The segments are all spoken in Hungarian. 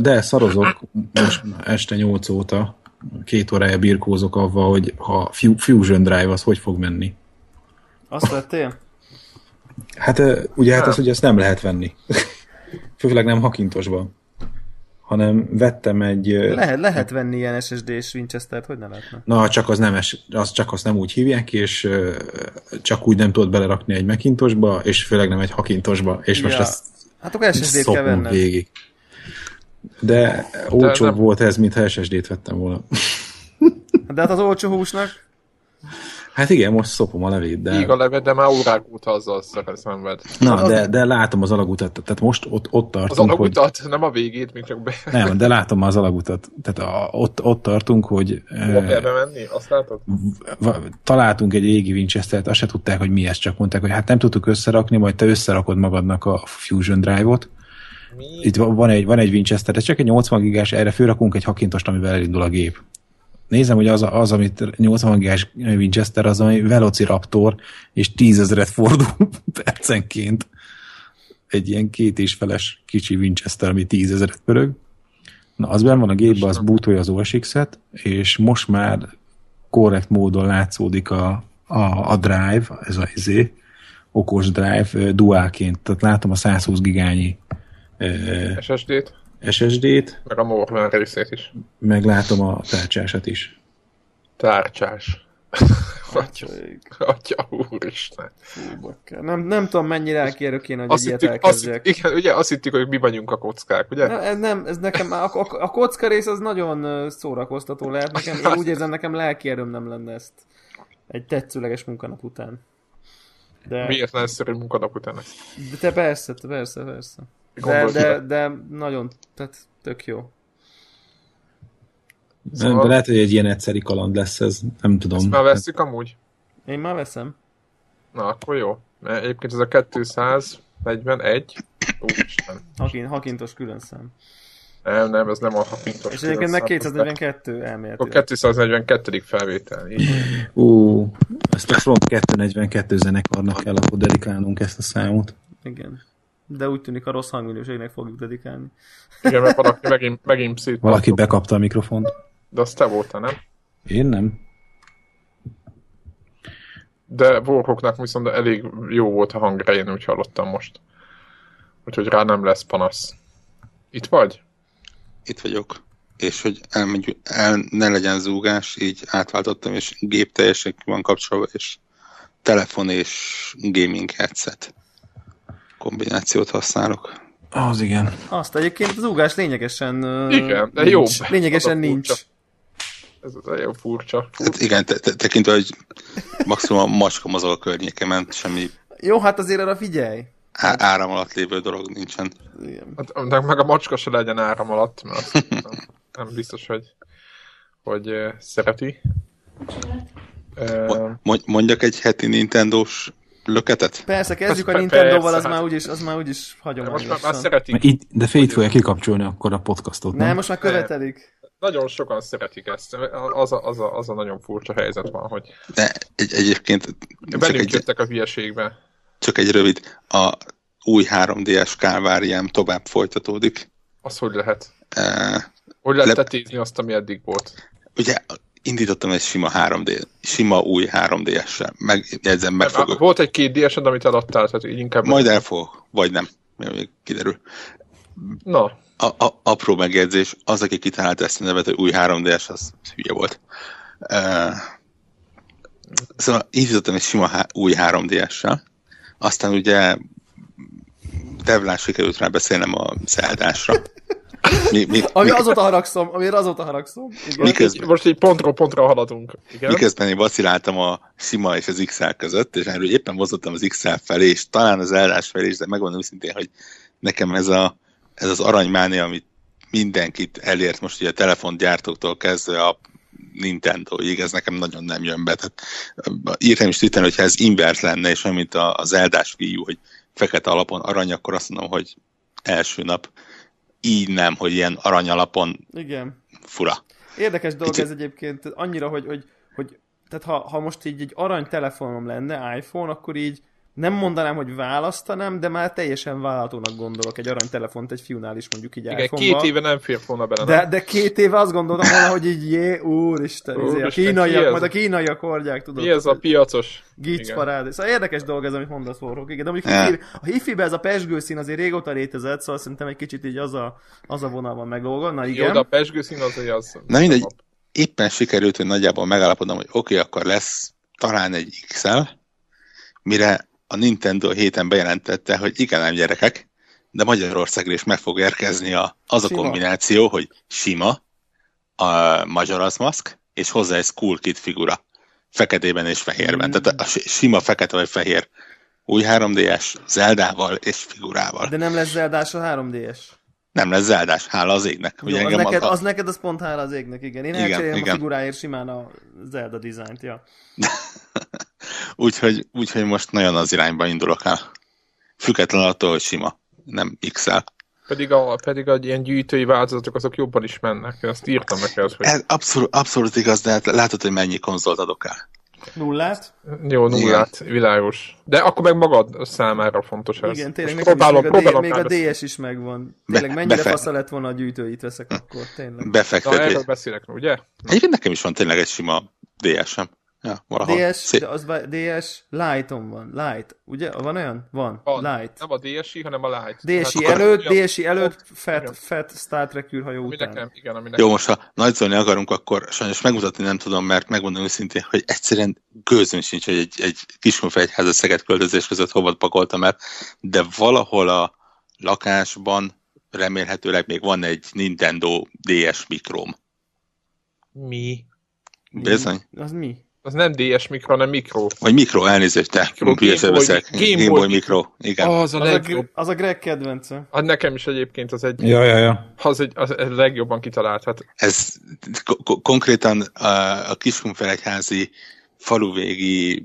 De szarozok most este 8 óta, két órája birkózok avval, hogy ha Fusion Drive az hogy fog menni. Azt vettél? Hát ugye hát az, hogy ezt nem lehet venni. Főleg nem hakintosban. Hanem vettem egy... Lehet, lehet venni ilyen SSD-s Winchester-t, hogy ne lehetne? Na, csak az, nem es, az csak azt nem úgy hívják, és csak úgy nem tudod belerakni egy Macintosba, és főleg nem egy hakintosba, és ja. most ezt Hát akkor SSD-t kell venned. végig. De olcsóbb volt ez, mintha SSD-t vettem volna. De hát az olcsó húsnak Hát igen, most szopom a levét, de... Íg a levet, de már órák óta azzal szenved. Na, de, de látom az alagutat, tehát most ott, ott tartunk, Az alagutat, hogy... nem a végét, még csak be... Nem, de látom az alagutat, tehát a, ott, ott tartunk, hogy... Hova kell menni, azt látod? Találtunk egy égi Winchester-t, azt se tudták, hogy mi ez, csak mondták, hogy hát nem tudtuk összerakni, majd te összerakod magadnak a Fusion Drive-ot. Mi? Itt van egy, van egy Winchester, ez csak egy 80 gigás, erre fölrakunk egy hakintost, amivel elindul a gép nézem, hogy az, az amit 80 gigás Winchester, az ami Velociraptor, és tízezret fordul percenként. Egy ilyen két és feles kicsi Winchester, ami tízezret pörög. Na, az benn van a gépbe, az bootolja az OSX-et, és most már korrekt módon látszódik a, a, a drive, ez a izé, okos drive duálként. Tehát látom a 120 gigányi SSD-t. SSD-t. Meg a Norman részét is. Meglátom a tárcsásat is. Tárcsás. Atya, atya úristen. nem, nem tudom mennyire elkérök én, hogy azt ilyet elkezdjek. Azt, igen, ugye azt hittük, hogy mi vagyunk a kockák, ugye? Ne, ez nem, ez nekem, a, a, a kocka rész az nagyon szórakoztató lehet nekem. Én úgy érzem, nekem lelki nem lenne ezt egy tetszőleges munkanap után. De... Miért nem egyszerű munkanap után ezt? De te persze, te persze, persze. De, de, de nagyon, tehát tök jó. Szóval... De lehet, hogy egy ilyen egyszeri kaland lesz ez, nem tudom. Ezt már veszük amúgy? Én már veszem. Na, akkor jó. Mert egyébként ez a 241. Úristen. Hakin, hakintos külön szám. Nem, nem, ez nem a hakintos És egyébként meg 242 elméletileg. Akkor 242. felvétel. Ú, ezt a Front 242 zenekarnak kell akkor dedikálnunk ezt a számot. Igen de úgy tűnik a rossz hangminőségnek fogjuk dedikálni. Igen, mert valaki megint, megint szét. Valaki bekapta a mikrofont. De az te voltál, nem? Én nem. De Warhawknak viszont elég jó volt a hangja, én úgy hallottam most. Úgyhogy rá nem lesz panasz. Itt vagy? Itt vagyok. És hogy elmegy, el, ne legyen zúgás, így átváltottam, és gép teljesen van kapcsolva, és telefon és gaming headset kombinációt használok. Az igen. Azt egyébként az ugás lényegesen Igen, de jó. Lényegesen nincs. Ez az nagyon furcsa. Hát igen, te, te, tekintve, hogy maximum a macska mozog a környékemen, semmi... Jó, hát azért arra figyelj. Á, áram alatt lévő dolog nincsen. Igen. Hát, meg a macska se legyen áram alatt, mert nem, nem biztos, hogy, hogy szereti. Mondjak egy heti Nintendo-s löketet? Persze, kezdjük a Nintendo-val, az, hát. már úgyis, az már úgyis hagyományos. Most már, már szeretik. Itt, de Fate fogja kikapcsolni akkor a podcastot, nem? Nem, most már követelik. Nagyon sokan szeretik ezt. Az a, az a, az a nagyon furcsa helyzet van, hogy... De egy, egyébként... Velünk egy, jöttek a hülyeségbe. Csak egy rövid. A új 3DS kálváriám tovább folytatódik. Az hogy lehet? Uh, hogy lehet le... tetézni azt, ami eddig volt? Ugye indítottam egy sima 3D, sima új 3D-essel. Megjegyzem, meg fogok. Volt egy két ds amit eladtál, tehát így inkább... Majd elfog, vagy nem. Még kiderül. Na. A, a, apró megjegyzés, az, aki kitalálta ezt a nevet, hogy új 3D-es, az hülye volt. Uh, szóval indítottam egy sima há- új 3D-essel, aztán ugye Devlán sikerült rá beszélnem a szállításra. Mi, mi, ami mi, azóta haragszom, amire azóta haragszom. Igen. Miközben, Most így pontról pontra haladunk. Igen? Miközben én vaciláltam a sima és az XL között, és erről éppen mozdultam az XL felé, és talán az eldás felé is, de megmondom őszintén, hogy nekem ez, a, ez az aranymánia, amit mindenkit elért most ugye a telefongyártóktól kezdve a Nintendo-ig, ez nekem nagyon nem jön be. Tehát, írtam is Twitteren, hogyha ez invert lenne, és olyan, mint az eldás fiú, hogy fekete alapon arany, akkor azt mondom, hogy első nap így nem, hogy ilyen aranyalapon Igen. fura. Érdekes dolog Kicsit... ez egyébként, annyira, hogy, hogy, hogy tehát ha, ha most így egy arany telefonom lenne, iPhone, akkor így nem mondanám, hogy választanám, de már teljesen vállalhatónak gondolok egy aranytelefont egy fiúnál is mondjuk így Igen, iPhone-ba. két éve nem fér volna bele. De, de két éve azt gondoltam volna, hogy így jé, úristen, izé, a Úristen, ki kínaiak, ez? majd a kínaiak hordják, tudod. Mi ez a piacos? Gics parád. Szóval érdekes dolog ez, amit mondasz, Warhawk. Igen, de mondjuk hifi, a hifibe ez a pesgőszín azért régóta létezett, szóval szerintem egy kicsit így az a, az a vonal van meglógva. Na Jó, igen. de a pesgőszín azért az... Na mindegy, éppen sikerült, hogy nagyjából megállapodom, hogy oké, okay, akkor lesz talán egy XL, mire a Nintendo héten bejelentette, hogy igen, nem gyerekek, de Magyarországra is meg fog érkezni a, az a Sima. kombináció, hogy sima, a Majora's Mask, és hozzá egy Skull Kid figura. Feketében és fehérben. Mm. Tehát a si- sima fekete vagy fehér új 3D-es Zeldával és figurával. De nem lesz Zeldás a 3DS. Nem lesz Zeldás, hála az égnek. Hogy Jó, az, engem neked, a- az neked az pont hála az égnek, igen. Én Igen, elcserélem a igen. figuráért simán a Zelda dizájnt, ja. Úgyhogy, úgyhogy most nagyon az irányba indulok el. Független attól, hogy sima, nem XL. Pedig a, pedig a ilyen gyűjtői változatok azok jobban is mennek. Én azt írtam neked, hogy Ez abszolút, abszolút igaz, de hát látod, hogy mennyi konzolt adok el. Nullát? jó, nullát, világos. De akkor meg magad számára fontos ez. Igen, tényleg nekem próbálom, is még, a, D, próbálom még a DS is megvan. Tényleg Be- mennyire befe- fasza lett volna a gyűjtőit veszek akkor, tényleg. Na, erről Befektetés. beszélek, ugye? Egyébként nekem is van tényleg egy sima DS-em. Ja. DS, Szép. de az DS Light-on van. Light, ugye? Van olyan? Van. Van. Light. Nem a DSi, hanem a Lite. DSi Hát, előtt, olyan- DSi előtt, Igen. fat, fat Star Trek űrhajó Ami után. nekem, igen, ami nekem. Jó, most ha nagyzolni akarunk, akkor sajnos megmutatni nem tudom, mert megmondom őszintén, hogy egyszerűen gőzön sincs, hogy egy, egy Kiskunfegyháza Szeged költözés között hova pakoltam el, de valahol a lakásban remélhetőleg még van egy Nintendo DS mikróm. Mi? Bizony. Az mi? Az nem DS mikro, hanem mikro. Vagy mikro, elnézést, te Game Boy- beszélek. Game Game Boy Boy mikro. Igen. Az a Az legjobb. Az a Greg kedvence. Az nekem is egyébként az egy, Ja, ja, ja. az egy az a legjobban kitalált. Hát Ez ko- ko- konkrétan a, a Kiskunfelegyházi faluvégi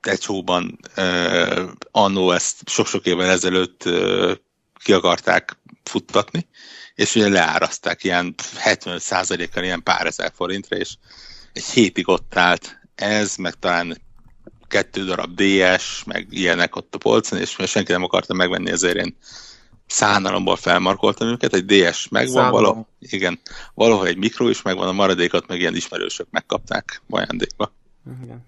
tecsóban uh, annó ezt sok-sok évvel ezelőtt uh, ki akarták futtatni, és ugye leáraszták ilyen 75%-kal ilyen pár ezer forintra, és egy hétig ott állt ez, meg talán kettő darab DS, meg ilyenek ott a polcon, és senki nem akarta megvenni, ezért én szánalomból felmarkoltam őket, egy DS megvan, Szánalom. valahol, igen, valahol egy mikro is megvan, a maradékot meg ilyen ismerősök megkapták ajándékba. Igen.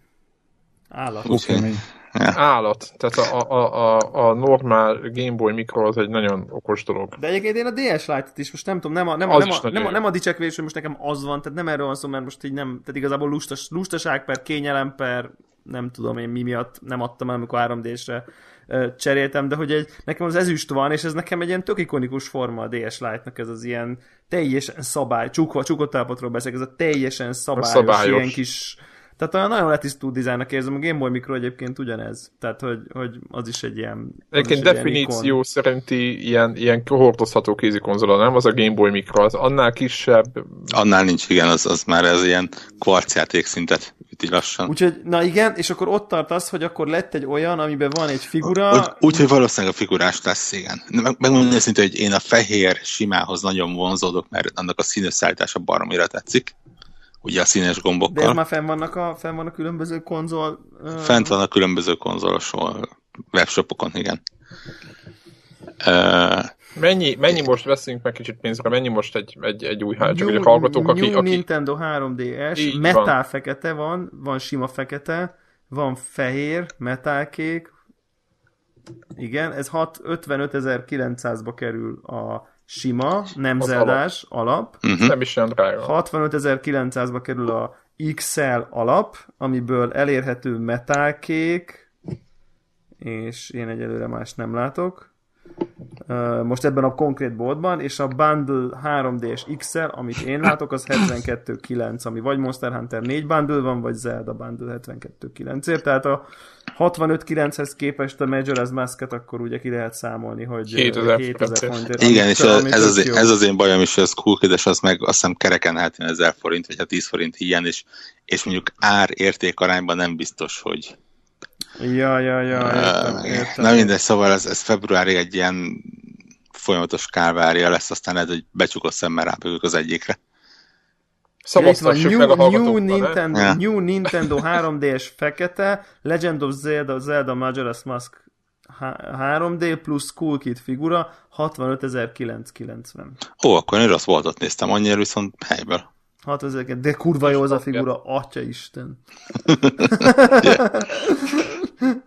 Állat. Kemény. Ja. állat. Tehát a, a, a, a normál Game Boy mikro az egy nagyon okos dolog. De egyébként én a DS Lite-t is most nem tudom, nem a, nem a, nem a, nem a, nem a dicsekvés, hogy most nekem az van, tehát nem erről van szó, mert most így nem, tehát igazából lustas, lustaság per kényelem per nem tudom én mi miatt nem adtam el, amikor 3D-sre ö, cseréltem, de hogy egy, nekem az ezüst van, és ez nekem egy ilyen tök ikonikus forma a DS Lite-nak, ez az ilyen teljesen szabály, csukva, csukott állapotról beszélek, ez a teljesen szabályos, szabályos. ilyen kis tehát olyan nagyon letisztult dizájnnak érzem, a Game Boy Micro egyébként ugyanez. Tehát, hogy, hogy az is egy ilyen... az Egyébként ilyen definíció ikon. szerinti ilyen, ilyen hordozható kézikonzola, nem? Az a Game Boy mikro, az annál kisebb, Annál nincs, igen, az, az már ez ilyen kvarcjáték szintet üti lassan. Úgy, Úgyhogy, na igen, és akkor ott tartasz, hogy akkor lett egy olyan, amiben van egy figura, úgy, úgy, hogy valószínűleg a figurás lesz, igen. Meg, megmondom őszintén, hogy én a fehér simához nagyon vonzódok, mert annak a színösszállítása baromira tetszik. Ugye a színes de ez gombokkal. már fenn vannak a, fenn vannak különböző konzol... ö, Fent van a különböző konzolos webshopokon, igen. Uh, Mennyi, mennyi most veszünk meg kicsit pénzre, mennyi most egy, egy, egy új hát, csak New, hogy a hallgatók, aki, New aki Nintendo 3DS, Így metal van. fekete van, van sima fekete, van fehér, metal kék, igen, ez 6 55.900-ba kerül a sima, nem Az zeldás alap. uh-huh. nem is olyan drága. 65.900-ba kerül a XL alap, amiből elérhető metálkék, és én egyelőre más nem látok. Most ebben a konkrét boltban, és a Bundle 3D-s XL, amit én látok, az 72.9, ami vagy Monster Hunter 4 bundle van, vagy Zelda bundle 72.9-ért, tehát a 65.9-hez képest a Majora's Mask-et akkor ugye ki lehet számolni, hogy 7000 7000 forintért. Igen, és ez, az, ez az én bajom is, hogy az kulkides, az meg azt hiszem kereken hát 1000 forint, vagy ha 10 forint ilyen, és, és mondjuk ár-érték arányban nem biztos, hogy Ja, ja, ja, értem, értem. Na mindegy, szóval ez, ez februári egy ilyen folyamatos kálvária lesz, aztán lehet, hogy becsukott szemmel rábőgök az egyikre. Szavaztassuk New, meg a New? Nintendo, Ja. New Nintendo 3DS fekete, Legend of Zelda, Zelda Majora's Mask há- 3D plusz Cool Kid figura 65.990. Ó, akkor én rossz voltat néztem, annyira viszont helyből. 6000, de kurva jó az a figura, atya isten.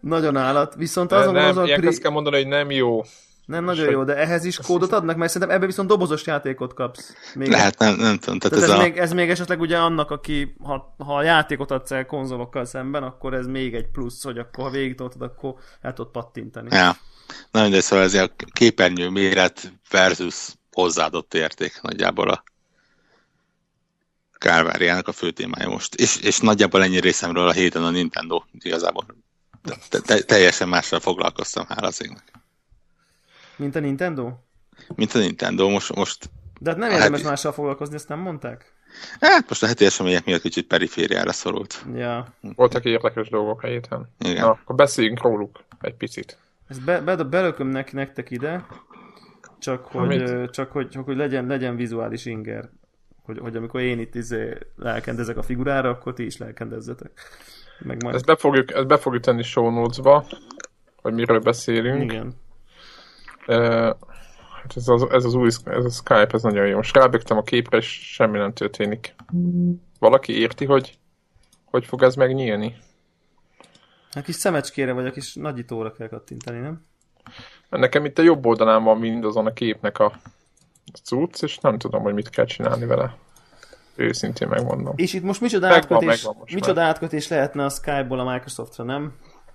Nagyon állat, viszont azon nem, azon ilyenkor pri... azt kell mondani, hogy nem jó. Nem nagyon jó, de ehhez is kódot adnak, mert szerintem ebbe viszont dobozos játékot kapsz. Még Lehet, nem, nem tudom. Tehát Tehát ez, ez, a... még, ez még esetleg ugye annak, aki, ha, ha a játékot adsz el konzolokkal szemben, akkor ez még egy plusz, hogy akkor ha végig toltad, akkor el tudod pattintani. Ja. Na mindegy, szóval ez a képernyő méret versus hozzáadott érték nagyjából a Kálváriának a fő témája most. És, és nagyjából ennyi részemről a héten a Nintendo igazából te, te, teljesen mással foglalkoztam, hála az égnek. Mint a Nintendo? Mint a Nintendo, most, most De hát nem érdemes mással foglalkozni, ezt nem mondták? hát most a heti események miatt kicsit perifériára szorult. Ja. Voltak érdekes dolgok a héten. Igen. Na, akkor beszéljünk róluk egy picit. Ezt be, be, belököm nektek ide, csak hogy, Mit? ö, csak hogy, csak hogy legyen, legyen vizuális inger. Hogy, hogy amikor én itt izé lelkendezek a figurára, akkor ti is lelkendezzetek. Meg majd... Ezt be fogjuk, ezt be fogjuk tenni show notes-ba, hogy miről beszélünk. Igen. Uh, hát ez az, ez az új ez a Skype, ez nagyon jó. Most rábögtem a képre, és semmi nem történik. Valaki érti, hogy hogy fog ez megnyílni? A kis szemecskére vagy a kis nagyítóra kell kattintani, nem? Nekem itt a jobb oldalán van Windows-on a képnek a cucc, és nem tudom, hogy mit kell csinálni vele. Őszintén megmondom. És itt most micsoda Megvan, átkötés, megvan most micsoda átkötés lehetne a Skype-ból a Microsoftra, nem?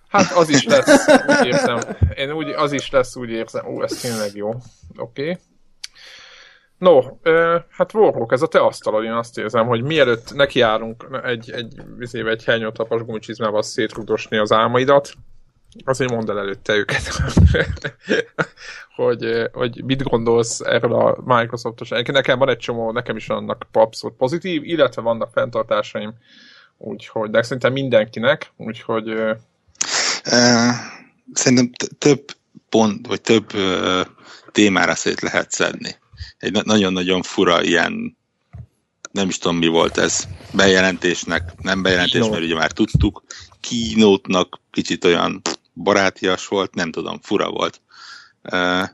Hát az is lesz, úgy érzem. Én úgy, az is lesz, úgy érzem. Ó, ez tényleg jó. Oké. Okay. No, hát Warhawk, ez a te asztalod, én azt érzem, hogy mielőtt nekiállunk egy, egy, egy, egy helynyottapas gumicsizmával szétrugdosni az álmaidat, azért mondd el előtte őket, hogy, hogy mit gondolsz erről a Microsoftos. Nekem van egy csomó, nekem is vannak abszolút pozitív, illetve vannak fenntartásaim, úgyhogy, de szerintem mindenkinek, úgyhogy Uh, szerintem több pont, vagy több uh, témára szét lehet szedni. Egy na- nagyon-nagyon fura ilyen, nem is tudom mi volt ez, bejelentésnek, nem bejelentés, mert ugye már tudtuk, kínótnak kicsit olyan barátias volt, nem tudom, fura volt.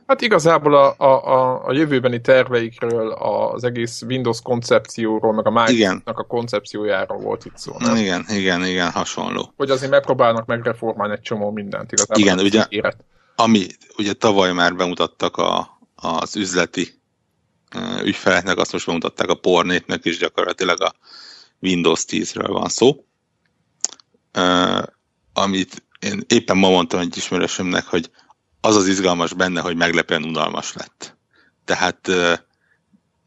Hát igazából a, a, a, jövőbeni terveikről, az egész Windows koncepcióról, meg a Microsoftnak a koncepciójáról volt itt szó. Nem? igen, igen, igen, hasonló. Hogy azért megpróbálnak megreformálni egy csomó mindent igazából. Igen, ugye- ígéret. Ami ugye tavaly már bemutattak a, az üzleti uh, ügyfeleknek, azt most bemutatták a pornétnek is, gyakorlatilag a Windows 10-ről van szó. Uh, amit én éppen ma mondtam egy ismerősömnek, hogy az az izgalmas benne, hogy meglepően unalmas lett. Tehát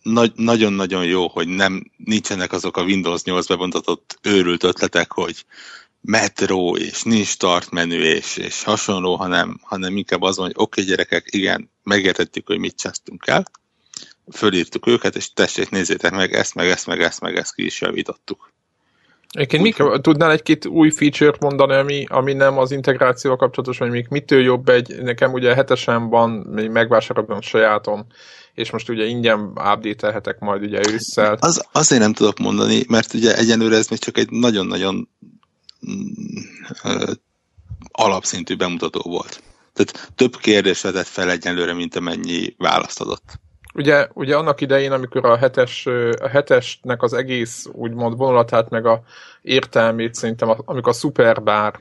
nagy, nagyon-nagyon jó, hogy nem nincsenek azok a Windows 8 bebontatott őrült ötletek, hogy metro, és nincs start menü, és, és hasonló, hanem, hanem inkább az van, hogy oké, okay, gyerekek, igen, megértettük, hogy mit csesztünk el, fölírtuk őket, és tessék, nézzétek meg, ezt, meg ezt, meg ezt, meg ezt ki is javítottuk. Egyébként mik, tudnál egy-két új feature-t mondani, ami, ami nem az integrációval kapcsolatos, vagy még mitől jobb egy, nekem ugye hetesen van, még megvásároltam a sajátom, és most ugye ingyen update majd ugye ősszel. Az, azért nem tudok mondani, mert ugye egyenlőre ez még csak egy nagyon-nagyon mm, alapszintű bemutató volt. Tehát több kérdés vetett fel egyenlőre, mint amennyi választ adott. Ugye, ugye annak idején, amikor a, hetes, a hetesnek az egész úgymond vonulatát, meg a értelmét szerintem, amikor a Superbar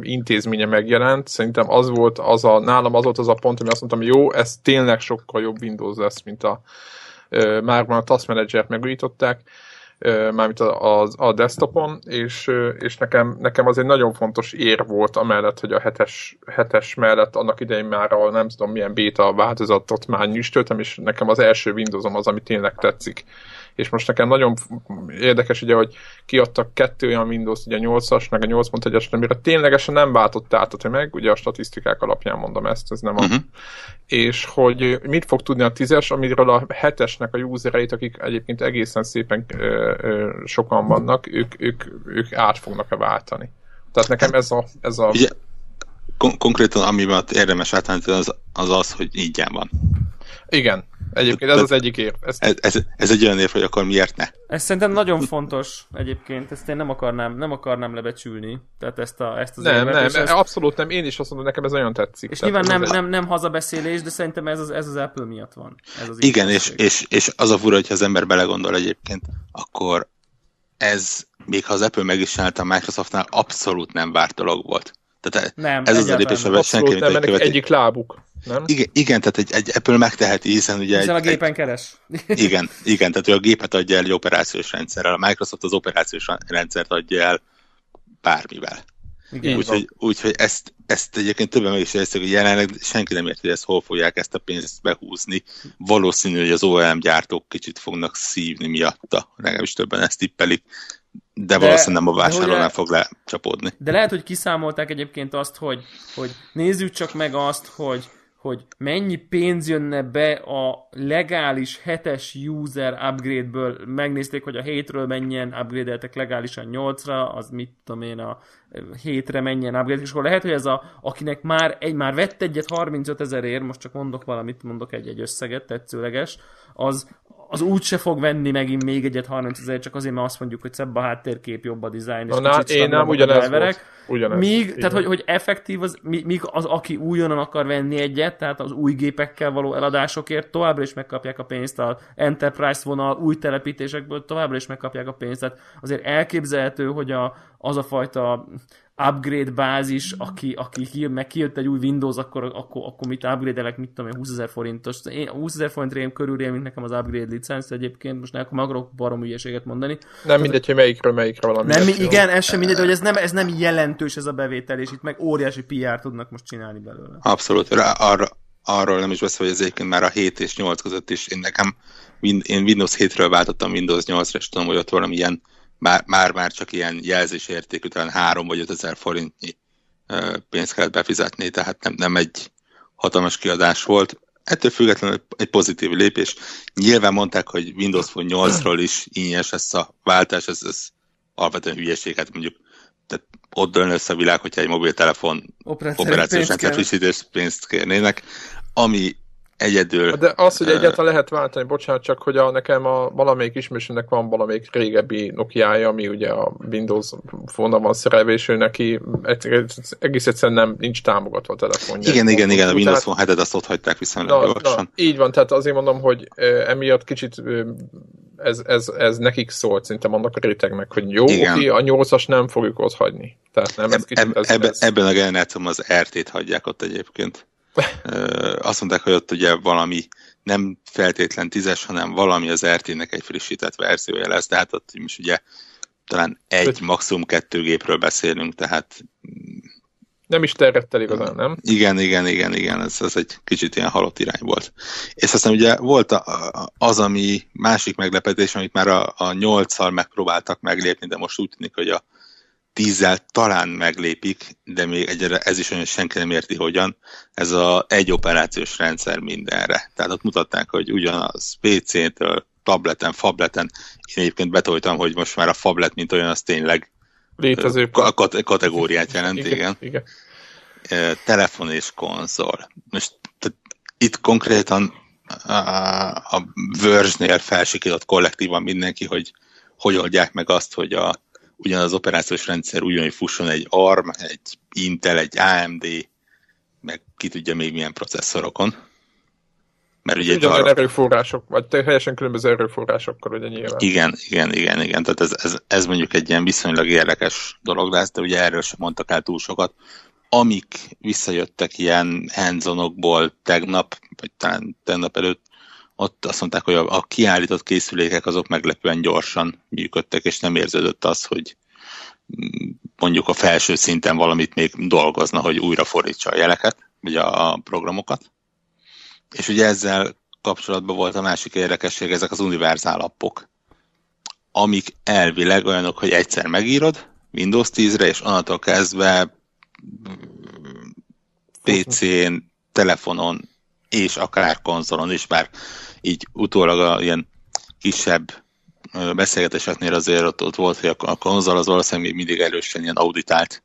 intézménye megjelent, szerintem az volt az a, nálam az volt az a pont, hogy azt mondtam, jó, ez tényleg sokkal jobb Windows lesz, mint a már a Task Manager-t megújították, mármint a, a, a desktopon, és, és nekem, nekem az egy nagyon fontos ér volt amellett, hogy a hetes, hetes mellett annak idején már a nem tudom milyen beta változatot már nyüstöltem, és nekem az első Windowsom az, ami tényleg tetszik. És most nekem nagyon érdekes, ugye, hogy kiadtak kettő olyan Windows, ugye a 8-as, meg a 8.1-es, amire ténylegesen nem váltott át meg, ugye a statisztikák alapján mondom ezt, ez nem a... Uh-huh. És hogy mit fog tudni a 10-es, amiről a 7-esnek a usereit, akik egyébként egészen szépen ö, ö, sokan vannak, ők, ők, ők át fognak-e váltani. Tehát nekem ez a... Ez a... Ugye, kon- konkrétan amiben érdemes átállítani az, az az, hogy ingyen van. Igen, Egyébként ez az egyik ér. Ez, ez, ez egy olyan ér, hogy akkor miért ne? Ez szerintem nagyon fontos egyébként, ezt én nem akarnám, nem akarnám lebecsülni, tehát ezt, a, ezt az Nem, nem, ezt, abszolút nem. Én is azt mondom, nekem ez nagyon tetszik. és nyilván nem, nem, nem hazabeszélés, de szerintem ez az, ez az Apple miatt van. Ez az Igen, és, és, és az a fura, hogyha az ember belegondol egyébként, akkor ez, még ha az Apple meg is csinálta a Microsoftnál, abszolút nem várt dolog volt. Tehát Nem, ez az a lépés, nem. amivel Abszolút senki nem, ennek követi. egyik lábuk. Nem? Igen, igen, tehát egy, egy Apple megteheti, hiszen ugye Hiszen a egy, gépen keres. egy, igen, igen, tehát ő a gépet adja el egy operációs rendszerrel, a Microsoft az operációs rendszert adja el bármivel. Úgyhogy, úgyhogy ezt, ezt egyébként többen meg is érezték, hogy jelenleg senki nem érti, hogy ezt hol fogják ezt a pénzt behúzni. Valószínű, hogy az OEM gyártók kicsit fognak szívni miatta, legalábbis többen ezt tippelik, de, valószínűleg nem a ugye- fog lecsapódni. De lehet, hogy kiszámolták egyébként azt, hogy, hogy nézzük csak meg azt, hogy, hogy mennyi pénz jönne be a legális hetes user upgrade-ből. Megnézték, hogy a 7-ről mennyien upgrade-eltek legálisan 8-ra, az mit tudom én, a 7-re mennyien upgrade és akkor lehet, hogy ez a, akinek már egy már vett egyet 35 ezerért, most csak mondok valamit, mondok egy-egy összeget, tetszőleges, az, az úgy se fog venni megint még egyet 30 ezer, csak azért, mert azt mondjuk, hogy szebb a háttérkép, jobb a dizájn, és Na, kicsit én nem ugyanez driverek. Ugyanez. Míg, tehát, hogy, hogy effektív, az, míg az, aki újonnan akar venni egyet, tehát az új gépekkel való eladásokért továbbra is megkapják a pénzt, az Enterprise vonal, új telepítésekből továbbra is megkapják a pénzt, tehát azért elképzelhető, hogy a, az a fajta upgrade bázis, aki, aki kijön, meg kijött egy új Windows, akkor, akkor, akkor mit upgrade-elek, mit tudom én, 20 ezer forintos. Én 20 ezer forint rém körül rém, mint nekem az upgrade licenc egyébként, most ne akkor meg akarok barom ügyeséget mondani. Nem mindegy, hogy melyikről melyikre valami. Nem, lesz, igen, ez sem mindegy, hogy ez nem, ez nem jelentős ez a bevétel, és itt meg óriási PR tudnak most csinálni belőle. Abszolút. Rá, arra, arról nem is beszél, hogy ez egyébként már a 7 és 8 között is. Én nekem, én Windows 7-ről váltottam Windows 8-ra, és tudom, hogy ott valami ilyen, már, már, már csak ilyen jelzésértékű, talán 3 vagy 5 ezer forintnyi pénzt kellett befizetni, tehát nem, nem egy hatalmas kiadás volt. Ettől függetlenül egy pozitív lépés. Nyilván mondták, hogy Windows Phone 8-ról is ingyenes lesz a váltás, ez, ez alapvetően hülyeség, hát mondjuk tehát ott dőlne össze a világ, hogyha egy mobiltelefon Operációs frissítés pénzt kérnének, ami egyedül... De az, hogy egyáltalán lehet váltani, bocsánat, csak hogy a, nekem a valamelyik ismerősnek van valamelyik régebbi Nokia-ja, ami ugye a Windows phone van szerelve, és ő neki egész egyszerűen nem, nincs támogatva a telefonja. Igen, igen, igen, a Windows Phone 7 azt ott hagyták viszonylag Na, gyorsan. na, így van, tehát azért mondom, hogy emiatt kicsit ez, ez, ez nekik szólt szerintem annak a rétegnek, hogy jó, Igen. oké, a nyolcas nem fogjuk ott hagyni. Tehát nem, ez Eb, kicsit, eb, ez, ebben, ez, ebben a generációban az RT-t hagyják ott egyébként. Azt mondták, hogy ott ugye valami nem feltétlen tízes, hanem valami az RT-nek egy frissített verziója lesz, tehát ott is ugye talán egy, Öt. maximum kettő gépről beszélünk, tehát nem is terjedt el igazán, nem? Igen, igen, igen, igen, ez, ez egy kicsit ilyen halott irány volt. És aztán ugye volt a- az, ami másik meglepetés, amit már a, a 8-szal megpróbáltak meglépni, de most úgy tűnik, hogy a 10-zel talán meglépik, de még egyre ez is olyan, senki nem érti hogyan. Ez a egy operációs rendszer mindenre. Tehát ott mutatták, hogy ugyanaz PC-től, tableten, fableten. Én egyébként betoltam, hogy most már a fablet, mint olyan, az tényleg Létező. a kat- kategóriát jelent, igen. igen. igen. Telefon és konzol. Most tehát itt konkrétan a, a Verge-nél felsikított kollektívan mindenki, hogy hogy oldják meg azt, hogy a, ugyanaz az operációs rendszer ugyanúgy fusson egy ARM, egy Intel, egy AMD, meg ki tudja még milyen processzorokon. Mert ugye Ugyanolyan arra, erőforrások, vagy teljesen különböző erőforrásokkal, ugye nyilván. igen, igen, igen, igen. Tehát ez, ez, ez mondjuk egy ilyen viszonylag érdekes dolog lesz, de ugye erről sem mondtak el túl sokat. Amik visszajöttek ilyen hands tegnap, vagy talán tegnap előtt, ott azt mondták, hogy a, a kiállított készülékek azok meglepően gyorsan működtek, és nem érződött az, hogy mm, mondjuk a felső szinten valamit még dolgozna, hogy újra fordítsa a jeleket, vagy a, a programokat. És ugye ezzel kapcsolatban volt a másik érdekesség, ezek az univerzál appok, amik elvileg olyanok, hogy egyszer megírod Windows 10-re, és onnantól kezdve mm, PC-n, telefonon, és akár konzolon is, bár így utólag a ilyen kisebb beszélgetéseknél azért ott, ott volt, hogy a konzol az valószínűleg még mindig erősen ilyen auditált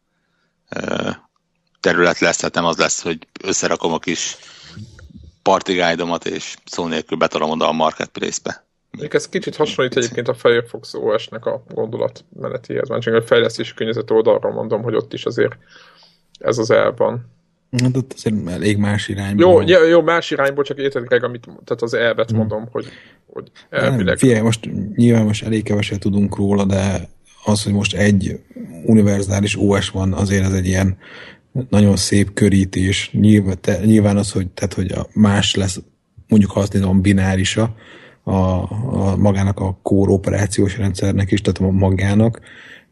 terület lesz, tehát nem az lesz, hogy összerakom a kis party guide-omat, és szó nélkül betolom oda a marketplace-be. Még ez kicsit hasonlít egyébként a Firefox OS-nek a gondolatmenetéhez, már csak a fejlesztési környezet oldalról mondom, hogy ott is azért ez az el van. Hát ott azért elég más irányból. Jó, jó, más irányból, csak érted, amit, tehát az elvet hmm. mondom, hogy, hogy elvileg. Figyelj, most nyilván most elég keveset tudunk róla, de az, hogy most egy univerzális OS van, azért ez egy ilyen nagyon szép körítés. Nyilván, te, nyilván az, hogy, tehát, hogy a más lesz, mondjuk ha azt nézem, binárisa, a, a magának a core operációs rendszernek is, tehát a magának,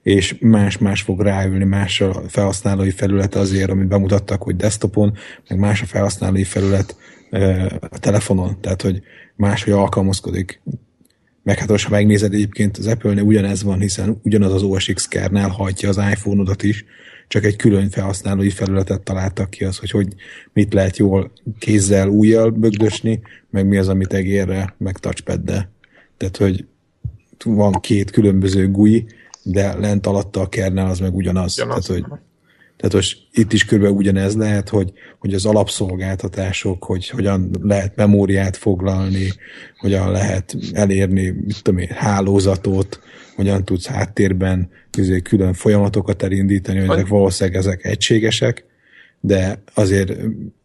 és más-más fog ráülni, más a felhasználói felület azért, amit bemutattak, hogy desktopon, meg más a felhasználói felület a telefonon, tehát hogy máshogy alkalmazkodik. Meg hát ha megnézed egyébként az Apple-nél ugyanez van, hiszen ugyanaz az OS X kernel hajtja az iPhone-odat is, csak egy külön felhasználói felületet találtak ki az, hogy, hogy mit lehet jól kézzel, újjal bögdösni, meg mi az, amit egérre, meg touchpad-de. Tehát, hogy van két különböző GUI, de lent alatta a kernel az meg ugyanaz. ugyanaz. Tehát, hogy, tehát most itt is körülbelül ugyanez lehet, hogy, hogy az alapszolgáltatások, hogy hogyan lehet memóriát foglalni, hogyan lehet elérni mit tudom én, hálózatot, hogyan tudsz háttérben izé, külön folyamatokat elindítani, hogy ezek valószínűleg ezek egységesek, de azért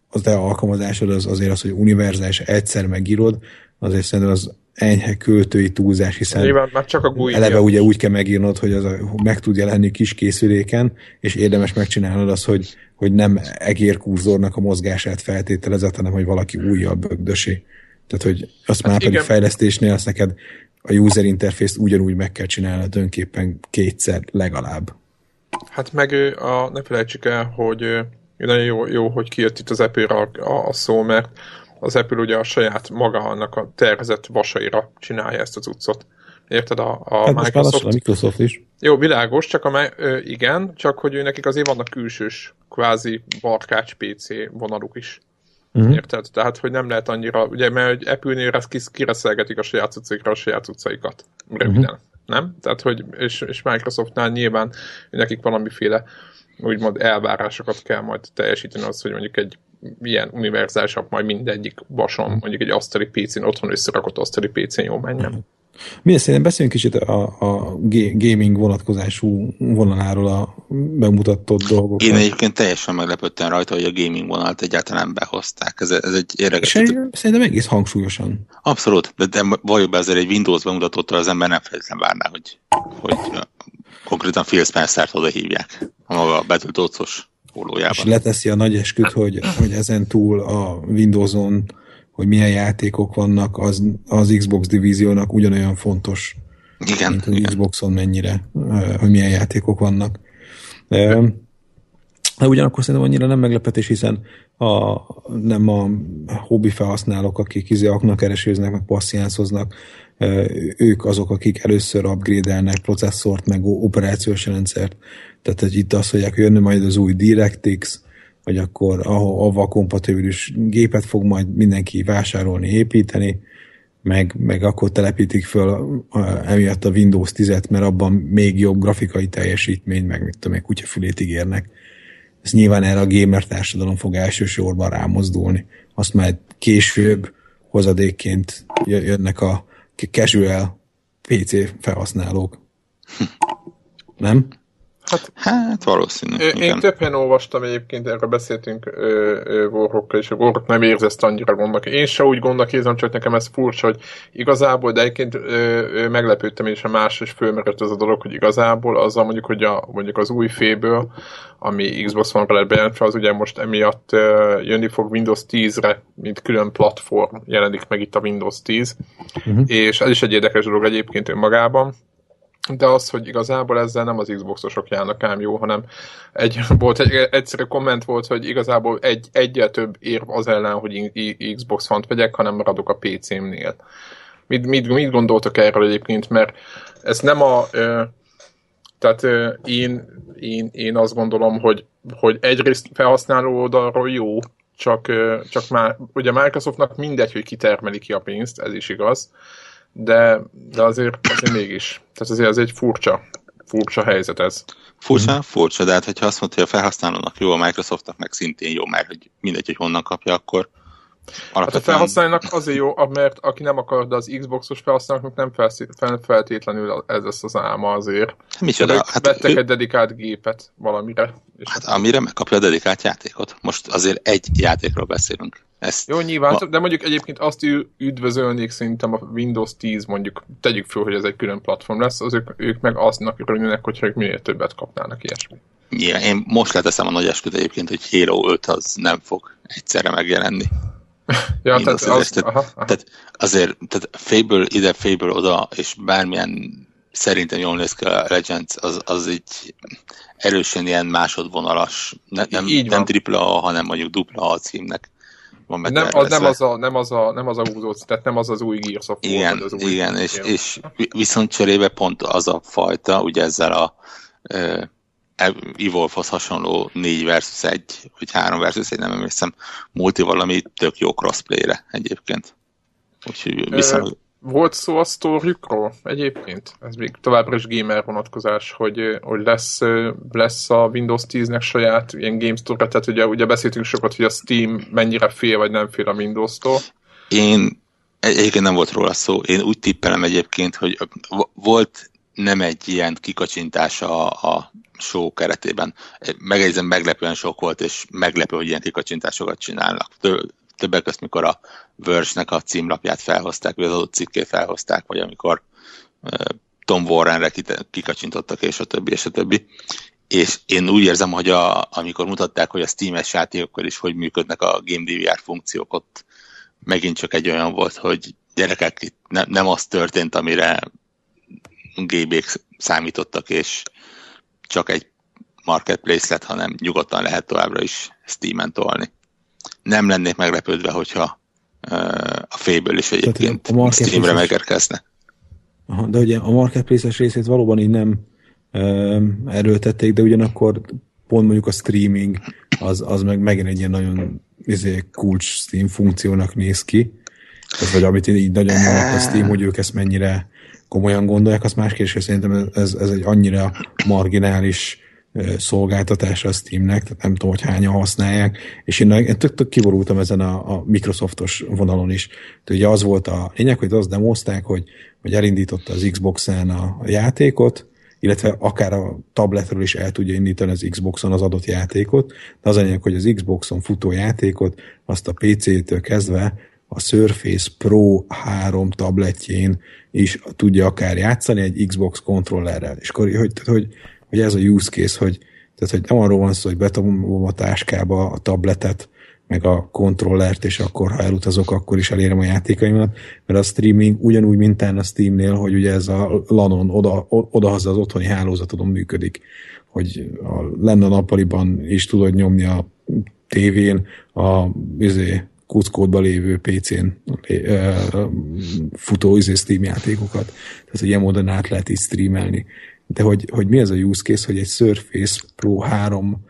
az te alkalmazásod az azért az, hogy univerzális egyszer megírod, azért szerintem az enyhe költői túlzás, hiszen Nyilván, már csak a eleve ugye úgy kell megírnod, hogy az a, meg tud jelenni kis készüléken, és érdemes megcsinálnod az, hogy, hogy nem egérkurzornak a mozgását feltételezett, hanem hogy valaki újabb bögdösi. Tehát, hogy azt hát már igen. pedig fejlesztésnél azt neked a user interface-t ugyanúgy meg kell csinálni önképpen kétszer legalább. Hát meg a, ne felejtsük el, hogy nagyon jó, jó hogy kijött itt az Apple a, a szó, mert az Apple ugye a saját maga annak a tervezett vasaira csinálja ezt az utcot. Érted? A, a hát Microsoft... a Microsoft is. Jó, világos, csak a, ö, igen, csak hogy ő nekik azért vannak külsős, kvázi barkács PC vonaluk is. Uh-huh. Érted? Tehát, hogy nem lehet annyira, ugye, mert hogy Apple-nél ezt kireszelgetik a saját cuccikra a saját cuccaikat. Röviden. Uh-huh. Nem? Tehát, hogy, és, és Microsoftnál nyilván nekik valamiféle úgymond elvárásokat kell majd teljesíteni az, hogy mondjuk egy ilyen univerzálisabb, majd mindegyik vason, mhm. mondjuk egy asztali PC-n, otthon összerakott asztali PC-n jó menjen. Milyen szerintem beszéljünk kicsit a, a gaming vonatkozású vonaláról a bemutatott dolgok. Én egyébként teljesen meglepődtem rajta, hogy a gaming vonalat egyáltalán behozták. Ez, ez egy érdekes. Szerintem egész hangsúlyosan. Abszolút, de, de vajon be azért egy Windows bemutatottal az ember nem feltétlenül várná, hogy, hogy konkrétan Phil Spencer-t oda hívják a maga betöltőcos pólójában. És leteszi a nagy esküt, hogy, hogy ezen túl a Windows-on hogy milyen játékok vannak, az, az Xbox divíziónak ugyanolyan fontos, igen, mint az igen. Xboxon mennyire, hogy milyen játékok vannak. De ugyanakkor szerintem annyira nem meglepetés, hiszen a, nem a hobbi felhasználók, akik izé aknak keresőznek, meg passziánszoznak, ők azok, akik először upgrade-elnek processzort, meg operációs rendszert. Tehát hogy itt azt mondják, hogy jönne majd az új DirectX, vagy akkor ahova kompatibilis gépet fog majd mindenki vásárolni, építeni, meg, meg akkor telepítik föl emiatt a Windows 10-et, mert abban még jobb grafikai teljesítmény, meg mit tudom, kutyafülét ígérnek. Ez nyilván erre a gamer társadalom fog elsősorban rámozdulni. Azt majd később hozadékként jönnek a casual PC felhasználók. Nem? Hát, hát valószínű. Én, én több helyen olvastam egyébként, erről beszéltünk Warhawkkal, és a Warhawk nem érzi ezt annyira gondnak. Én se úgy gondnak érzem, csak nekem ez furcsa, hogy igazából, de egyébként ö, ö, meglepődtem, és a más is fölmerült ez a dolog, hogy igazából azzal mondjuk, hogy a, mondjuk az új féből, ami Xbox One-ra lett bejelentve, az ugye most emiatt ö, jönni fog Windows 10-re, mint külön platform jelenik meg itt a Windows 10, uh-huh. Mhm. és ez is egy érdekes dolog egyébként önmagában de az, hogy igazából ezzel nem az Xboxosok járnak ám jó, hanem egy, volt egy egyszerű komment volt, hogy igazából egy, egyel több érv az ellen, hogy Xbox One-t vegyek, hanem maradok a PC-mnél. Mit, mit, mit gondoltok erről egyébként, mert ez nem a... Ö, tehát ö, én, én, én azt gondolom, hogy, hogy egyrészt felhasználó oldalról jó, csak, ö, csak már ugye Microsoftnak mindegy, hogy kitermeli ki a pénzt, ez is igaz, de, de azért, azért mégis. Tehát azért ez egy furcsa, furcsa helyzet ez. Furcsa, mm. furcsa, de hát hogyha azt mondja, hogy a felhasználónak jó, a Microsoftnak meg szintén jó, mert hogy mindegy, hogy honnan kapja, akkor Hát a felhasználónak azért jó, mert aki nem akar, de az Xboxos felhasználóknak nem feltétlenül ez lesz az álma azért. Micsoda? Hát vettek ő... egy dedikált gépet valamire. És hát amire megkapja a dedikált játékot. Most azért egy játékról beszélünk. Ezt Jó, nyilván, ma... de mondjuk egyébként azt üdvözölnék szerintem a Windows 10 mondjuk, tegyük föl, hogy ez egy külön platform lesz, az ők, ők meg aznak örülnének, hogyha ők minél többet kapnának ilyesmi. Ja, én most leteszem a nagy esküt egyébként, hogy Halo 5 az nem fog egyszerre megjelenni. Ja, tehát, az, tehát, aha, aha. tehát azért tehát Fable ide, Fable oda, és bármilyen szerintem jól néz ki a Legends, az, az egy erősen ilyen másodvonalas, ne, nem, nem tripla A, hanem mondjuk dupla A címnek van nem, az nem az, a, nem, az a, nem az a húzó, tehát nem az az új Gears of War, Igen, az új igen és, és viszont cserébe pont az a fajta, ugye ezzel a Evolve-hoz hasonló 4 versus 1, vagy 3 versus 1, nem emlékszem, multi valami tök jó crossplay-re egyébként. Úgyhogy viszont... Volt szó a sztorjukról egyébként? Ez még továbbra is gamer vonatkozás, hogy, hogy lesz, lesz a Windows 10-nek saját ilyen Game Store, tehát ugye, ugye beszéltünk sokat, hogy a Steam mennyire fél vagy nem fél a Windows-tól. Én egyébként nem volt róla szó, én úgy tippelem egyébként, hogy volt nem egy ilyen kikacsintás a, a show keretében. Megjegyzem, meglepően sok volt, és meglepő, hogy ilyen kikacsintásokat csinálnak többek között, mikor a Verge-nek a címlapját felhozták, vagy az adott cikkét felhozták, vagy amikor Tom Warrenre kikacsintottak, és a többi, és a többi. És én úgy érzem, hogy a, amikor mutatták, hogy a Steam-es játékokkal is hogy működnek a Game DVR funkciók, ott megint csak egy olyan volt, hogy gyerekek, itt ne, nem az történt, amire GB-k számítottak, és csak egy marketplace lett, hanem nyugodtan lehet továbbra is Steam-en tolni nem lennék meglepődve, hogyha a féből is egyébként a Steamre megérkezne. Aha, de ugye a marketplace-es részét valóban így nem erőltették, de ugyanakkor pont mondjuk a streaming az, az meg megint egy ilyen nagyon izé, kulcs Steam funkciónak néz ki. Ez vagy amit így nagyon van a Steam, hogy ők ezt mennyire komolyan gondolják, az más kérdés, szerintem ez, ez egy annyira marginális szolgáltatása a Steamnek, tehát nem tudom, hogy hányan használják, és én, én tök, tök kiborultam ezen a, a Microsoftos vonalon is. Tehát ugye az volt a lényeg, hogy azt demozták, hogy, hogy elindította az Xbox-en a, játékot, illetve akár a tabletről is el tudja indítani az Xboxon az adott játékot, de az a lényeg, hogy az Xboxon futó játékot azt a PC-től kezdve a Surface Pro 3 tabletjén is tudja akár játszani egy Xbox kontrollerrel. És akkor, hogy, hogy hogy ez a use case, hogy, tehát, hogy nem arról van szó, hogy betagolom a táskába a tabletet, meg a kontrollert, és akkor, ha elutazok, akkor is elérem a játékaimat, mert a streaming ugyanúgy, mint a Steamnél, hogy ugye ez a LANon oda, odahaza az otthoni hálózatodon működik, hogy a, lenne a nappaliban is tudod nyomni a tévén a izé, kuckódban lévő PC-n futó izé Steam játékokat. Tehát, hogy ilyen módon át lehet így streamelni de hogy, hogy mi ez a use case, hogy egy Surface Pro 3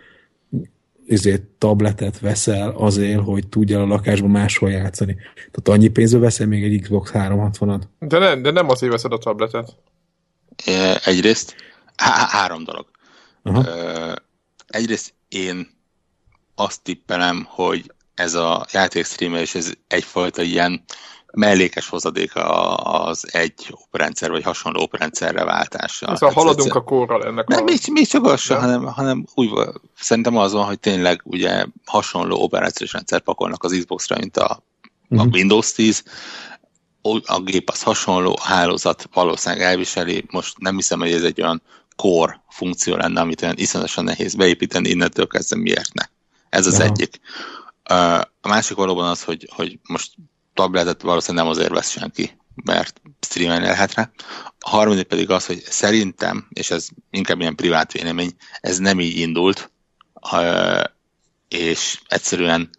ezért tabletet veszel azért, hogy tudjál a lakásban máshol játszani. Tehát annyi pénzbe veszel még egy Xbox 360-at? De nem, de nem azért veszed a tabletet. Egyrészt há- három dolog. Aha. Egyrészt én azt tippelem, hogy ez a játékstreamer, ez egyfajta ilyen mellékes hozadéka az egy operendszer vagy hasonló operendszerre váltása. Szóval hát haladunk ez, a korral ennek nem, a... Még, még csak az sem, hanem, hanem úgy szerintem az van, hogy tényleg ugye hasonló operációs rendszer pakolnak az Xbox-ra, mint a, uh-huh. a mhm. Windows 10, a gép az hasonló, a hálózat valószínűleg elviseli, most nem hiszem, hogy ez egy olyan core funkció lenne, amit olyan iszonyatosan nehéz beépíteni, innentől kezdve miért ne. Ez az ja. egyik. A másik valóban az, hogy, hogy most tabletet valószínűleg nem azért vesz senki, mert streamelni lehet rá. A harmadik pedig az, hogy szerintem, és ez inkább ilyen privát vélemény, ez nem így indult, és egyszerűen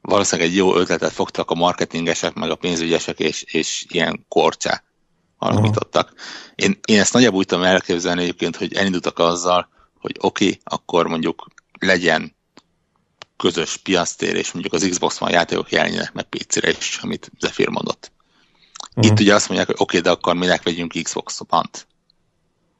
valószínűleg egy jó ötletet fogtak a marketingesek, meg a pénzügyesek, és, és ilyen korcsá alakítottak. Én, én ezt nagyjából úgy tudom elképzelni egyébként, hogy elindultak azzal, hogy oké, okay, akkor mondjuk legyen közös piasztér, és mondjuk az Xbox One játékok jelenjenek meg PC-re is, amit Zephyr mondott. Uh-huh. Itt ugye azt mondják, hogy oké, okay, de akkor minek vegyünk Xbox One-t.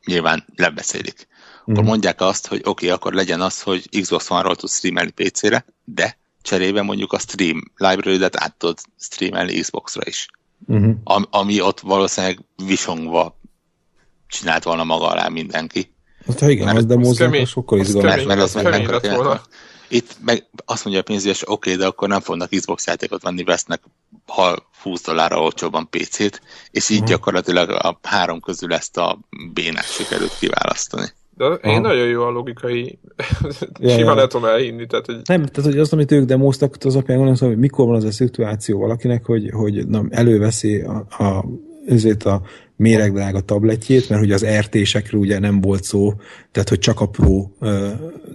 Nyilván lebeszélik. Uh-huh. Akkor mondják azt, hogy oké, okay, akkor legyen az, hogy Xbox One-ról tudsz streamelni PC-re, de cserébe mondjuk a stream library-et át tudod streamelni Xbox-ra is. Uh-huh. Am, ami ott valószínűleg visongva csinált volna maga alá mindenki. Hát ha igen, mert az demózzák, az sokkal izgalmas. Mert az meg nem Itt meg azt mondja a pénzés, oké, okay, de akkor nem fognak Xbox játékot venni, vesznek ha 20 dollárra olcsóban PC-t, és így uh-huh. gyakorlatilag a három közül ezt a bénát sikerült kiválasztani. De én Aha. nagyon jó a logikai, ja, simán el tudom elhinni. Tehát, hogy... Nem, tehát hogy az, amit ők demoztak, az apján gondolom, hogy mikor van az a szituáció valakinek, hogy, hogy na, előveszi a, a, ezért a méregdrága tabletjét, mert ugye az RT-sekről ugye nem volt szó, tehát hogy csak a Pro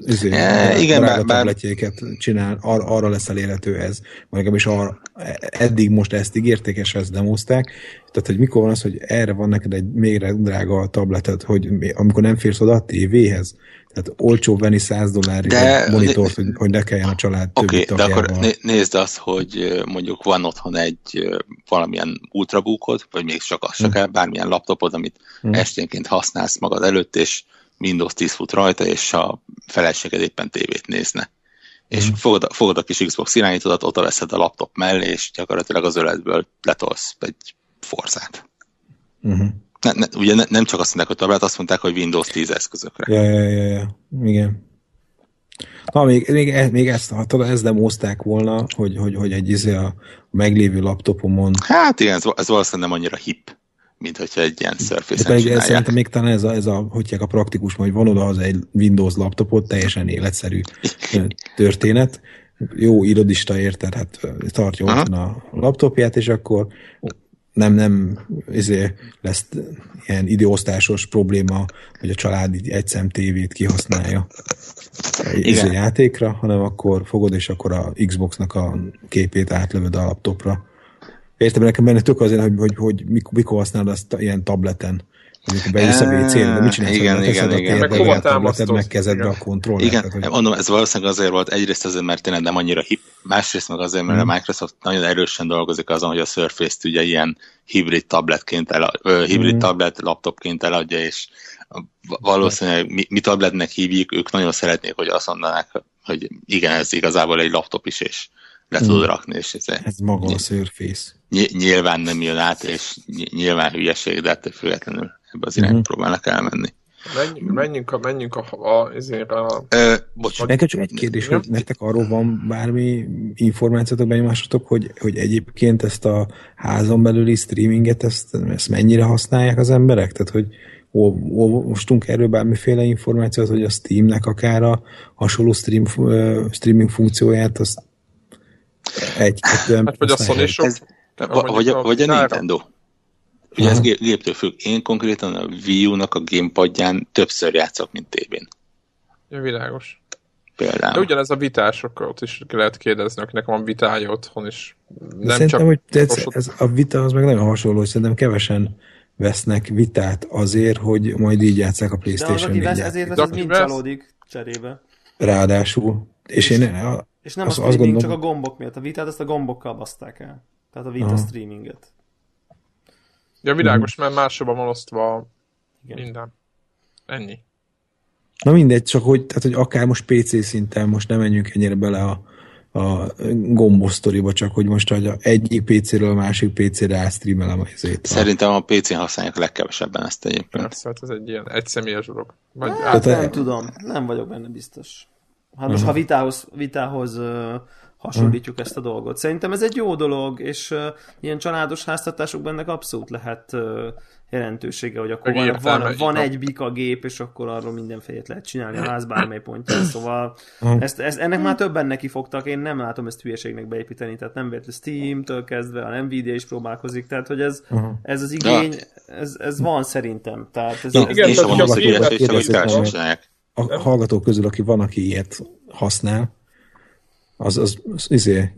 ezért, e, igen, drága bár, tabletjéket csinál, ar, arra lesz elérhető ez. Vagy is arra, eddig most ezt ígérték, és ezt demozták, tehát hogy mikor van az, hogy erre van neked egy méregdrága tabletet, hogy amikor nem férsz oda a tévéhez, tehát olcsó venni 100 dollár de, monitort, hogy, hogy ne kelljen a család okay, de akkor nézd azt, hogy mondjuk van otthon egy valamilyen ultrabookod, vagy még csak az hmm. kell, bármilyen laptopod, amit hmm. esténként használsz magad előtt, és Windows 10 fut rajta, és a feleséged éppen tévét nézne. És hmm. fogod, fogod a kis Xbox irányítódat, oda veszed a laptop mellé, és gyakorlatilag az öletből letolsz egy forzát. Uh-huh ne, ne, ugye ne, nem csak azt mondták, hogy tablet, azt mondták, hogy Windows 10 eszközökre. Ja, ja, ja, ja. igen. Na, még, még, e, még ezt, ha tudod, ezt demozták volna, hogy, hogy, hogy egy izé a meglévő laptopomon... Hát igen, ez, ez valószínűleg nem annyira hip, mint hogyha egy ilyen surface en ez Szerintem még talán ez a, ez a hogy a praktikus, hogy van oda az egy Windows laptopot, teljesen életszerű történet. Jó irodista érted, hát tartja ott a laptopját, és akkor nem, nem izé lesz ilyen időosztásos probléma, hogy a család egy szem tévét kihasználja egy izé játékra, hanem akkor fogod, és akkor a Xboxnak a képét átlövöd a laptopra. Értem, nekem benne tök azért, hogy, hogy, hogy mikor használod azt ilyen tableten. Amikor bejössz a WC-re, mit csinálsz? Igen, igen, igen. Meg hova támasztod? Meg kezedbe a kontrollert. Igen, tehát, hogy... mondom, ez valószínűleg azért volt, egyrészt azért, mert tényleg nem annyira hip, másrészt meg azért, mert hmm. a Microsoft nagyon erősen dolgozik azon, hogy a Surface-t ugye ilyen hibrid tabletként, el, ö, hibrid hmm. tablet laptopként eladja, és valószínűleg mi, mi tabletnek hívjuk, ők nagyon szeretnék, hogy azt mondanák, hogy igen, ez igazából egy laptop is, és le hmm. tudod rakni. És ez, ez maga a Surface. Nyilván nem jön át, és nyilván hülyeség, de ettől függetlenül ebbe az irányba uh-huh. próbálnak elmenni. Menjünk, menjünk a, menjünk a, a, ezért a... Ö, bocs. Neked csak egy kérdés, hogy nektek arról van bármi információtok, benyomásotok, hogy, hogy egyébként ezt a házon belüli streaminget, ezt, ezt mennyire használják az emberek? Tehát, hogy olvastunk erről bármiféle információt, hogy a Steamnek akár a hasonló stream, streaming funkcióját, azt egy-kettően... Hát, vagy a Sony. Vagy, a, vagy a Nintendo. Ugye ez géptől függ. Én konkrétan a Wii U-nak a gamepadján többször játszok, mint tévén. Ja, világos. Például. De ugyanez a vitásokat is lehet kérdezni, akinek van vitája otthon is. Nem szerintem, csak hogy ez, ez, a vita az meg nagyon hasonló, hogy szerintem kevesen vesznek vitát azért, hogy majd így játszák a Playstation 4 De az, aki vesz, ezért vesz, az mind csalódik cserébe. Ráadásul. És én a, és nem az, a streaming, azt gondolom, csak a gombok miatt. A vitát azt a gombokkal baszták el. Tehát a vita Aha. streaminget. Ja, világos, mert máshova van osztva Igen. minden. Ennyi. Na mindegy, csak hogy, tehát, hogy akár most PC szinten, most nem menjünk ennyire bele a, a gombosztoriba, csak hogy most hogy egyik PC-ről a másik PC-re átstreamelem a izét. Szerintem a PC-n használják legkevesebben ezt egyébként. Persze, hát ez egy ilyen egyszemélyes dolog. Vagy hát, nem nem tudom, nem vagyok benne biztos. Hát most, uh-huh. ha vitához, vitához uh, hasonlítjuk hmm. ezt a dolgot. Szerintem ez egy jó dolog, és uh, ilyen családos háztartásokban ennek abszolút lehet uh, jelentősége, hogy akkor van, van, van egy bika gép, és akkor arról mindenfélet lehet csinálni a ház bármely pontján, szóval hmm. ezt, ezt, ennek már többen neki fogtak, én nem látom ezt hülyeségnek beépíteni, tehát nem véletlenül Steam-től kezdve, a Nvidia is próbálkozik, tehát hogy ez, hmm. ez az igény, ez, ez van szerintem. Tehát ez, ja, ez, igen, ez, ez, ez, a hallgatók közül, aki van, aki ilyet használ, az, az, az izé,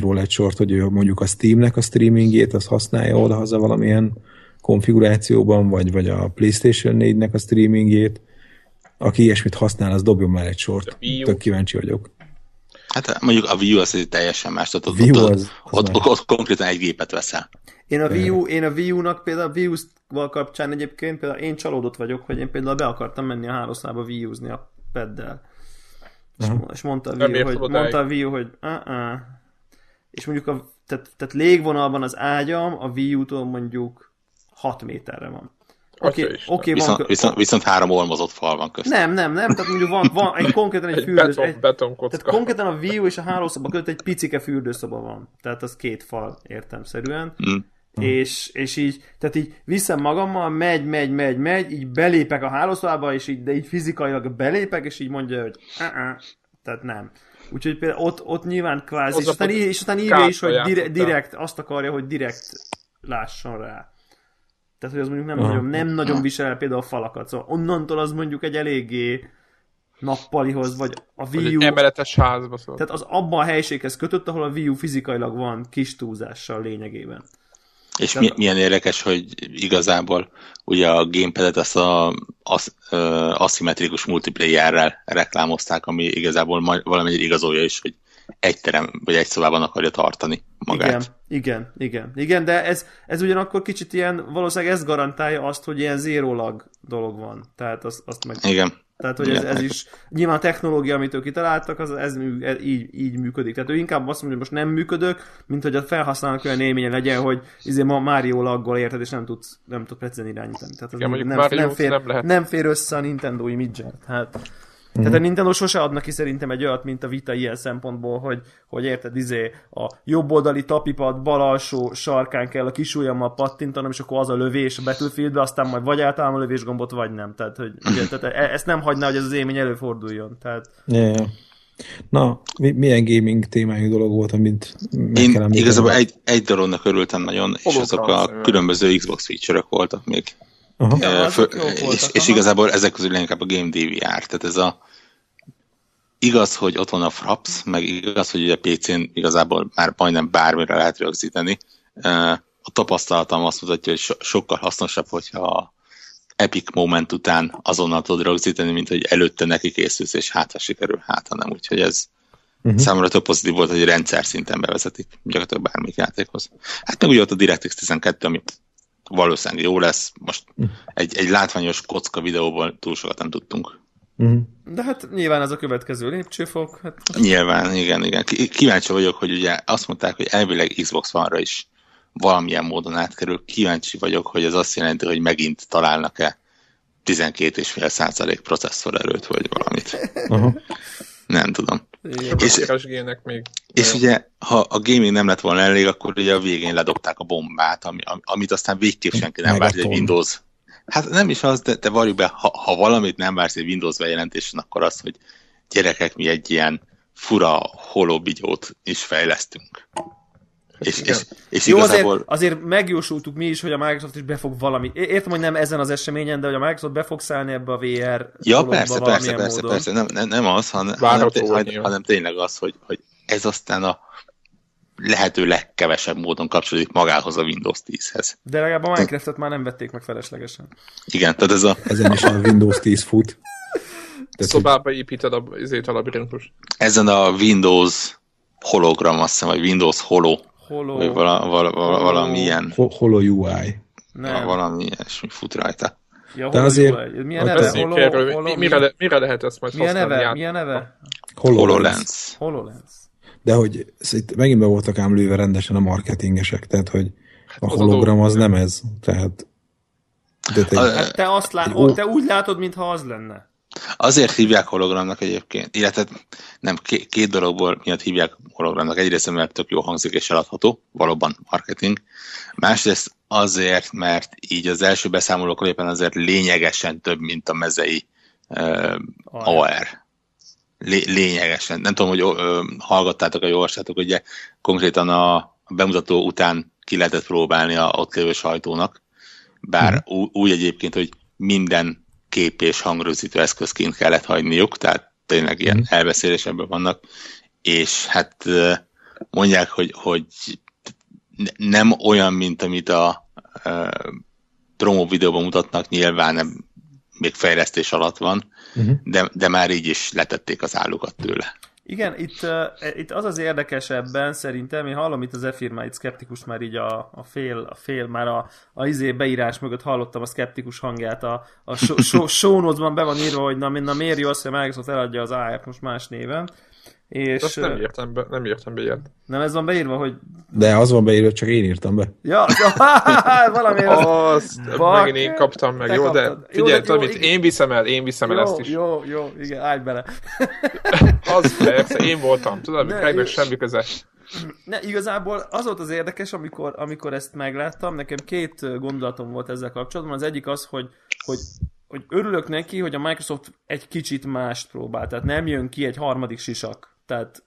róla egy sort, hogy ő mondjuk a Steamnek a streamingjét, az használja oda-haza valamilyen konfigurációban, vagy, vagy a PlayStation 4-nek a streamingjét. Aki ilyesmit használ, az dobjon már egy sort. Tök kíváncsi vagyok. Hát mondjuk a Wii U az egy teljesen más, tehát ott, ott, az, az ott, ott, ott, konkrétan egy gépet veszel. Én a Wii, U, én a Wii U-nak például a Wii U-val kapcsán egyébként például én csalódott vagyok, hogy én például be akartam menni a hálószlába Wii U-zni a peddel És, és mondta a Wii hogy, mondta a Wii hogy uh-uh. és mondjuk a, tehát, tehát légvonalban az ágyam a Wii U-tól mondjuk 6 méterre van. Oké, okay, okay, viszont, van... viszont, viszont három olmozott fal van között. Nem, nem, nem, tehát mondjuk van, van egy konkrétan egy, egy fürdőszoba. Beton, beton tehát konkrétan a Wii U és a hálószoba között egy picike fürdőszoba van. Tehát az két fal értemszerűen. Mm. És, és így, tehát így viszem magammal, megy, megy, megy, megy, így belépek a hálószobába, és így, de így fizikailag belépek, és így mondja, hogy uh-uh, tehát nem. Úgyhogy például ott, ott nyilván kvázi, és aztán, és aztán írja is, hogy direkt, direkt, azt akarja, hogy direkt lásson rá. Tehát, hogy az mondjuk nem, uh-huh. nagyon, nem nagyon visel el például a falakat. Szóval onnantól az mondjuk egy eléggé nappalihoz, vagy a Wii U... Egy emeletes házba szóval. Tehát az abban a helységhez kötött, ahol a Wii U fizikailag van kis túlzással lényegében. És mi, milyen érdekes, hogy igazából ugye a gamepadet azt a az, uh, aszimmetrikus multiplayerrel reklámozták, ami igazából valamennyire igazolja is, hogy egy terem, vagy egy szobában akarja tartani magát. Igen, igen, igen. igen de ez, ez ugyanakkor kicsit ilyen, valószínűleg ez garantálja azt, hogy ilyen zérólag dolog van. Tehát azt, azt meg... Igen. Tehát, hogy ez, ez is, nyilván a technológia, amit ők kitaláltak, az, ez, ez így, így működik. Tehát ő inkább azt mondja, hogy most nem működök, mint hogy a felhasználónak olyan élménye legyen, hogy izé ma Mario laggal érted, és nem tudsz, nem tud precízen irányítani. Tehát az Igen, nem, nem, nem, fér, nem, lehet. nem fér össze a Nintendo image Hát Mm. Tehát a Nintendo sose adnak ki szerintem egy olyat, mint a Vita ilyen szempontból, hogy, hogy érted, izé, a jobb oldali tapipad bal alsó sarkán kell a kis ujjammal pattintanom, és akkor az a lövés a Battlefieldbe, aztán majd vagy általában a lövésgombot, vagy nem. Tehát, hogy, ugye, tehát e- ezt nem hagyná, hogy ez az élmény előforduljon. Tehát... Yeah. Na, mi, milyen gaming témájú dolog volt, amit meg Én kell igazából egy, egy dolognak örültem nagyon, és azok a különböző Xbox feature-ök voltak még. Aha. Ja, Fő, és, és igazából ezek közül leginkább a Game DVR, tehát ez a igaz, hogy ott van a Fraps, meg igaz, hogy a PC-n igazából már majdnem bármire lehet rögzíteni. A tapasztalatom azt mutatja, hogy so- sokkal hasznosabb, hogyha a epic moment után azonnal tudod rögzíteni, mint hogy előtte neki készülsz, és hát ha sikerül, hát ha nem. Úgyhogy ez uh-huh. számomra több pozitív volt, hogy rendszer szinten bevezetik gyakorlatilag bármelyik játékhoz. Hát meg ugye ott a DirectX 12, ami valószínűleg jó lesz. Most uh-huh. egy, egy látványos kocka videóból túl sokat nem tudtunk. Uh-huh. De hát nyilván ez a következő lépcsőfok. Hát... Nyilván, igen, igen. Kíváncsi vagyok, hogy ugye azt mondták, hogy elvileg Xbox One-ra is valamilyen módon átkerül. Kíváncsi vagyok, hogy ez azt jelenti, hogy megint találnak-e 12,5 százalék processzorerőt, vagy valamit. Uh-huh. Nem tudom. Igen, és, még. és ugye, ha a gaming nem lett volna elég, akkor ugye a végén ledobták a bombát, ami, amit aztán végképp senki nem várt egy Windows. Hát nem is az, de, de valljuk be, ha, ha valamit nem vársz egy Windows bejelentésen, akkor az, hogy gyerekek, mi egy ilyen fura holobigyót is fejlesztünk. És, és, és Jó, igazából... azért, azért megjósoltuk mi is, hogy a Microsoft is be fog valami. Értem, hogy nem ezen az eseményen, de hogy a Microsoft be fog szállni ebbe a VR Ja, persze, persze, persze, módon. persze. Nem, nem, nem az, hanem, hanem, hanem, hanem tényleg az, hogy, hogy ez aztán a lehető legkevesebb módon kapcsolódik magához a Windows 10-hez. De legalább a Minecraftet már nem vették meg feleslegesen. Igen, tehát ez a... Ezen is a Windows 10 fut. Tehát, Szobába építed a, azért a labirintust. Ezen a Windows hologram, azt hiszem, vagy Windows Holo Holo... Vagy vala, vala, vala, valami ilyen... Holo UI. Nem. Valami ilyesmi fut rajta. Ja, De azért... UI. Milyen neve? Holo, holo, holo, mire, le, mire lehet ezt majd Milyen neve? Milyen neve? HoloLens. HoloLens. De hogy itt megint be voltak ám lőve rendesen a marketingesek, tehát hogy hát a hologram az nem ez, tehát... De te, hát te, azt lát, te úgy látod, mintha az lenne. Azért hívják hologramnak egyébként, illetve nem, két, két dologból miatt hívják hologramnak. Egyrészt, mert tök jó hangzik és eladható, valóban marketing. Másrészt azért, mert így az első beszámolók éppen azért lényegesen több, mint a mezei uh, AR. Lé- lényegesen. Nem tudom, hogy uh, hallgattátok, vagy olvastátok, ugye konkrétan a bemutató után ki lehetett próbálni a ott lévő sajtónak, bár uh-huh. úgy egyébként, hogy minden kép és hangrögzítő eszközként kellett hagyniuk, tehát tényleg ilyen mm. elbeszélésekben vannak, és hát mondják, hogy, hogy nem olyan, mint amit a promo videóban mutatnak, nyilván még fejlesztés alatt van, uh-huh. de, de már így is letették az állukat tőle. Igen, itt, uh, itt az az érdekesebben szerintem, én hallom itt az e itt szkeptikus már így a, a fél, a fél, már a, a izé beírás mögött hallottam a szkeptikus hangját, a, a show, show notes-ban be van írva, hogy na, na miért jó az, hogy Microsoft eladja az AR-t most más néven. És, Azt nem értem be, nem értem be ilyet. Nem ez van beírva, hogy... De az van beírva, csak én írtam be. Ja, valami az... Bak, megint én kaptam meg, jó, de figyelj, jó, amit én viszem el, én viszem el jó, ezt is. Jó, jó, igen, állj bele. az persze, én voltam, tudod, hogy Craignek semmi köze. Ne, igazából az volt az érdekes, amikor, amikor ezt megláttam, nekem két gondolatom volt ezzel kapcsolatban. Az egyik az, hogy, hogy hogy örülök neki, hogy a Microsoft egy kicsit mást próbál, tehát nem jön ki egy harmadik sisak. Tehát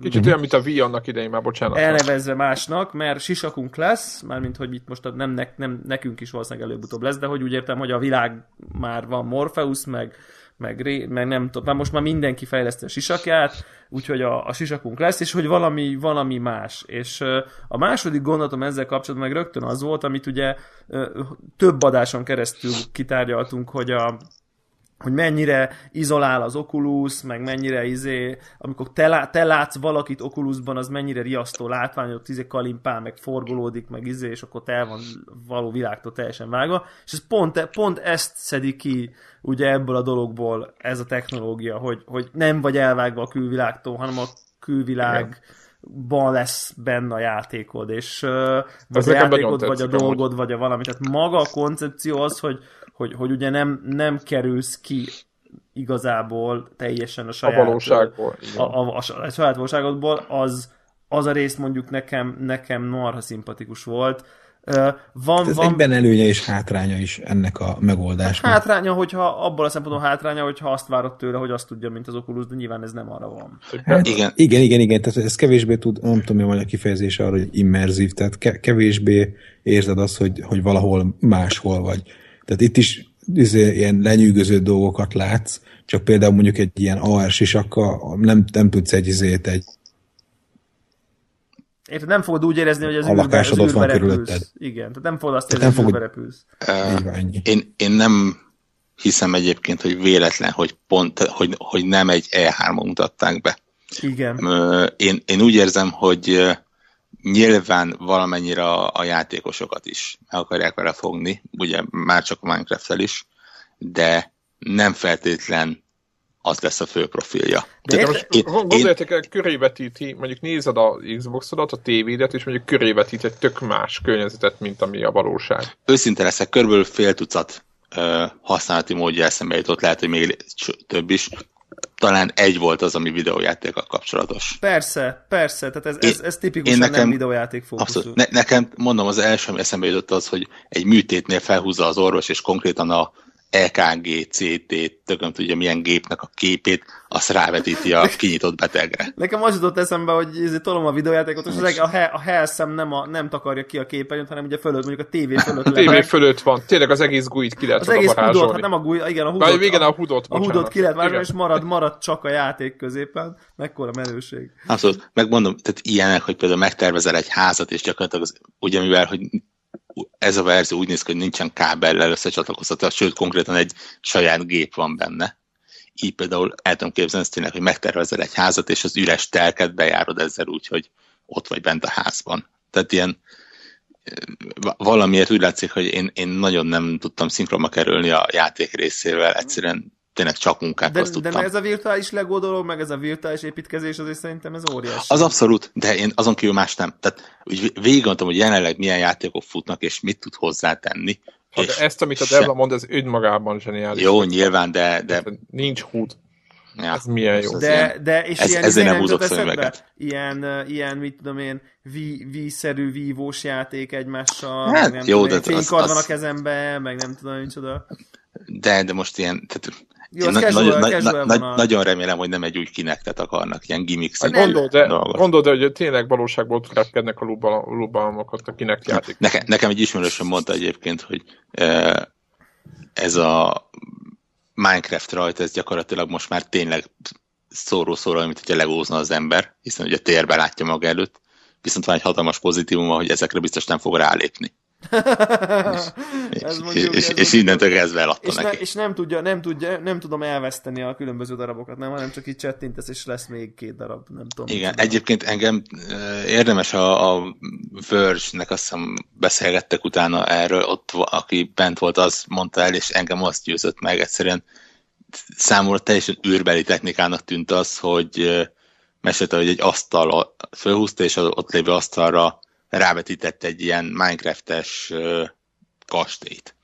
Kicsit olyan, mint a Wii annak idején már, bocsánat. Elnevezve másnak, mert sisakunk lesz, mármint, hogy itt most nem, ne, nem nekünk is valószínűleg előbb-utóbb lesz, de hogy úgy értem, hogy a világ már van Morpheus, meg, meg, ré, meg nem tudom, már most már mindenki fejleszti a sisakját, úgyhogy a, a sisakunk lesz, és hogy valami, valami más. És a második gondolatom ezzel kapcsolatban meg rögtön az volt, amit ugye több adáson keresztül kitárgyaltunk, hogy a, hogy mennyire izolál az Oculus, meg mennyire izé, amikor te, lá, te látsz valakit Oculusban, az mennyire riasztó látvány, hogy izé kalimpál, meg forgolódik, meg izé, és akkor te el van való világtól teljesen vágva, és ez pont, pont ezt szedi ki ugye ebből a dologból ez a technológia, hogy, hogy nem vagy elvágva a külvilágtól, hanem a külvilág ban lesz benne a játékod, és uh, vagy a játékod, vagy a dolgod, vagy a valami. Tehát maga a koncepció az, hogy hogy, hogy ugye nem, nem kerülsz ki igazából teljesen a saját... A valóságból. A, a, a, a saját valóságodból, az, az a rész mondjuk nekem, nekem marha szimpatikus volt. Uh, van, Ez van... egyben előnye és hátránya is ennek a megoldásnak. Hát hátránya, hogyha abban a szempontból hátránya, hogyha azt várod tőle, hogy azt tudja, mint az Oculus, de nyilván ez nem arra van. Hát, igen. igen, igen, igen, tehát ez kevésbé tud, nem tudom, mi van a kifejezés arra, hogy immerzív, tehát kevésbé érzed azt, hogy, hogy valahol máshol vagy. Tehát itt is izé, ilyen lenyűgöző dolgokat látsz, csak például mondjuk egy ilyen AR sisakkal nem, nem tudsz egy izét, egy Érted, nem fogod úgy érezni, hogy az a űrbe, az űrbe van körülötted. Igen, tehát nem fogod azt érezni, hogy űrbe repülsz. Uh, én, én nem hiszem egyébként, hogy véletlen, hogy pont, hogy, hogy nem egy E3-on mutatták be. Igen. Uh, én, én úgy érzem, hogy nyilván valamennyire a, a játékosokat is meg akarják vele fogni, ugye már csak a minecraft is, de nem feltétlen az lesz a fő profilja. De, most én, gondoljátok el, körévetíti, mondjuk nézed a Xbox-odat, a tévédet, és mondjuk körévetít egy tök más környezetet, mint ami a valóság. Őszinte leszek, körülbelül fél tucat uh, használati módja eszembe jutott, lehet, hogy még több is, talán egy volt az, ami videójátékkal kapcsolatos. Persze, persze, tehát ez, ez, ez tipikusan én nekem, nem videójáték fókuszú. Ne, nekem, mondom, az első, ami eszembe jutott az, hogy egy műtétnél felhúzza az orvos, és konkrétan a EKG, CT, tököm tudja milyen gépnek a képét, azt rávetíti a kinyitott betegre. Nekem az jutott eszembe, hogy tolom a videójátékot, és az a, a, a helszem nem, a, nem takarja ki a képernyőt, hanem ugye fölött, mondjuk a tévé fölött. A tévé fölött van, tényleg az egész guit ki lehet Az egész hudot, hát nem a guit, igen, a hudot. Vagy igen, a hudot, A hudot ki lehet várni, és marad, marad csak a játék középen. Mekkora menőség. Abszolút, megmondom, tehát ilyenek, hogy például megtervezel egy házat, és gyakorlatilag az, ugye mivel, hogy ez a verzió úgy néz ki, hogy nincsen kábellel összecsatlakoztatva, sőt, konkrétan egy saját gép van benne. Így például el tudom képzelni ezt tényleg, hogy megtervezel egy házat, és az üres telket bejárod ezzel úgy, hogy ott vagy bent a házban. Tehát ilyen valamiért úgy látszik, hogy én, én nagyon nem tudtam szinkronba kerülni a játék részével, egyszerűen tényleg csak munkát de, tudtam. De ez a virtuális Lego dolog, meg ez a virtuális építkezés, azért szerintem ez óriási. Az abszolút, de én azon kívül más nem. Tehát úgy végig gondoltam, hogy jelenleg milyen játékok futnak, és mit tud hozzátenni. Ha, de ezt, amit a Devla mond, ez önmagában zseniális. Jó, nyilván, de... de... Nincs húd. Ja, ez milyen jó. De, de és ez, ilyen, ezért nem húzok Ilyen, ilyen, mit tudom én, vízszerű vívós játék egymással, hát, nem jó, tudom, de az, van az... a kezembe, meg nem tudom, micsoda. De, de most ilyen, tehát jó, az casual, nagyon, casual na, na, nagyon remélem, hogy nem egy úgy kinektet akarnak, ilyen gimmicks. Hát gondold, de, gondold, hogy tényleg valóságból trapkednek a lubalomokat a kinek játék. Nekem, nekem egy ismerősöm mondta egyébként, hogy ez a Minecraft rajta, ez gyakorlatilag most már tényleg szóró-szóró, mint hogyha legózna az ember, hiszen ugye térbe látja maga előtt, viszont van egy hatalmas pozitívuma, hogy ezekre biztos nem fog rálépni. ez mondjuk, és, ez és innentől kezdve eladta és, neki. Ne, és nem tudja, nem tudja, nem tudom elveszteni a különböző darabokat, nem, hanem csak így csettintesz, és lesz még két darab, nem tudom. Igen, tudom. egyébként engem érdemes a, a Verge-nek azt hiszem beszélgettek utána erről, ott aki bent volt, az mondta el, és engem azt győzött meg egyszerűen számomra teljesen űrbeli technikának tűnt az, hogy mesélte, hogy egy asztal fölhúzta, és az ott lévő asztalra rávetített egy ilyen Minecraft-es kastélyt.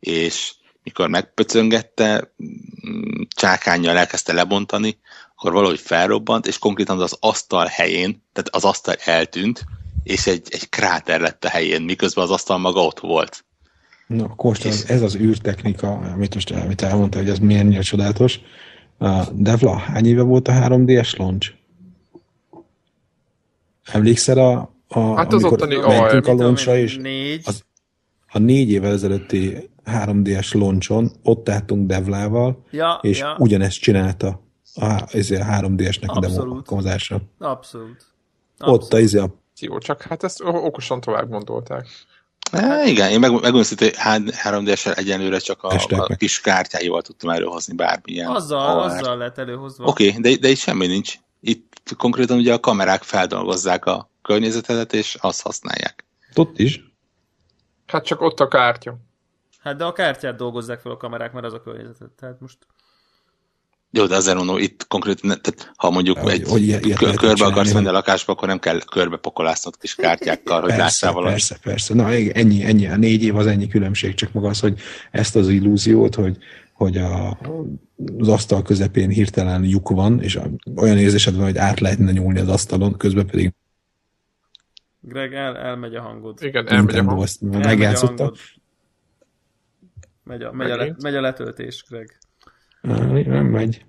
És mikor megpöcöngette, mm, csákányjal elkezdte lebontani, akkor valahogy felrobbant, és konkrétan az asztal helyén, tehát az asztal eltűnt, és egy, egy kráter lett a helyén, miközben az asztal maga ott volt. Na, Kóstolom, és... ez az űrtechnika, amit most amit elmondta, hogy ez milyen csodálatos. Uh, Devla, hány éve volt a 3D-es launch? Emlékszel a, a hát az ottani mentünk a launchra, és négy. Az, a négy évvel ezelőtti 3D-es launchon ott álltunk Devlával, ja, és ja. ugyanezt csinálta a, a 3D-esnek a demo alkalmazása. Abszolút. Abszolút. Ott a, izé a... Jó, csak hát ezt okosan tovább gondolták. Hát, igen, én meg, megmondom, hogy 3D-essel egyenlőre csak a, a kis kártyáival tudtam előhozni bármilyen. Azzal, AR. azzal lett előhozva. Oké, okay, de, de itt semmi nincs. Itt konkrétan ugye a kamerák feldolgozzák a környezetet, és azt használják. Ott is. Hát csak ott a kártya. Hát de a kártyát dolgozzák fel a kamerák, mert az a környezetet. Tehát most... Jó, de azért mondom, itt konkrétan, tehát, ha mondjuk hogy, egy hogy ilyet kör, körbe akarsz menni a lakásba, akkor nem kell körbe pokolásznod kis kártyákkal, hogy lássál valamit. Persze, persze. Na, ennyi, ennyi, a négy év az ennyi különbség, csak maga az, hogy ezt az illúziót, hogy, hogy a, az asztal közepén hirtelen lyuk van, és olyan érzésed van, hogy át lehetne nyúlni az asztalon, közben pedig Greg, el, elmegy a hangod. Igen, elmegy a hangod. Megjátszotta. Megy a, megy, a, le, megy a letöltés, Greg. Nem megy.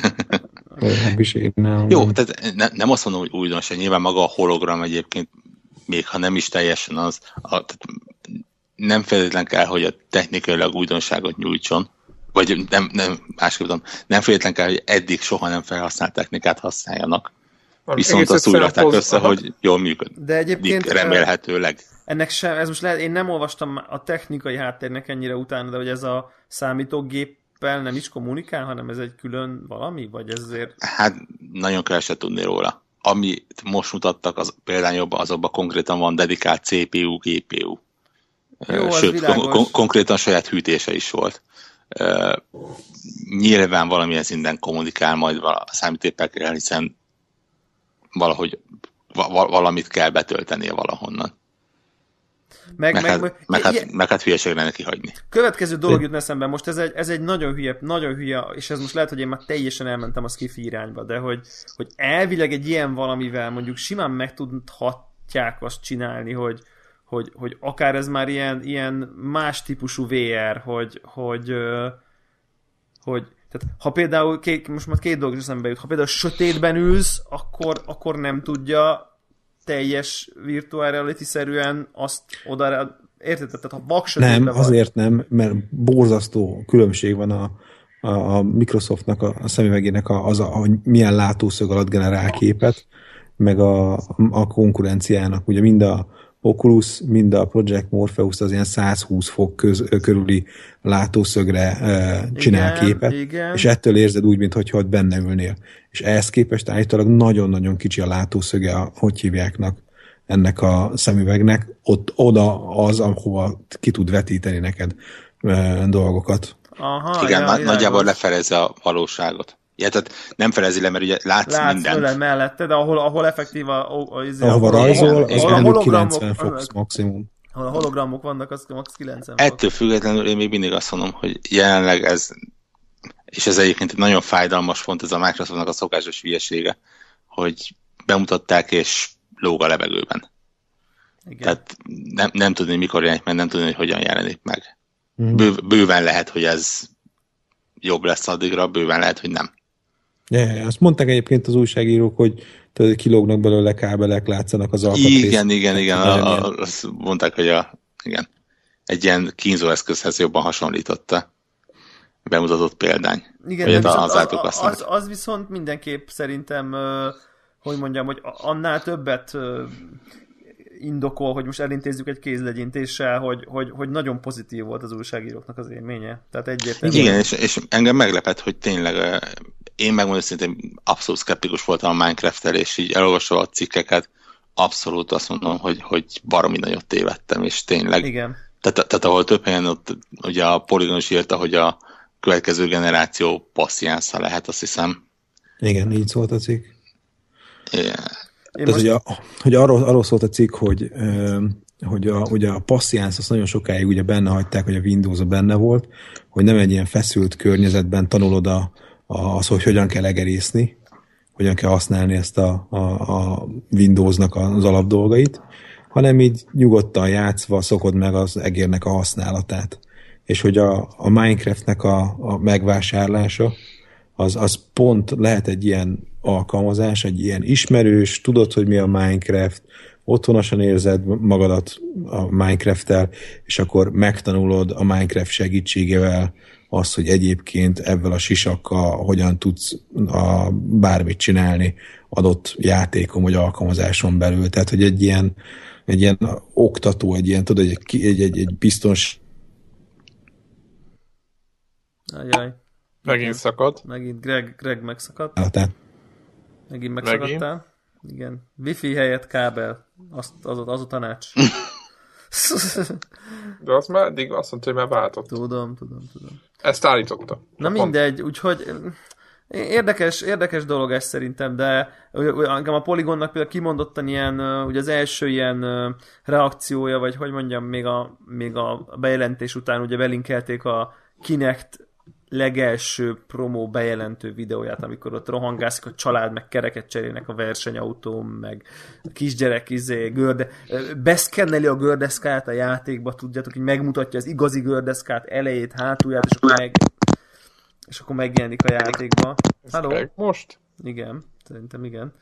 Jó, tehát ne, nem azt mondom, hogy újdonság, nyilván maga a hologram egyébként, még ha nem is teljesen az, a, tehát nem feltétlen kell, hogy a technikailag újdonságot nyújtson, vagy nem, nem másképp tudom, nem feltétlen kell, hogy eddig soha nem felhasznált technikát használjanak. Viszont azt úgy rakták össze, aha. hogy jól működik. De egyébként remélhetőleg. Ennek sem, ez most lehet, én nem olvastam a technikai háttérnek ennyire utána, de hogy ez a számítógéppel nem is kommunikál, hanem ez egy külön valami, vagy ezért? Hát nagyon keveset tudni róla. Amit most mutattak, az példányokban azokban konkrétan van dedikált CPU, GPU. Jó, Sőt, kon- kon- konkrétan saját hűtése is volt. Uh, nyilván valamilyen szinten kommunikál majd a számítógépekkel, hiszen valahogy va- valamit kell betöltenie valahonnan. Meg, meg, meg, meg, meg, hát, meg hát hülyeség lenne kihagyni. Következő dolog jut eszembe, most ez egy, ez egy nagyon hülye, nagyon hülye, és ez most lehet, hogy én már teljesen elmentem a skifi irányba, de hogy, hogy elvileg egy ilyen valamivel mondjuk simán megtudhatják azt csinálni, hogy, hogy, hogy akár ez már ilyen, ilyen más típusú VR, hogy, hogy, hogy tehát ha például, két, most már két dolog eszembe jut, ha például sötétben ülsz, akkor, akkor nem tudja teljes virtual reality-szerűen azt oda, érted? Tehát ha vak Nem, van. azért nem, mert borzasztó különbség van a, a, a Microsoftnak, a, a szemüvegének a, az, a, hogy milyen látószög alatt generál képet, meg a, a konkurenciának. Ugye mind a Oculus, mind a Project Morpheus az ilyen 120 fok köz, körüli látószögre uh, csinál igen, képet, igen. és ettől érzed úgy, mintha ott benne ülnél. És ehhez képest állítólag nagyon-nagyon kicsi a látószöge, a, hogy hívjáknak ennek a szemüvegnek, ott oda az, ahova ki tud vetíteni neked uh, dolgokat. Aha, Igen, ja, nagyjából lefelezi a valóságot. Ja, tehát nem felezi le, mert ugye látsz, látsz mindent. Látsz mellette, de ahol, ahol effektív a... a, a, ahova rajzol, az ahol 90 fok maximum. Ahol a hologramok vannak, az max 90 fok. Ettől függetlenül én még mindig azt mondom, hogy jelenleg ez, és ez egyébként egy nagyon fájdalmas font, ez a Microsoftnak a szokásos hülyesége, hogy bemutatták és lóg a levegőben. Igen. Tehát nem, nem tudni, mikor jelenik meg, nem tudni, hogy hogyan jelenik meg. Mm. Bő, bőven lehet, hogy ez jobb lesz addigra, bőven lehet, hogy nem. Ja, azt mondták egyébként az újságírók, hogy tudod, kilógnak belőle kábelek, látszanak az alkatrész. Igen, igen, igen. A, a, azt mondták, hogy a, igen, egy ilyen kínzóeszközhez jobban hasonlította bemutatott példány. Igen, az, az, az, az, az viszont mindenképp szerintem, hogy mondjam, hogy annál többet indokol, hogy most elintézzük egy kézlegyintéssel, hogy, hogy, hogy nagyon pozitív volt az újságíróknak az élménye. Tehát egyértelműen. Igen, és, és engem meglepett, hogy tényleg én megmondom szintén abszolút szkeptikus voltam a Minecraft-tel, és így elolvasva a cikkeket, abszolút azt mondom, hogy, hogy baromi nagyot tévedtem, és tényleg. Igen. Tehát, tehát ahol több helyen ott ugye a Polygon is írta, hogy a következő generáció passziánsza lehet, azt hiszem. Igen, így szólt a cikk. Igen. Tehát, most... hogy, a, hogy arról, arról szólt a cikk, hogy, hogy a, ugye a passziánsz azt nagyon sokáig ugye benne hagyták, hogy a windows benne volt, hogy nem egy ilyen feszült környezetben tanulod a, a, az, hogy hogyan kell egerészni, hogyan kell használni ezt a, a, a Windowsnak az alapdolgait, hanem így nyugodtan játszva szokod meg az egérnek a használatát. És hogy a, a Minecraftnek a, a megvásárlása, az, az pont lehet egy ilyen alkalmazás, egy ilyen ismerős, tudod, hogy mi a Minecraft, otthonosan érzed magadat a Minecraft-tel, és akkor megtanulod a Minecraft segítségével azt, hogy egyébként ebből a sisakkal hogyan tudsz a, bármit csinálni adott játékon vagy alkalmazáson belül. Tehát, hogy egy ilyen, egy ilyen oktató, egy ilyen, tudod, egy, egy, egy, egy biztons... Ajaj. Megint szakadt. Megint Greg, Greg megszakadt. Tehát. Megint megszakadtál. Megint. Igen. Wifi helyett kábel. Azt, az, az a tanács. De az már eddig azt mondta, hogy már váltott. Tudom, tudom, tudom. Ezt állította. Na mindegy, úgyhogy Érdekes, érdekes dolog ez szerintem, de engem a Polygonnak például kimondottan ilyen, ugye az első ilyen reakciója, vagy hogy mondjam, még a, még a bejelentés után ugye belinkelték a Kinect legelső promó bejelentő videóját, amikor ott rohangászik a család, meg kereket cserélnek a versenyautón, meg a kisgyerek izé, görde, beszkenneli a gördeszkát a játékba, tudjátok, hogy megmutatja az igazi gördeszkát elejét, hátulját, és akkor, meg, és akkor megjelenik a játékba. Halló? Most? Igen, szerintem igen.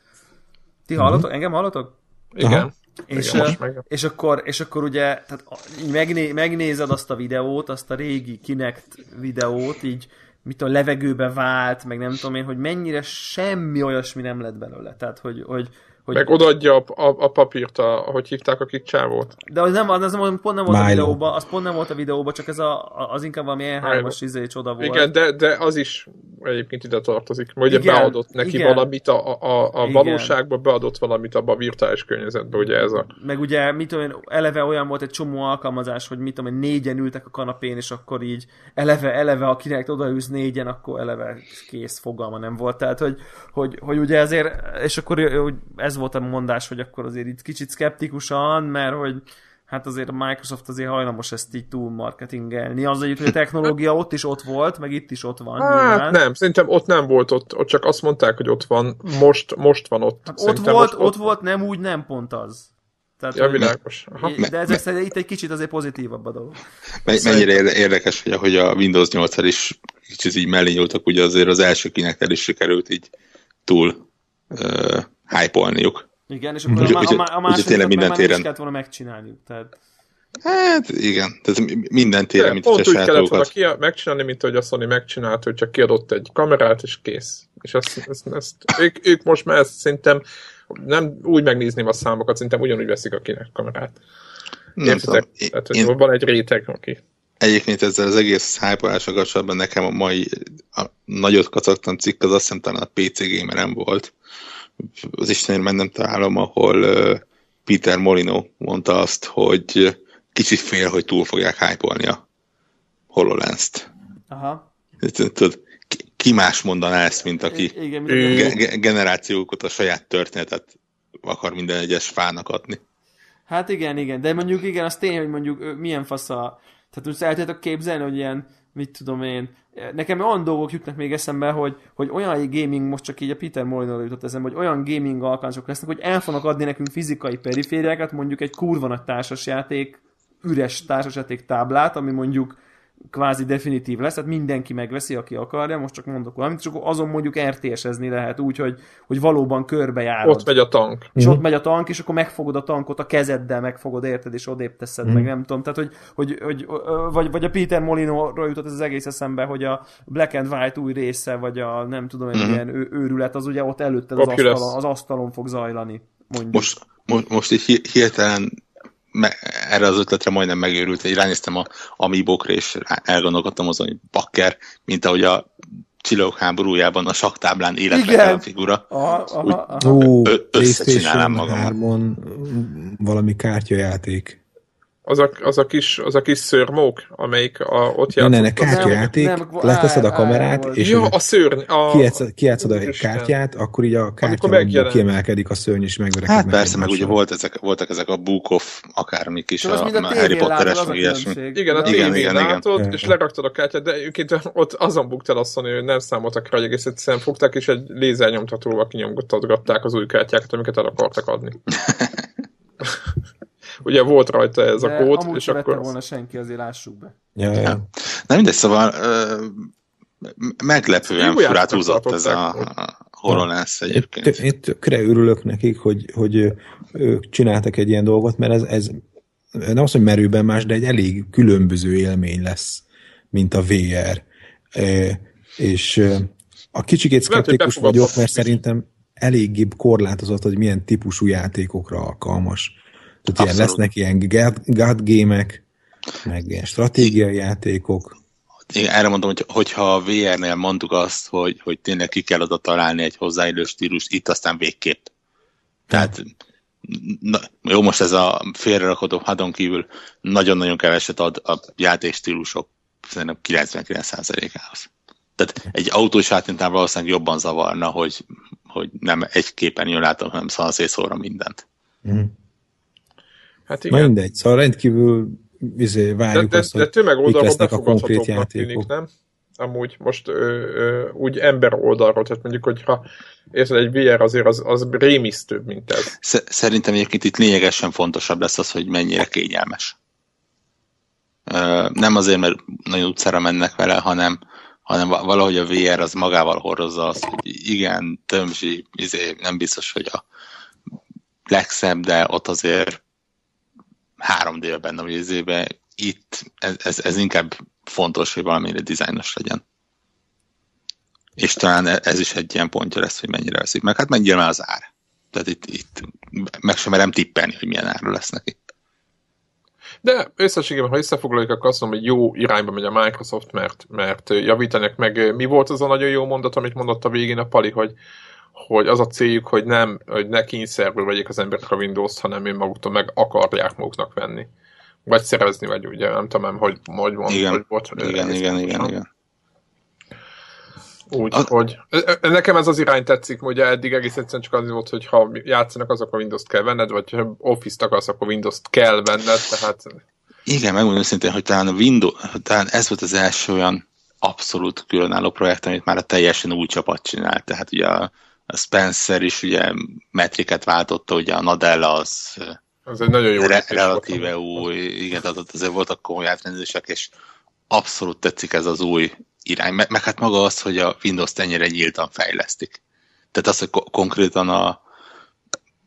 Ti hallotok? Engem hallotok? Igen. Aha. És, Igen, és, akkor, és akkor ugye tehát megné, megnézed azt a videót, azt a régi Kinect videót, így mit a levegőbe vált, meg nem tudom én, hogy mennyire semmi olyasmi nem lett belőle. Tehát, hogy, hogy, hogy... Meg odaadja a, a, a papírt, a, hogy hívták a kis csávót. De az nem, az nem, pont nem volt Milo. a videóban, az pont nem volt a videóban, csak ez a, az inkább valami E3-as izé csoda volt. Igen, de, de az is egyébként ide tartozik. Mert ugye igen, beadott neki igen. valamit a, a, a valóságba, beadott valamit abba a virtuális környezetbe, ugye ez a... Meg ugye, mit tudom én, eleve olyan volt egy csomó alkalmazás, hogy mit tudom én, négyen ültek a kanapén, és akkor így eleve, eleve, akinek odaülsz négyen, akkor eleve kész fogalma nem volt. Tehát, hogy, hogy, hogy ugye ezért, és akkor hogy ez volt a mondás, hogy akkor azért itt kicsit szkeptikusan, mert hogy hát azért a Microsoft azért hajlamos ezt így túl marketingelni. Az együtt, hogy a technológia ott is ott volt, meg itt is ott van. Hát nyilván. nem, szerintem ott nem volt ott, ott csak azt mondták, hogy ott van, most, most van ott. Hát ott volt, ott, ott volt, nem úgy, nem pont az. Tehát, ja, világos. Aha. De ezek szerint itt egy kicsit azért pozitívabb a dolog. Mennyire érdekes, hogy ahogy a Windows 8 is kicsit így mellé nyúltak, ugye azért az első kinek el is sikerült így túl hype-olniuk. Igen, és akkor úgy, a, a, a, másodikat minden téren... is kellett volna megcsinálniuk. Tehát... Hát igen, tehát minden téren, mint Pont úgy kellett volna ki, megcsinálni, mint hogy a Sony megcsinált, hogy csak kiadott egy kamerát, és kész. És ezt, ezt, ezt ők, ők most már ezt szerintem nem úgy megnézném a számokat, szerintem ugyanúgy veszik a kinek kamerát. Nem tudom. Tehát, hogy én... van egy réteg, aki... Egyébként ezzel az egész hype kapcsolatban nekem a mai a nagyot kacagtan cikk az azt hiszem talán a PC Gameren volt, az Istenért nem találom, ahol Peter Molino mondta azt, hogy kicsit fél, hogy túl fogják hype a HoloLens-t. Aha. Tudod, ki más mondaná ezt, mint aki igen, ge- generációkat a saját történetet akar minden egyes fának adni. Hát igen, igen, de mondjuk igen, az tény, hogy mondjuk milyen fasz a... Tehát most el tudjátok képzelni, hogy ilyen, mit tudom én, nekem olyan dolgok jutnak még eszembe, hogy, hogy olyan gaming, most csak így a Peter Molyneux jutott eszembe, hogy olyan gaming alkalmazások lesznek, hogy el fognak adni nekünk fizikai perifériákat, mondjuk egy kurva nagy társasjáték, üres társasjáték táblát, ami mondjuk kvázi definitív lesz, tehát mindenki megveszi, aki akarja, most csak mondok valamit, és akkor azon mondjuk RTS-ezni lehet úgy, hogy, hogy valóban járod. Ott megy a tank. És mm-hmm. ott megy a tank, és akkor megfogod a tankot a kezeddel, megfogod, érted, és odébb teszed, mm-hmm. meg nem tudom. Tehát, hogy, hogy, hogy vagy, vagy a Peter Molino-ról jutott ez az egész eszembe, hogy a Black and White új része, vagy a nem tudom, egy mm-hmm. ilyen őrület, az ugye ott előtte az asztalon, az asztalon fog zajlani. Mondjuk. Most, most, most így hirtelen me, erre az ötletre majdnem megőrült, hogy ránéztem a Amiibokra, és elgondolkodtam azon, hogy bakker, mint ahogy a Csillagok háborújában a saktáblán életre a figura. Aha, aha, aha. Ó, összecsinálám magam. 3 valami kártyajáték. Az a, az a, kis, az a kis szörmók, amelyik a, ott játszott. Ne, ne, kártyajáték, leteszed a kamerát, és ja, a szörny, a... Kijátszod, kijátszod a kártyát, akkor így a kártya kiemelkedik a szörny, és megverekedik. Hát persze, meg ugye volt ezek, voltak ezek a Book of akármik is, a, a, a Harry Potteres, meg ilyesmi. Igen, a igen, igen, látod, igen. és leraktad a kártyát, de egyébként ott azon buktál azt mondani, hogy nem számoltak rá, hogy egész egyszerűen fogták, és egy lézernyomtatóval kinyomgatták az új kártyákat, amiket el akartak adni. ugye volt rajta ez De a kód, amúgy és akkor... volna senki, azért lássuk be. Ja, ja. Na mindegy, szóval ö, meglepően furát húzott ez a, a HoloLens egyébként. Én tökre örülök nekik, hogy, hogy ők csináltak egy ilyen dolgot, mert ez, ez nem azt, hogy merőben más, de egy elég különböző élmény lesz, mint a VR. E, és a kicsikét szkeptikus vagyok, mert szerintem eléggé korlátozott, hogy milyen típusú játékokra alkalmas. Tehát ilyen lesznek ilyen god gémek, meg ilyen stratégiai játékok. Igen, erre mondom, hogy hogyha a VR-nél mondtuk azt, hogy, hogy tényleg ki kell oda találni egy hozzáillő stílust, itt aztán végképp. Tehát na, jó, most ez a félrerakodó hadon kívül nagyon-nagyon keveset ad a játékstílusok, szerintem 99%-ához. Tehát egy autós játéknál valószínűleg jobban zavarna, hogy, hogy nem egy képen látom, hanem szanszészóra mindent. Mm. Hát igen. Na mindegy, szóval rendkívül izé, várjuk de, de, azt, de, de tömeg oldalról a konkrét játékok. Tűnik, nem? Amúgy most ö, ö, úgy ember oldalról, tehát mondjuk, hogyha érted, egy VR azért az, az rémisztőbb, mint ez. Szerintem egyébként itt lényegesen fontosabb lesz az, hogy mennyire kényelmes. Ö, nem azért, mert nagyon utcára mennek vele, hanem, hanem valahogy a VR az magával hordozza azt, hogy igen, tömzsi, izé, nem biztos, hogy a legszebb, de ott azért 3D benne itt ez, ez, ez inkább fontos, hogy valamire dizájnos legyen. És talán e, ez is egy ilyen pontja lesz, hogy mennyire veszik meg. Hát mennyire már az ár. Tehát itt, itt meg sem merem tippelni, hogy milyen ára lesz neki. De összességében, ha összefoglaljuk, akkor azt mondom, hogy jó irányba megy a Microsoft, mert, mert javítanak meg. Mi volt az a nagyon jó mondat, amit mondott a végén a Pali, hogy, hogy az a céljuk, hogy nem, hogy ne kényszerből vegyék az emberek a Windows-t, hanem én maguktól meg akarják maguknak venni. Vagy szerezni, vagy ugye, nem tudom, hogy, hogy mond, igen. hogy volt. Igen, igen, igen, igen. Úgy, a... nekem ez az irány tetszik, ugye eddig egész egyszerűen csak az volt, hogy ha játszanak, azok a Windows-t kell venned, vagy ha Office-t akarsz, akkor Windows-t kell venned, tehát... Igen, megmondom őszintén, hogy talán a Windows, talán ez volt az első olyan abszolút különálló projekt, amit már a teljesen új csapat csinált. Tehát ugye a Spencer is ugye metriket váltotta, ugye a Nadella az az egy nagyon jó re- relatíve volt. új, igen, tehát ott azért voltak komoly átrendezések, és abszolút tetszik ez az új irány, meg, meg hát maga az, hogy a Windows-t ennyire nyíltan fejlesztik. Tehát az, hogy ko- konkrétan a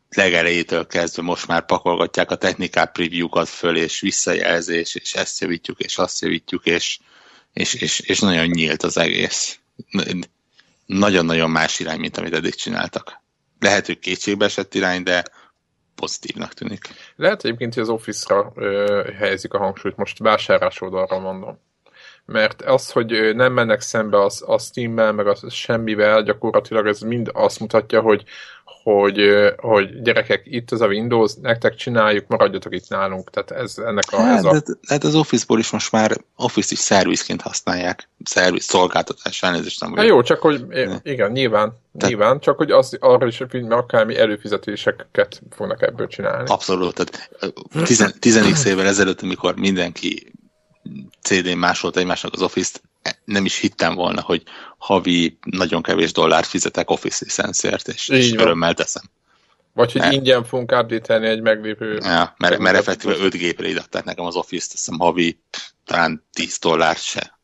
legelejétől kezdve most már pakolgatják a technikál preview-kat föl, és visszajelzés, és ezt javítjuk, és azt javítjuk, és, és, és, és nagyon nyílt az egész nagyon-nagyon más irány, mint amit eddig csináltak. Lehet, hogy kétségbe esett irány, de pozitívnak tűnik. Lehet egyébként, hogy az Office-ra ö, helyezik a hangsúlyt, most vásárlás oldalra mondom. Mert az, hogy nem mennek szembe az, a Steam-mel, meg a semmivel, gyakorlatilag ez mind azt mutatja, hogy hogy, hogy gyerekek, itt az a Windows, nektek csináljuk, maradjatok itt nálunk. Tehát ez ennek a... Hát, ez a... hát az Office-ból is most már Office is szervizként használják. Szerviz, szolgáltatás, elnézést nem Hát jó, csak hogy igen, nyilván, Te... nyilván, csak hogy az, arra is akármi előfizetéseket fognak ebből csinálni. Abszolút, tehát 10 évvel ezelőtt, amikor mindenki CD-n másolt egymásnak az Office-t, nem is hittem volna, hogy havi nagyon kevés dollárt fizetek Office licenszért, és, és örömmel teszem. Vagy hogy mert, ingyen fogunk update egy meglévő... Ja, mert, mert effektíve 5 gépre idatták nekem az Office-t, teszem havi talán 10 dollárt se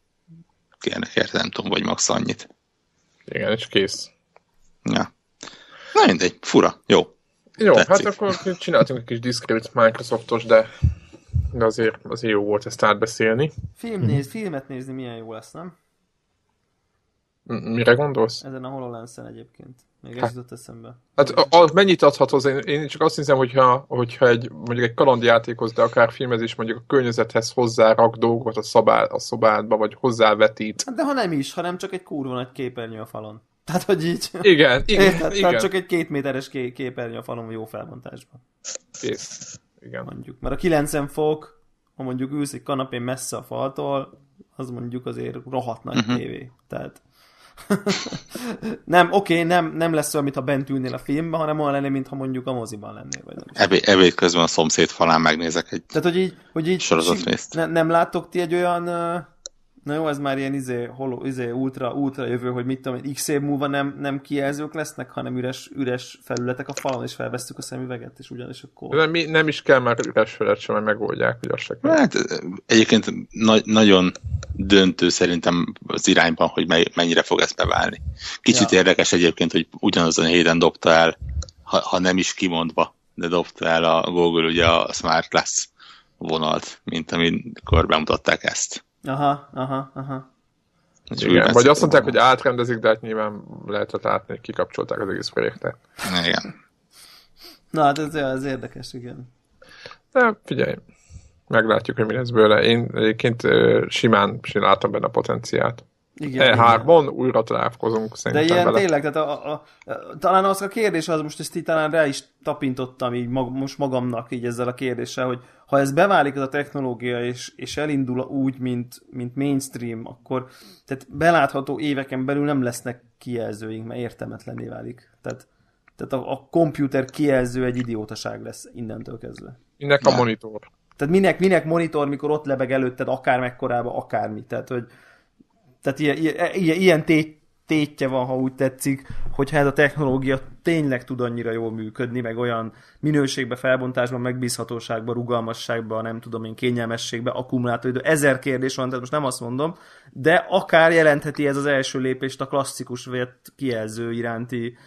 kérnek érte, nem tudom, vagy max annyit. Igen, és kész. Ja. Na mindegy, fura, jó. Jó, Tetszik. hát akkor csináltunk egy kis diszkrét Microsoftos, de de azért, azért jó volt ezt átbeszélni. Film néz, filmet nézni milyen jó lesz, nem? Mire gondolsz? Ezen a HoloLens-en egyébként. Még ez jutott eszembe. Hát a, a, mennyit adhatod? Én, én csak azt hiszem, hogyha, hogyha egy, mondjuk egy kalandjátékhoz, de akár filmezés mondjuk a környezethez hozzárak dolgokat a, szabá, a szobádba, vagy hozzávetít. Hát de ha nem is, hanem csak egy kurva nagy képernyő a falon. Tehát, hogy így... Igen, igen, Érted? igen. Tehát csak egy két méteres ké- képernyő a falon jó felbontásban. Kész. Igen. Mondjuk. Mert a 90 fok, ha mondjuk ülsz egy kanapén messze a faltól, az mondjuk azért rohadt nagy uh-huh. tévé. Tehát nem, oké, okay, nem, nem lesz olyan, mintha bent ülnél a filmben, hanem olyan lenni, mintha mondjuk a moziban lennél. Vagy nem. Ebé, ebéd közben a szomszéd falán megnézek egy Tehát, hogy így, hogy így sorozatrészt. ne, nem láttok ti egy olyan, na jó, ez már ilyen izé, holo, izé ultra, ultra jövő, hogy mit tudom, x év múlva nem, nem kijelzők lesznek, hanem üres, üres felületek a falon, és felvesztük a szemüveget, és ugyanis akkor... Nem, mi- nem is kell már üres felet sem, mert megoldják, hogy azt se kell. Hát egyébként na- nagyon döntő szerintem az irányban, hogy me- mennyire fog ez beválni. Kicsit Ja. érdekes egyébként, hogy ugyanazon a héten dobta el, ha, ha nem is kimondva, de dobta el a Google ugye a Smart Glass vonalt, mint amikor bemutatták ezt. Aha, aha, aha. Igen. Vagy azt mondták, hogy átrendezik, de hát nyilván lehetett látni, hogy kikapcsolták az egész projektet. Igen. Na hát ez, ez érdekes, igen. De figyelj, meglátjuk, hogy mi lesz belőle. Én egyébként ö, simán látom benne a potenciált. Igen, igen. E3-on újra találkozunk De szerintem ilyen vele. tényleg, tehát a, a, a, talán az a kérdés az, most ezt így talán rá is tapintottam így mag, most magamnak így ezzel a kérdéssel, hogy ha ez beválik ez a technológia, és, és elindul úgy, mint, mint mainstream, akkor tehát belátható éveken belül nem lesznek kijelzőink, mert értelmetlenné válik. Tehát, tehát a, a komputer kijelző egy idiótaság lesz innentől kezdve. Minek a monitor. Tehát minek, minek monitor, mikor ott lebeg előtted akár mekkorába, akármi. Tehát, hogy tehát ilyen, ilyen, ilyen, ilyen tét, tétje van, ha úgy tetszik, hogyha ez a technológia tényleg tud annyira jól működni, meg olyan minőségbe, felbontásban, megbízhatóságban, rugalmasságban, nem tudom én, kényelmességben, akkumulátoridő, ezer kérdés van, tehát most nem azt mondom, de akár jelentheti ez az első lépést a klasszikus vett kijelző iránti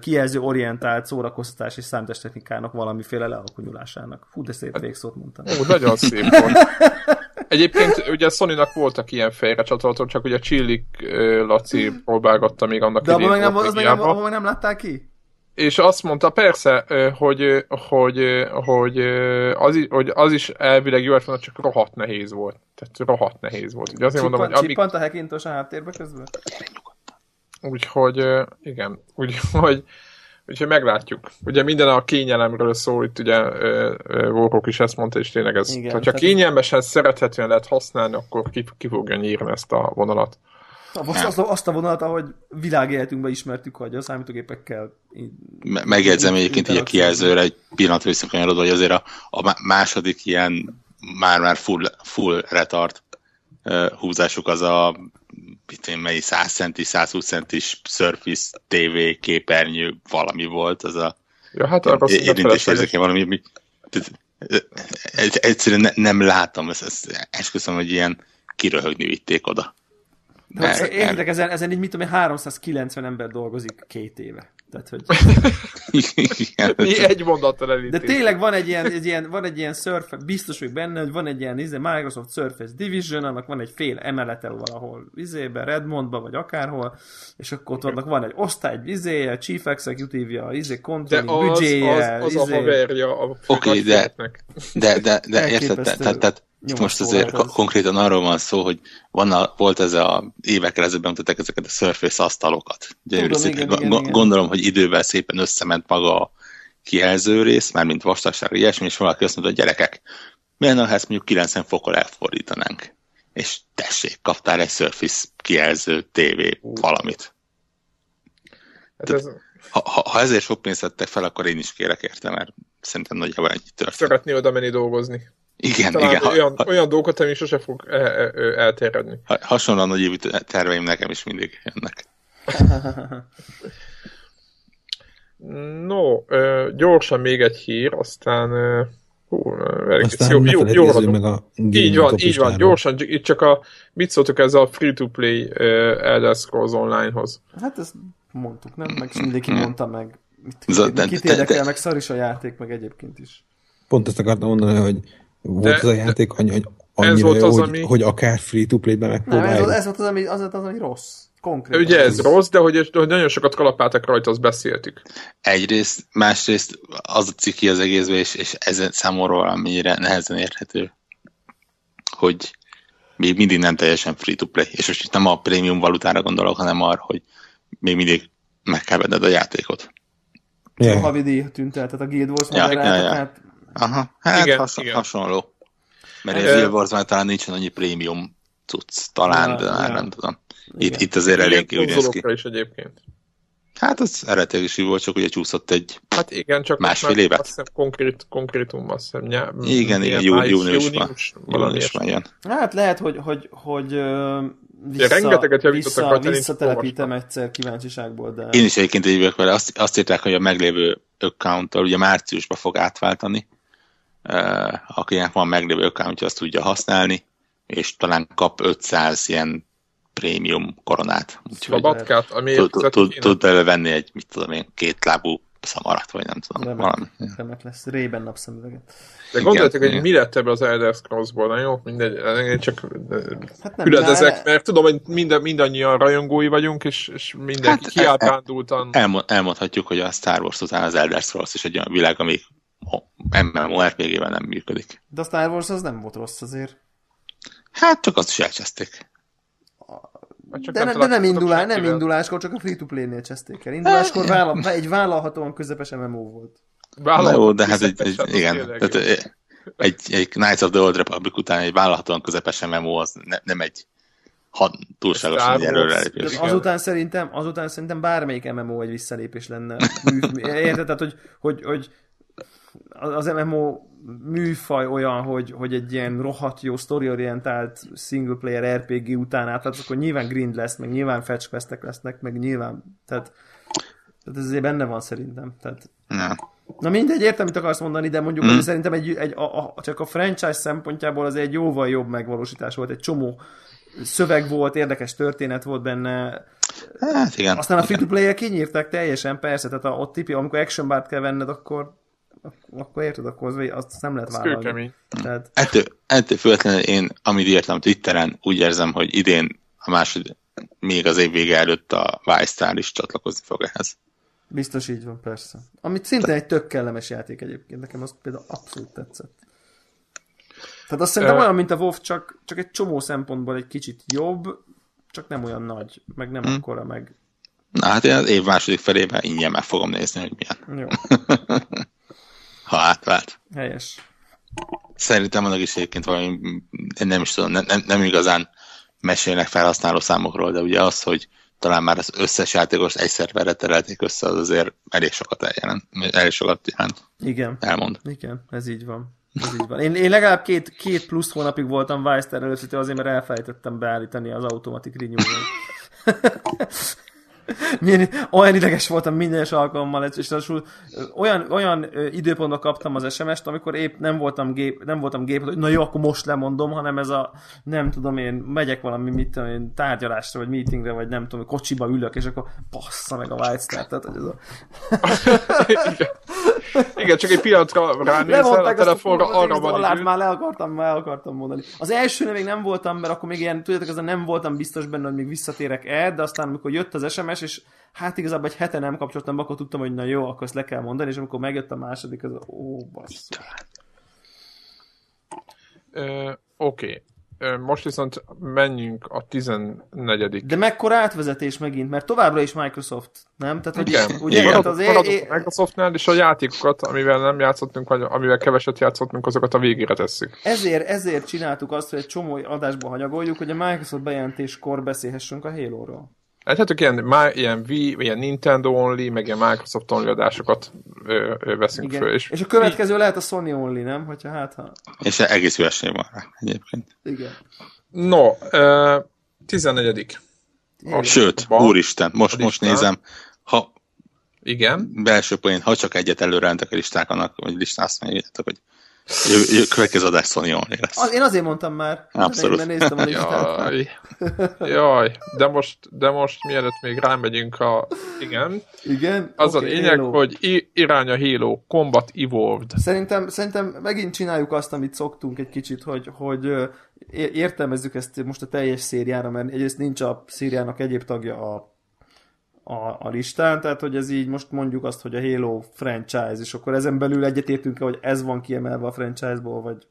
kijelző orientált szórakoztatás és számítástechnikának valamiféle lealkonyulásának. Fú, de szép végszót mondtam. Ó, nagyon szép volt. Egyébként ugye a Sony-nak voltak ilyen fejre csatolatok, csak ugye a Csillik Laci próbálgatta még annak De abban meg nem, az meg nem, abban nem látták ki? És azt mondta, persze, hogy, hogy, hogy, az, is, hogy az is elvileg jó lett csak rohadt nehéz volt. Tehát rohadt nehéz volt. Ugye azért mondom, hogy amíg, a hekintos a háttérbe közben? úgyhogy igen, úgyhogy Úgyhogy meglátjuk. Ugye minden a kényelemről szól, itt ugye Warhawk is ezt mondta, és tényleg ez, Igen, hogyha tehát- kényelmesen, szerethetően lehet használni, akkor ki, ki fogja nyírni ezt a vonalat. Most azt, azt a vonalat, ahogy világéletünkben ismertük, hogy a számítógépekkel... Me- Megjegyzem egyébként így a kijelzőre egy pillanat visszakanyarodva, hogy azért a, a má- második ilyen már-már full, full retard húzásuk az a én, mely 100 centis, 120 centis Surface TV képernyő valami volt, az a Ja, hát arra felesleges. érintésérzéke valami, mi, eh, egyszerűen ne, nem látom, ezt, ezt esküszöm, hogy ilyen kiröhögni vitték oda. De most Értitek, ezen, ezen így mit tudom én, 390 ember dolgozik két éve. Tehát, hogy... Igen, Mi egy mondattal De elítéljük. tényleg van egy ilyen, egy ilyen, van egy ilyen Surface, biztos vagyok benne, hogy van egy ilyen izé, Microsoft Surface Division, annak van egy fél emelete valahol izébe, Redmondba, vagy akárhol, és akkor ott vannak, van egy osztály, egy izé, a Chief Executive, a izé, De controlling az, büdzséje, az, az a izé. haverja a Oké, de- nagyfőnöknek. De, de, de érted, tehát, tehát itt most azért lehet ko- ez. konkrétan arról van szó, hogy van a, volt ez a évekkel ezelőtt bemutatták ezeket a Surface asztalokat. Gyönyörű Tudom, szépen. igen, igen, Go- igen. Gondolom, hogy idővel szépen összement maga a kijelző rész, mármint vastagság, ilyesmi, és valaki azt mondta, hogy gyerekek, milyen ha ezt mondjuk 90 fokkal elfordítanánk? És tessék, kaptál egy Surface kijelző TV valamit. Hát ez, Ha, ha, ha ezért sok pénzt vettek fel, akkor én is kérek érte, mert szerintem nagyjából ennyi történt. szeretné oda menni dolgozni. Igen, Talán igen. Olyan, ha, olyan dolgokat, ami sose fog el, el, elterjedni. ha, hasonlóan nagy évű terveim nekem is mindig jönnek. No, gyorsan még egy hír, aztán hú, Aztán jó, jó, jó haladunk. meg a Így van, így van, gyorsan, itt csak a, mit szóltok ez a free-to-play Elder Scrolls Online-hoz? Hát ezt mondtuk, nem? Meg mindenki mondta meg. Mit, kit, de- kit de- érdekel, de- meg szar is a játék, meg egyébként is. Pont ezt akartam mondani, hogy volt De- ez a játék annyi, hogy ez annyira volt jó, az, hogy, ami- hogy akár free-to-play-ben Nem, ez, megpróbáljuk. ez volt az, ami, az, az, ami rossz. Konkrétan. Ugye ez rossz, de hogy, hogy nagyon sokat kalapáltak rajta, azt beszéltük. Egyrészt, másrészt az a ciki az egészben, és, és ez számomra valamennyire nehezen érhető, hogy még mindig nem teljesen free-to-play. És most itt nem a prémium valutára gondolok, hanem arra, hogy még mindig meg kell venned a játékot. A havi díj tűnt el, tehát a Guild Wars Ja, moderálta, ja, ja. Aha, hát Igen, has, igen. hasonló. Mert Hát, a Guild Wars talán nincsen annyi prémium cucc, talán, Ja, de már ja. nem tudom. Itt, Igen. itt azért elég úgy néz ki. is egyébként. Hát az eredetileg is volt, csak ugye csúszott egy... Hát igen, csak Másfél már évet? Azt hiszem konkrét, konkrétum, azt hiszem. Nyá, Igen, igen, jú, júniusban. Júniusban jön. Hát lehet, hogy, hogy, hogy vissza, rengeteget javítottak vissza, is visszatelepítem egyszer kíváncsiságból, de Én is egyébként így vagyok vele. Azt, azt írták, hogy a meglévő account ugye márciusban fog átváltani. Uh, akinek van meglévő accountja, azt tudja használni, és talán kap 500 ilyen prémium koronát. Úgyhogy Szabadkát, ami tud, tud, tud, kéne. tud belőle venni egy, mit tudom én, két lábú szamarat, vagy nem tudom, remek, valami. remek lesz. Rében napszemüveget. De gondoljátok, hogy mi lett ebből az Elder Scrolls-ból, na jó, mindegy, én csak Hát nem, üledezek, de- mert tudom, hogy minden, mindannyian rajongói vagyunk, és, és mindenki Hát, e- e- kiábrándultan. Elmond, elmondhatjuk, hogy a Star Wars után az Elder Scrolls is egy olyan világ, ami MMORPG-ben nem működik. De a Star Wars az nem volt rossz azért. Hát csak azt is elcseszték. Csak De, ne, de nem, indulás, nem induláskor, csak a free-to-play-nél cseszték el. Induláskor vállal, egy vállalhatóan közepes MMO volt. Na jó, de hát egy, egy, igen, tehát jó. egy, egy, Knights of the Old Republic után egy vállalhatóan közepes MMO az ne, nem egy had, túlságosan egy előrelépés. De azután szerintem, azután szerintem bármelyik MMO egy visszalépés lenne. Érted? Tehát, hogy, hogy, hogy az MMO műfaj olyan, hogy, hogy egy ilyen rohadt jó story-orientált single player RPG után át, akkor nyilván grind lesz, meg nyilván fetch questek lesznek, meg nyilván, tehát, tehát ez azért benne van szerintem. Tehát. Na mindegy, értem, mit akarsz mondani, de mondjuk, Mm. hogy szerintem egy, egy, a, a, csak a franchise szempontjából az egy jóval jobb megvalósítás volt, egy csomó szöveg volt, érdekes történet volt benne, Hát igen. aztán a igen. free-to-play-el kinyírták teljesen, persze, tehát a, ott tipi, amikor action bart kell venned, akkor akkor érted, akkor az, azt nem lehet vállalni. Tehát, Ettől, ettől függetlenül én, amit írtam Twitteren, úgy érzem, hogy idén a másod, még az év vége előtt a Vice is csatlakozni fog ehhez. biztos így van, persze. Amit szintén egy tök kellemes játék egyébként, nekem az például abszolút tetszett. Tehát azt szerintem olyan, mint a WoW, csak, csak egy csomó szempontból egy kicsit jobb, csak nem olyan nagy, meg nem Hm. akkora, meg Na hát én az év második felében ingyen meg fogom nézni, hogy milyen, jó, ha átvált. helyes. Szerintem annak is egyébként valami, nem is tudom, nem, nem, igazán mesélnek felhasználó számokról, de ugye az, hogy talán már az összes játékos egy szerverre terelték össze, az azért elég sokat eljelent, elég sokat jelent, Igen, elmond. igen, ez így van. Ez így van. Én, én legalább két, két plusz hónapig voltam Vice először, azért, mert elfelejtettem beállítani az automatic renewal Milyen, olyan ideges voltam minden egyes alkalommal, és ráadásul olyan, olyan időpontban kaptam az SMS-t, amikor épp nem voltam gép, nem voltam gép, hogy na jó, akkor most lemondom, hanem ez a, nem tudom én, megyek valami, mit tudom én, tárgyalásra, vagy meetingre, vagy nem tudom, kocsiba ülök, és akkor bassza meg a White Star, tehát ez a... Igen. Csak egy pillanatra ránézel a telefonra, kurva arra van dollárt, már le akartam, már akartam mondani. Az elsőnél még nem voltam, mert akkor még ilyen, tudjátok, azon nem voltam biztos benne, hogy még visszatérek-e, de aztán amikor jött az SMS, és hát igazából egy hete nem kapcsoltam, be, akkor tudtam, hogy na jó, akkor ezt le kell mondani, és amikor megjött a második, az ó, bassz. Ö, Oké. Ö, Most viszont menjünk a 14. De mekkora átvezetés megint, mert továbbra is Microsoft, nem? Tehát, hogy Igen, ugye, Igen. Maradunk, az maradunk é- a Microsoftnál, és a játékokat, amivel nem játszottunk, vagy amivel keveset játszottunk, azokat a végére tesszük. ezért, ezért csináltuk azt, hogy egy csomó adásban hanyagoljuk, hogy a Microsoft bejelentéskor beszélhessünk a Halo-ról. Lehetőleg ilyen, má- ilyen Wii, ilyen Nintendo only, meg ilyen Microsoft only adásokat ö, ö, veszünk Igen. föl. És, És, a következő lehet a Sony Only, nem? Hogyha hát, ha... És egész jó esély van rá egyébként. Igen. No, ö, 14. Igen. Sőt, Van. úristen, most, A most nézem, ha Igen. belső poén, ha csak egyet előre a listák annak, vagy listán azt mondjátok, hogy Jö, jö, következő adás Sony only lesz. Az, én azért mondtam már. Abszolút. Mert néztem a listát. Jaj, jaj, de most, de most mielőtt még rámegyünk a... Igen, Igen? az Oké, a lényeg, Halo. hogy i- irány a Halo Combat Evolved. Szerintem, szerintem megint csináljuk azt, amit szoktunk egy kicsit, hogy, hogy értelmezzük ezt most a teljes szériára, mert egyrészt nincs a szériának egyéb tagja a, a, a listán, tehát hogy ez így most mondjuk azt, hogy a Halo franchise, és akkor ezen belül egyetértünk hogy ez van kiemelve a franchise-ból, vagy,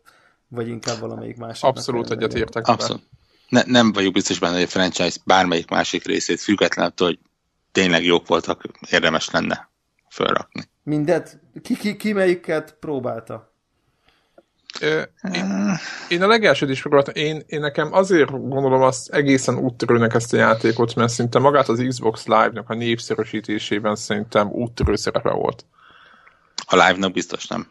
vagy inkább valamelyik másik. Abszolút egyetértek. Abszolút. Ne, nem vagyok biztos benne, hogy a franchise bármelyik másik részét függetlenül attól, hogy tényleg jók voltak, érdemes lenne felrakni. Mindet? Ki, ki, ki melyiket próbálta? Én, én a legelsőt is próbáltam. Én, én nekem azért gondolom azt egészen úttörőnek ezt a játékot, mert szinte magát az Xbox Live-nak a népszerűsítésében szerintem úttörő szerepe volt. A live-nak biztos nem.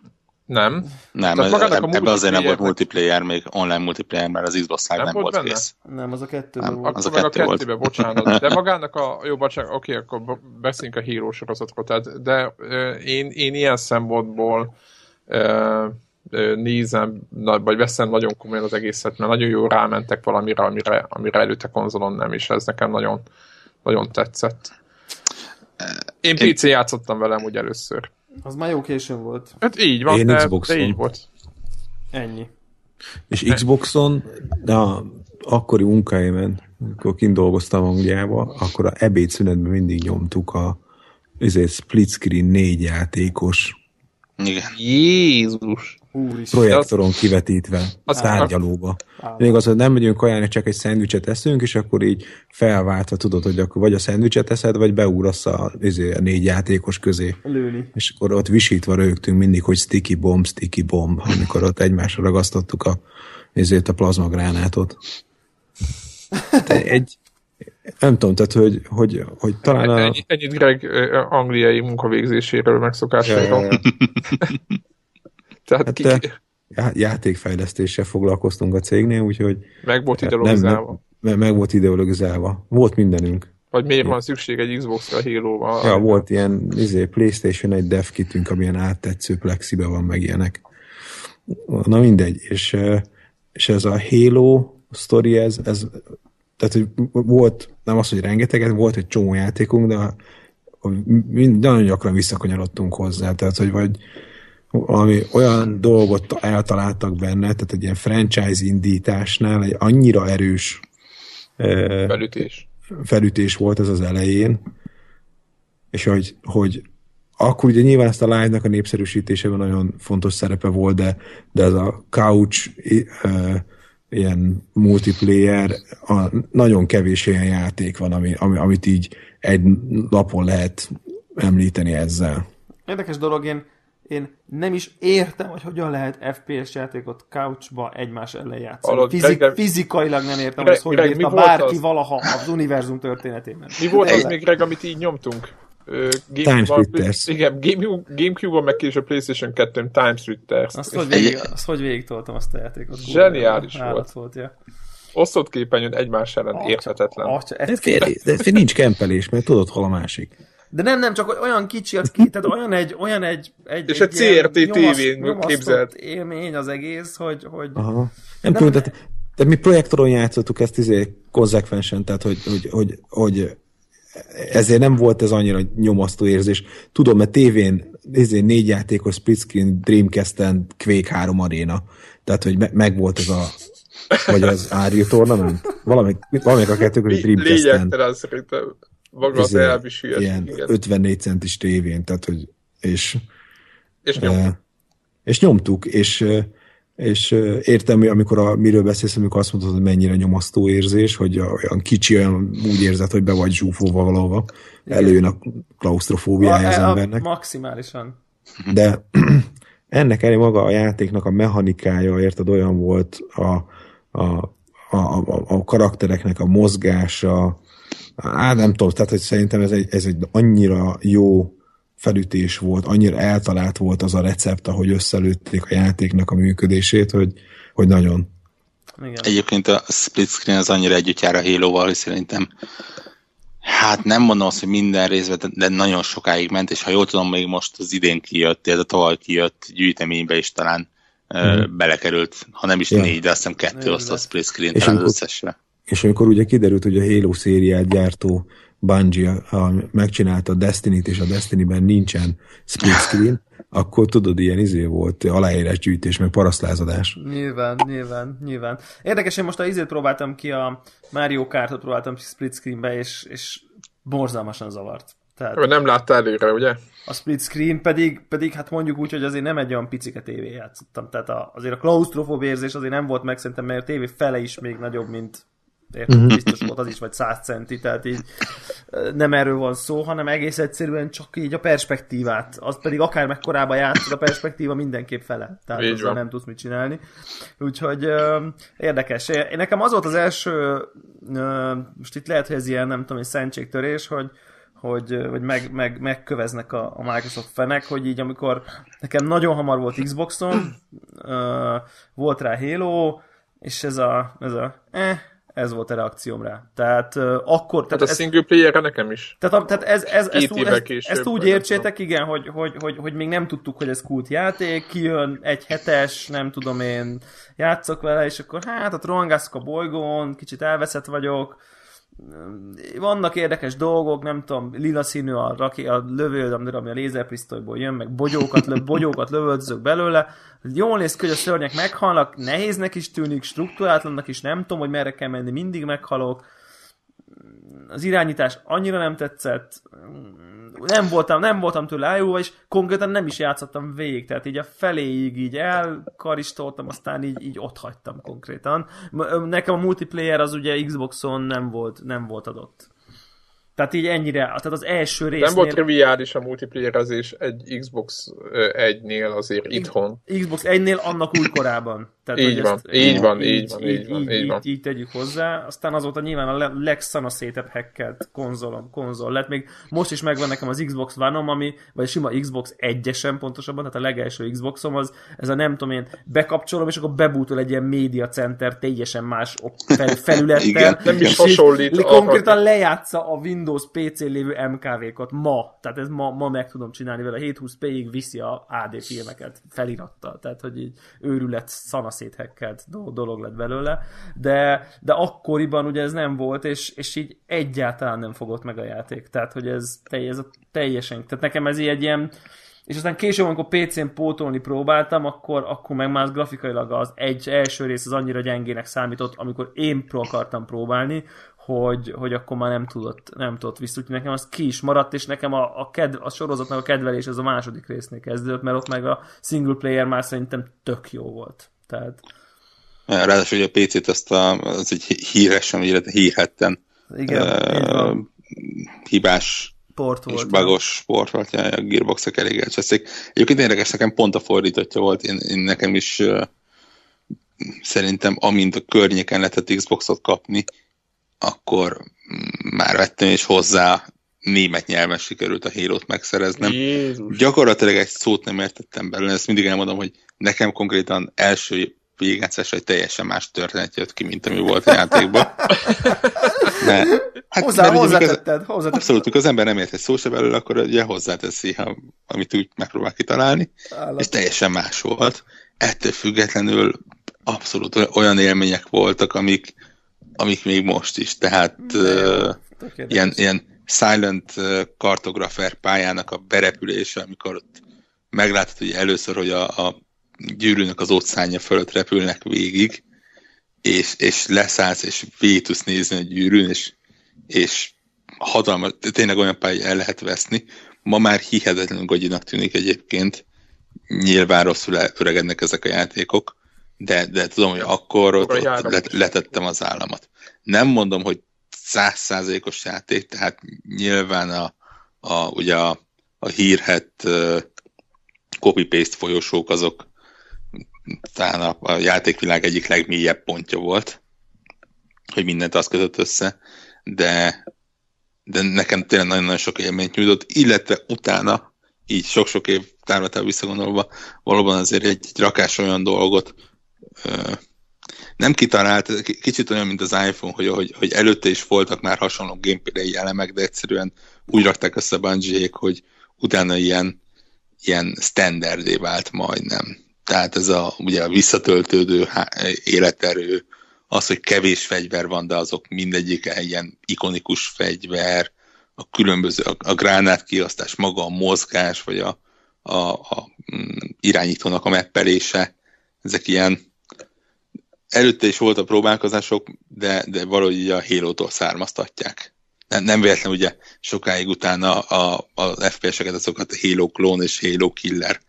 Nem? Nem, magának a ebben azért nem volt multiplayer- még online multiplayer, mert az Xbox Live Nem nem, volt benne? kész. Nem, az a kettő Nem, volt. az Akkor a meg a kettő volt. kettőbe, bocsánat. De magának a... Jó, bocsánat, oké, akkor beszéljünk a híró sorozatról. Tehát, de én, én ilyen szempontból ö, nézem, na, vagy veszem nagyon komolyan az egészet, mert nagyon jól rámentek valamire, amire, amire előtte konzolon nem, és ez nekem nagyon, nagyon tetszett. Én Én- PC játszottam velem úgy először. Az már jó későn volt. Hát így van, Én de, Xboxon. de így volt. Ennyi. És Xboxon, a akkori munkahelyemen, amikor kint dolgoztam Angliába, akkor a ebédszünetben mindig nyomtuk a ezért split screen négy játékos Igen. Jézus! Úristen. projektoron kivetítve Az- tárgyalóba. Még az, hogy nem megyünk kajálni, csak egy szendvicset eszünk, és akkor így felváltva tudod, hogy akkor vagy a szendvicset eszed, vagy beugrasz a, izé, a négy játékos közé. Lőni. És akkor ott visítva rögtünk mindig, hogy sticky bomb, sticky bomb, amikor ott egymásra ragasztottuk a, ezért a plazmagránátot. De egy, nem tudom, tehát, hogy, hogy, hogy talán a... Ennyi, ennyit Greg angliai munkavégzéséről, megszokásairól. Tehát Hát, ki, játékfejlesztéssel foglalkoztunk a cégnél, úgyhogy meg volt nem, ideologizálva. nem, meg volt ideologizálva. Volt mindenünk. Vagy miért van szükség egy Xbox-ra Halo-val? Ja, volt ilyen izé, Playstation egy dev kitünk, amilyen áttetsző plexibe van, meg ilyenek. Na mindegy, és, és ez a Halo sztori, ez, ez tehát, hogy volt, nem az, hogy rengeteget, volt egy csomó játékunk, de a, a, mind, nagyon gyakran visszakanyarodtunk hozzá, tehát, hogy vagy valami olyan dolgot eltaláltak benne, tehát egy ilyen franchise indításnál egy annyira erős Belütés. felütés volt ez az elején, és hogy, hogy akkor ugye nyilván ezt a live-nak a népszerűsítésében nagyon fontos szerepe volt, de, de ez a couch uh, ilyen multiplayer, a, nagyon kevés ilyen játék van, ami, ami, amit így egy lapon lehet említeni ezzel. Érdekes dolog, én, én nem is értem, hogy hogyan lehet FPS játékot couchba egymás ellen játszani. Hallod, Fizik, Greg, de- fizikailag nem értem, Greg, hogy hogy Greg, írta mi volt bárki az? valaha az univerzum történetében. Mi volt az még, Greg, amit így nyomtunk? Time Splitters. Igen, Game- Gamecube-on, meg később PlayStation 2 Time Splitters. Azt hogy, végig, azt hogy végig toltam azt a játékot. Zseniális Állat volt. volt ja. Osztott képernyőn egymás ellen Atya- érthetetlen. atya, De, ez fél, de fél nincs kempelés, mert tudod, hol a másik. De nem, nem, csak olyan kicsi, az ki, tehát olyan egy, olyan egy, egy És egy ilyen CRT tévén képzelt. élmény az egész, hogy, hogy Aha. Nem tudom, tehát, de mi projektoron játszottuk ezt izé konzekvensen, tehát hogy, hogy, hogy, hogy ezért nem volt ez annyira nyomasztó érzés. Tudom, mert tévén izé, négy játékos split screen Dreamcast-en Quake 3 Arena. Tehát, hogy me- meg volt ez a vagy az Unreal Tournament? Valamik, valamik a kettő között Dreamcast-en. Lényegtelen szerintem. Maga az elvis ilyen igen. 54 centis tévén, tehát, hogy és És nyom. Eh, és nyomtuk, és, eh, és eh, értem, amikor a, miről beszélsz, amikor azt mondod, hogy mennyire nyomasztó érzés, hogy olyan kicsi, olyan úgy érzed, hogy be vagy zsúfolva valahova, előjön a klaustrofóbiája az embernek. maximálisan. De ennek elé maga a játéknak a mechanikája, érted, olyan volt a, a, a, a, a karaktereknek a mozgása, á, nem tudom, tehát hogy szerintem ez egy, ez egy annyira jó felütés volt, annyira eltalált volt az a recept, ahogy összelőtték a játéknak a működését, hogy, hogy nagyon. Igen. Egyébként a split screen az annyira együtt jár a Halo-val, hogy szerintem hát nem mondom azt, hogy minden részben, de- de nagyon sokáig ment, és ha jól tudom, még most az idén kijött, illetve tavaly kijött gyűjteménybe is talán mm. belekerült, ha nem is ja. négy, de azt hiszem kettő osztott split screen és talán amikor, összesre. És amikor ugye kiderült, hogy a Halo szériát gyártó Bungie a, a, megcsinálta a Destiny-t, és a Destiny-ben nincsen split screen, akkor tudod, ilyen izé volt, aláírás gyűjtés, meg parasztlázadás. Nyilván, nyilván, nyilván. Érdekes, én most a izét próbáltam ki, a Mario Kartot próbáltam split screenbe, és, és borzalmasan zavart. Tehát, nem látta előre, ugye? A split screen pedig, pedig hát mondjuk úgy, hogy azért nem egy olyan picike tévé játszottam. Tehát a, azért a klaustrofób érzés azért nem volt meg szerintem, mert a tévé fele is még nagyobb, mint érted, mm-hmm. biztos volt az is, vagy 100 centi, tehát így nem erről van szó, hanem egész egyszerűen csak így a perspektívát, az pedig akár mekkorába játszod, a perspektíva mindenképp fele, tehát így azzal nem tudsz mit csinálni. Úgyhogy érdekes. Én, nekem az volt az első, most itt lehet, hogy ez ilyen, nem tudom, egy szentségtörés, hogy hogy, hogy meg, meg, megköveznek a, a Microsoft fenek, hogy így amikor nekem nagyon hamar volt Xboxom, volt rá Halo, és ez a, ez a eh, ez volt a reakcióm rá. Tehát uh, akkor... Tehát hát a ez, single player nekem is. Tehát, tehát ez, ez, ezt, ezt, ezt, később, ezt úgy értsétek, igen, hogy, hogy, hogy, hogy még nem tudtuk, hogy ez kult játék, kijön egy hetes, nem tudom én, játszok vele, és akkor hát ott rohangászok a bolygón, kicsit elveszett vagyok, vannak érdekes dolgok, nem tudom, lila színű a, raki, a lövő, ami a lézerpisztolyból jön, meg bogyókat, lö, bogyókat lövöldözök belőle. Jól néz ki, hogy a szörnyek meghalnak, nehéznek is tűnik, struktúrátlannak is, nem tudom, hogy merre kell menni, mindig meghalok az irányítás annyira nem tetszett, nem voltam, nem voltam tőle ájúva, és konkrétan nem is játszottam végig, tehát így a feléig így elkaristoltam, aztán így, így ott hagytam konkrétan. Nekem a multiplayer az ugye Xboxon nem volt, nem volt adott. Tehát így ennyire, tehát az első résznél... Nem volt triviális a multiplayerezés egy Xbox 1-nél azért itthon. Xbox 1-nél annak újkorában. Tehát, így, van, ezt, így, van, így, van, így, van, így, így, van. Így, tegyük hozzá. Aztán azóta nyilván a legszanaszétebb hackelt konzolom, konzol lett. Még most is megvan nekem az Xbox One-om, ami, vagy sima Xbox 1-esen pontosabban, tehát a legelső Xboxom az, ez a nem tudom én, bekapcsolom, és akkor bebútol egy ilyen média center teljesen más fel, felülettel. Igen, nem is hasonlít. Konkrétan lejátsza a Windows PC-n lévő MKV-kat ma. Tehát ez ma, ma meg tudom csinálni vele. 720p-ig viszi a AD filmeket felirattal. Tehát, hogy így őrület szanasz széthekkelt dolog lett belőle, de, de akkoriban ugye ez nem volt, és, és így egyáltalán nem fogott meg a játék. Tehát, hogy ez, ez a teljesen, tehát nekem ez egy ilyen, és aztán később, amikor PC-n pótolni próbáltam, akkor, akkor meg már grafikailag az egy első rész az annyira gyengének számított, amikor én pro akartam próbálni, hogy, hogy akkor már nem tudott, nem tudott vissza. Úgyhogy nekem az ki is maradt, és nekem a, a, kedv, a sorozatnak a kedvelés az a második résznél kezdődött, mert ott meg a single player már szerintem tök jó volt. Tehát... Ráadásul a PC-t azt a, az egy híresen, illetve hírhetten Igen, uh, hibás port volt, és bagos port volt, a gearboxok elég elcseszik. Egyébként érdekes, nekem pont a fordítottja volt, én, én nekem is uh, szerintem amint a környéken lehetett Xboxot kapni, akkor már vettem, és hozzá német nyelven sikerült a hírót megszereznem. Jézus. Gyakorlatilag egy szót nem értettem belőle, ezt mindig elmondom, hogy nekem konkrétan első végigjátszásra egy teljesen más történet jött ki, mint ami volt a játékban. De, hát, Hozzá, hozzátetted, az, hozzátetted. Abszolút, az ember nem ért egy szó se belőle, akkor ugye hozzáteszi, ha, amit úgy megpróbál kitalálni, Állat. és teljesen más volt. Ettől függetlenül abszolút olyan élmények voltak, amik, amik még most is. Tehát uh, ilyen, ilyen Silent Cartographer pályának a berepülése, amikor ott meglátod, hogy először, hogy a, a gyűrűnek az óceánja fölött repülnek végig, és, és leszállsz, és végig tudsz nézni a gyűrűn, és, és hatalmas, tényleg olyan pálya el lehet veszni. Ma már hihetetlenül gagyinak tűnik egyébként, nyilván rosszul öregednek ezek a játékok, de, de tudom, hogy akkor ott, ott letettem az államat. Nem mondom, hogy százszázalékos játék, tehát nyilván a, a, ugye a, a hírhet uh, copy-paste folyosók azok talán a, a játékvilág egyik legmélyebb pontja volt, hogy mindent azt kötött össze, de, de nekem tényleg nagyon-nagyon sok élményt nyújtott, illetve utána, így sok-sok év távlatába visszagondolva, valóban azért egy, egy rakás olyan dolgot nem kitalált, kicsit olyan, mint az iPhone, hogy, hogy, hogy előtte is voltak már hasonló gameplay elemek, de egyszerűen úgy rakták össze bungie hogy utána ilyen, ilyen standardé vált majdnem. tehát ez a, ugye a visszatöltődő életerő, az, hogy kevés fegyver van, de azok mindegyik egy ilyen ikonikus fegyver, a különböző, a, a gránát kiasztás, maga a mozgás, vagy a, a, a mm, irányítónak a meppelése, ezek ilyen előtte is volt a próbálkozások, de, de valahogy a Halo-tól származtatják. Nem, nem véletlen ugye sokáig utána a, az FPS-eket azokat a Halo klón és Halo Killer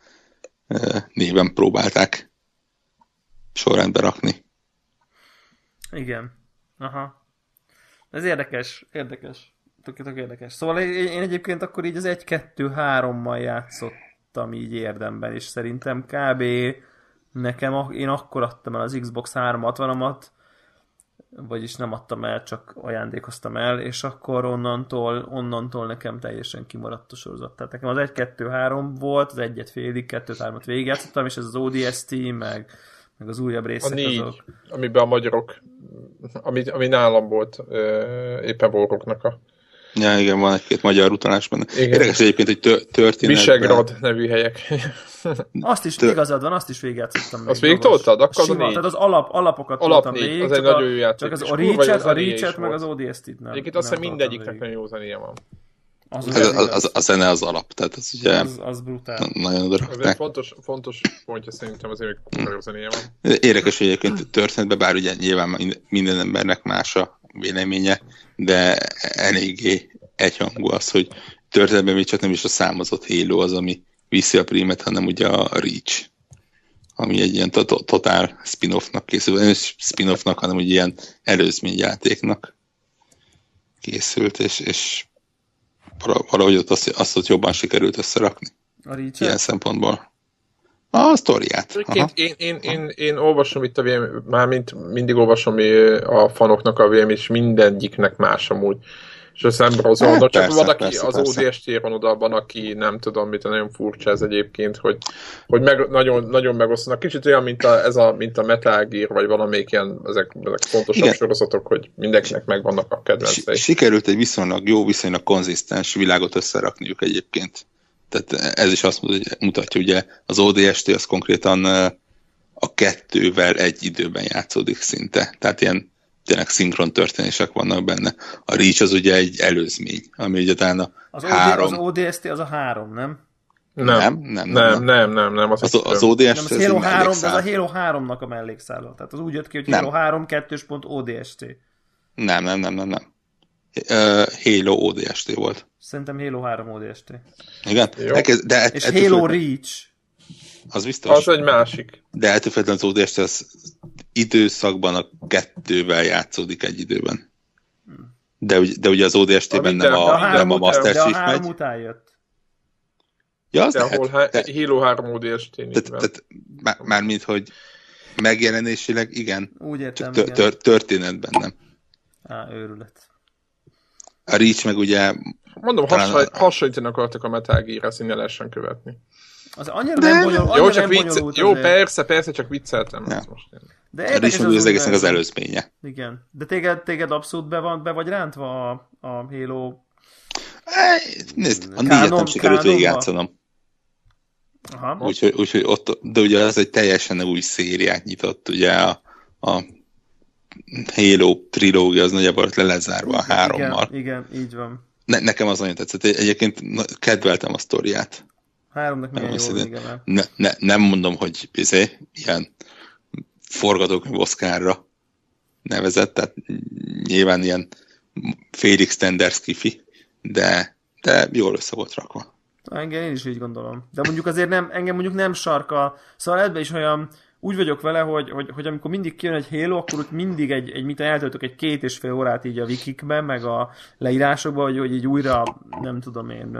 néven próbálták sorrendbe rakni. Igen. Aha. Ez érdekes, érdekes. Tök, tök érdekes. Szóval én egyébként akkor így az 1-2-3-mal játszottam így érdemben, és szerintem kb. Nekem, én akkor adtam el az Xbox 360-amat, vagyis nem adtam el, csak ajándékoztam el, és akkor onnantól, onnantól nekem teljesen kimaradt a sorozat. Tehát nekem az 1-2-3 volt, az egyet félig, 2-3-at végigjátszottam, és ez az ODST, meg, meg az újabb részek a négy, azok. amiben a magyarok, ami, ami nálam volt, éppen boroknak a Ja, igen, van egy-két magyar utalás benne. Igen. Érdekes egyébként, hogy történetben... Visegrad nevű helyek. azt is, Tör... igazad van, azt is végigjátszottam még. Azt végig toltad? Akkor Sima, tehát az alap, alapokat alap toltam négy, végig. Az egy nagyon jó játék. Csak az a Reach-et, a Reach meg az ODST-t nem. Egyébként azt hiszem mindegyiknek nagyon jó zenéje van. Az, az, az, az, a zene az alap, tehát az ugye az, az brutál. nagyon oda Ez egy fontos, fontos pontja szerintem azért, hogy nagyon zenéje van. Érdekes, hogy egyébként történetben, bár ugye nyilván minden embernek más a véleménye, de eléggé egyhangú az, hogy történetben még csak nem is a számozott Halo az, ami viszi a primet, hanem ugye a Reach, ami egy ilyen totál spin-offnak készül, nem is spin-offnak, hanem egy ilyen előzményjátéknak készült, és, és valahogy ott azt, azt ott jobban sikerült összerakni. A Reach Ilyen szempontból. A sztoriát. Én, én, én, én, olvasom itt a VM, már mint mindig olvasom a fanoknak a VM, és mindegyiknek más amúgy és a szembrowser hát, csak van, aki persze, az ODST van oda, van, aki nem tudom mit, nagyon furcsa ez egyébként, hogy, hogy meg, nagyon, nagyon megosztanak. Kicsit olyan, mint a, ez a, mint a Metal Gear, vagy valamelyik ilyen, ezek, ezek fontosabb Igen. sorozatok, hogy mindenkinek megvannak a kedvencei. Sikerült egy viszonylag jó, viszonylag konzisztens világot összerakniuk egyébként. Tehát ez is azt mutatja, ugye az ODST az konkrétan a kettővel egy időben játszódik szinte. Tehát ilyen tényleg szinkron történések vannak benne. A Reach az ugye egy előzmény, ami ugye talán a az három... Az ODST az a három, nem? Nem, nem, nem, nem, nem, nem, nem az, az, az ODS nem, az Halo 3, de az a Halo 3-nak a mellékszálló. Tehát az úgy jött ki, hogy Halo 3 2.ODST. Nem, nem, nem, nem, nem. Uh, Halo ODST volt. Szerintem Halo 3 ODST. Igen? Elkezd, de És Halo Reach. Az biztos. Az egy másik. De ettől az ODST az időszakban a kettővel játszódik egy időben. De, de ugye az ODST-ben nem a, a, nem a Master Chief megy. De a három után jött. Ja, az de lehet. Há- de, Halo 3 ODST tehát, tehát, már, Mármint, hogy megjelenésileg igen. Úgy értem, Csak tör, történetben nem. Á, őrület. A Reach meg ugye... Mondom, talán... hasonlítani akartak a Metal Gear-re, ne lehessen követni. Az annyira de... nem bonyolult. Jó, csak vicc... Jó, persze, persze, csak vicceltem. Ja. Most de érdekes az, az egésznek az előzménye. Igen. De téged, téged abszolút be, van, be vagy rántva a, a Halo Nézd, a négyet nem sikerült végigjátszanom. Úgyhogy úgy, ott, de ugye ez egy teljesen új szériát nyitott, ugye a, a Halo trilógia az nagyjából le lezárva a hárommal. Igen, igen így van. Ne, nekem az nagyon tetszett. Egyébként kedveltem a sztoriát. Háromnak milyen jó, igen. Ne, ne, nem mondom, hogy izé, ilyen forgatókönyv Oscarra nevezett, tehát nyilván ilyen félig standard skifi, de, de jól össze volt rakva. Engem én is így gondolom. De mondjuk azért nem, engem mondjuk nem sarka, szóval ebben is olyan, úgy vagyok vele, hogy, hogy, hogy amikor mindig kijön egy Halo, akkor ott mindig egy, egy mit eltöltök egy két és fél órát így a wikikben, meg a leírásokban, hogy, hogy így újra, nem tudom én,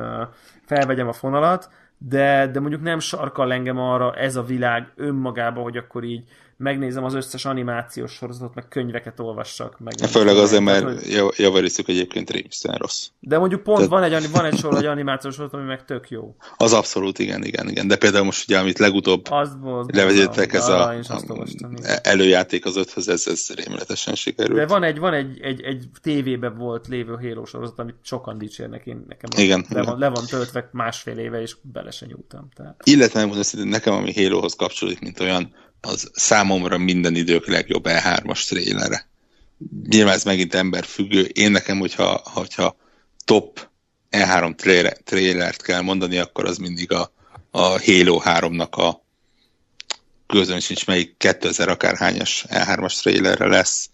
felvegyem a fonalat, de, de mondjuk nem sarkal engem arra ez a világ önmagába, hogy akkor így megnézem az összes animációs sorozatot, meg könyveket olvassak. Meg Főleg azért, mert hogy... javariszuk egyébként rémsztően rossz. De mondjuk pont De... van, egy, van egy sor, egy animációs sorozat, ami meg tök jó. Az abszolút, igen, igen, igen. De például most ugye, amit legutóbb levezettek, ez a, a, a előjáték az öthöz, ez, ez rémletesen sikerült. De van egy, van egy, egy, egy tévében volt lévő Halo sorozat, amit sokan dicsérnek, én nekem igen, le, igen. Van, le van töltve másfél éve, és bele se nyúltam. Tehát. Illetve nekem, ami Halohoz kapcsolódik, mint olyan, az számomra minden idők legjobb E3-as trélere. Nyilván ez megint emberfüggő. Én nekem, hogyha, hogyha top E3 trailert kell mondani, akkor az mindig a, a Halo 3-nak a közön sincs melyik 2000 akárhányas E3-as trailerre lesz,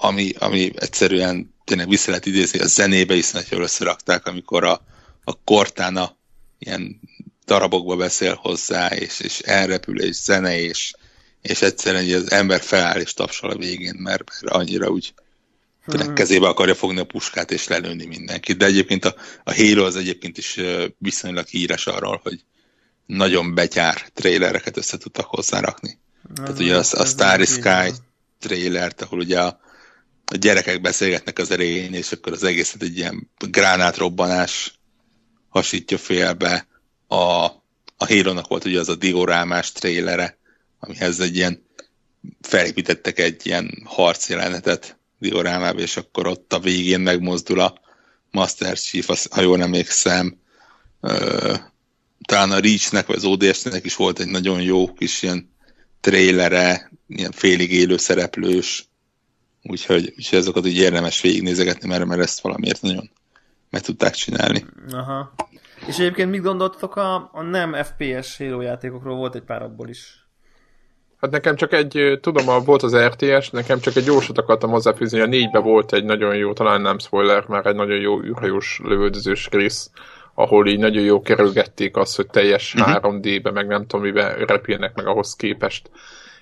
ami, ami egyszerűen tényleg vissza lehet idézni a zenébe, hiszen jól összerakták, amikor a, a Cortana ilyen darabokba beszél hozzá, és, és elrepül, és zene, és, és egyszerűen az ember feláll és tapsol a végén, mert, mert annyira úgy hmm. kezébe akarja fogni a puskát és lelőni mindenkit. De egyébként a, a Halo az egyébként is viszonylag híres arról, hogy nagyon betyár trailereket össze tudtak hozzárakni. Ez Tehát ugye a, a Starry Sky trailert, ahol ugye a, a gyerekek beszélgetnek az erején, és akkor az egészet egy ilyen gránátrobbanás hasítja félbe. A, a halo volt ugye az a diorámás trailere, amihez egy ilyen felépítettek egy ilyen harcjelenetet diorámába, és akkor ott a végén megmozdul a Master Chief, ha jól emlékszem, ö, talán a Reach-nek, vagy az ODS-nek is volt egy nagyon jó kis ilyen trailere, ilyen félig élő szereplős, úgyhogy, úgyhogy ezeket így érdemes végignézegetni, mert, mert ezt valamiért nagyon meg tudták csinálni. Aha. És egyébként mit gondoltatok a, a nem FPS Halo játékokról? Volt egy pár abból is. Hát nekem csak egy, tudom, volt az RTS, nekem csak egy gyorsat akartam hozzáfűzni, a négybe volt egy nagyon jó, talán nem spoiler, már egy nagyon jó űrhajós lövöldözős rész, ahol így nagyon jó kerülgették azt, hogy teljes uh-huh. Mhm. 3D-be, meg nem tudom, miben repülnek meg ahhoz képest.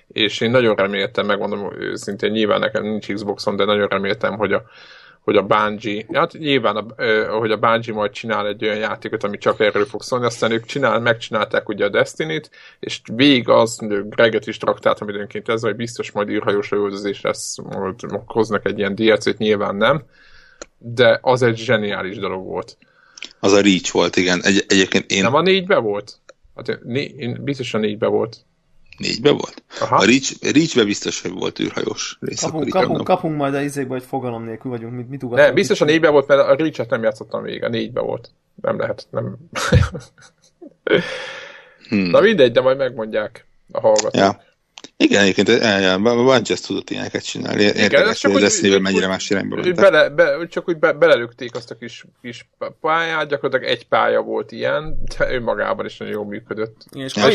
És én nagyon reméltem, megmondom őszintén, nyilván nekem nincs Xboxon, de nagyon reméltem, hogy a, hogy a Bungie, hát nyilván, a, hogy a Bungie majd csinál egy olyan játékot, ami csak erről fog szólni, aztán ők csinál, megcsinálták ugye a Destiny-t, és végig az, Greget is traktáltam időnként ez, hogy biztos majd űrhajós lövöldözés lesz, majd hoznak egy ilyen DLC-t, nyilván nem, de az egy zseniális dolog volt. Az a Reach volt, igen. Egy, egyébként én... Nem a négybe volt? Hát né, én biztosan négybe volt. Négybe volt? Aha. A Reach, Reachbe biztos, hogy volt űrhajós rész. Kapunk, kapunk, kapunk majd a izékbe, hogy fogalom nélkül vagyunk, mit, mit ugatunk. Nem, biztos a négybe volt, mert a Reach-et nem játszottam végig, a négybe volt. Nem lehet, nem. hmm. Na mindegy, de majd megmondják a hallgatók. Ja. Igen, egyébként eh, van ezt tudott ilyeneket csinálni. Érdekes, hogy az eszével mennyire más irányba mentek. Bele, be, csak úgy be, belelőtték azt a kis, kis pályát, gyakorlatilag egy pálya volt ilyen, de önmagában is nagyon jól működött. És ja,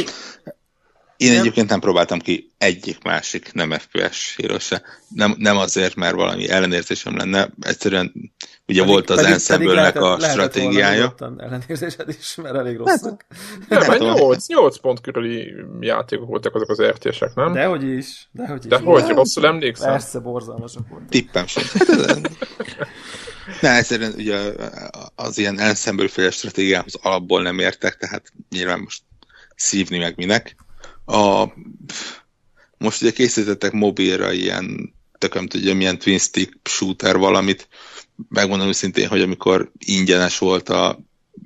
én nem. egyébként nem próbáltam ki egyik másik nem FPS híról se. Nem, nem azért, mert valami ellenérzésem lenne, egyszerűen ugye pedig, volt az ensemble a lehetett stratégiája. ellenérzésed is, mert elég rosszak. Hát, nem, nem 8, 8 pont körüli játékok voltak azok az RTS-ek, nem? Dehogy is. Dehogy is. De hogy, rosszul emlékszem? Persze, borzalmasak voltak. Tippem sem. Ne, egyszerűen ugye az ilyen ensemble stratégiához alapból nem értek, tehát nyilván most szívni meg minek a, most ugye készítettek mobilra ilyen, tököm tudja, milyen twin stick shooter valamit, megmondom őszintén, hogy amikor ingyenes volt a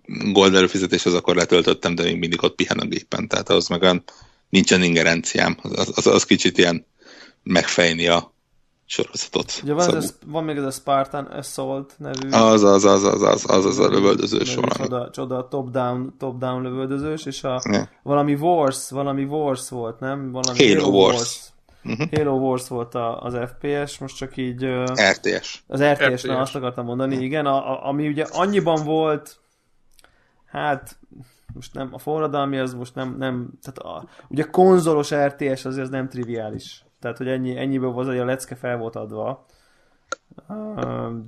gold előfizetés, az akkor letöltöttem, de még mindig ott pihen a gépen, tehát az meg olyan nincsen ingerenciám, az, az, az kicsit ilyen megfejni a, sorozatot. Ugye van, ez, van még ez a Spartan Assault nevű. Az, az, az, az, az, az, az a lövöldözős valami. Csoda, csoda top-down, top-down lövöldözős, és a ja. valami Wars, valami Wars volt, nem? Valami Halo, Halo Wars. Wars. Uh-huh. Halo Wars volt a, az FPS, most csak így... Uh, RTS. Az RTS, RTS. Na, azt akartam mondani, igen, a, a, ami ugye annyiban volt, hát most nem, a forradalmi az most nem, nem tehát a, ugye konzolos RTS azért az nem triviális tehát hogy ennyi, ennyiből volt, hogy a lecke fel volt adva.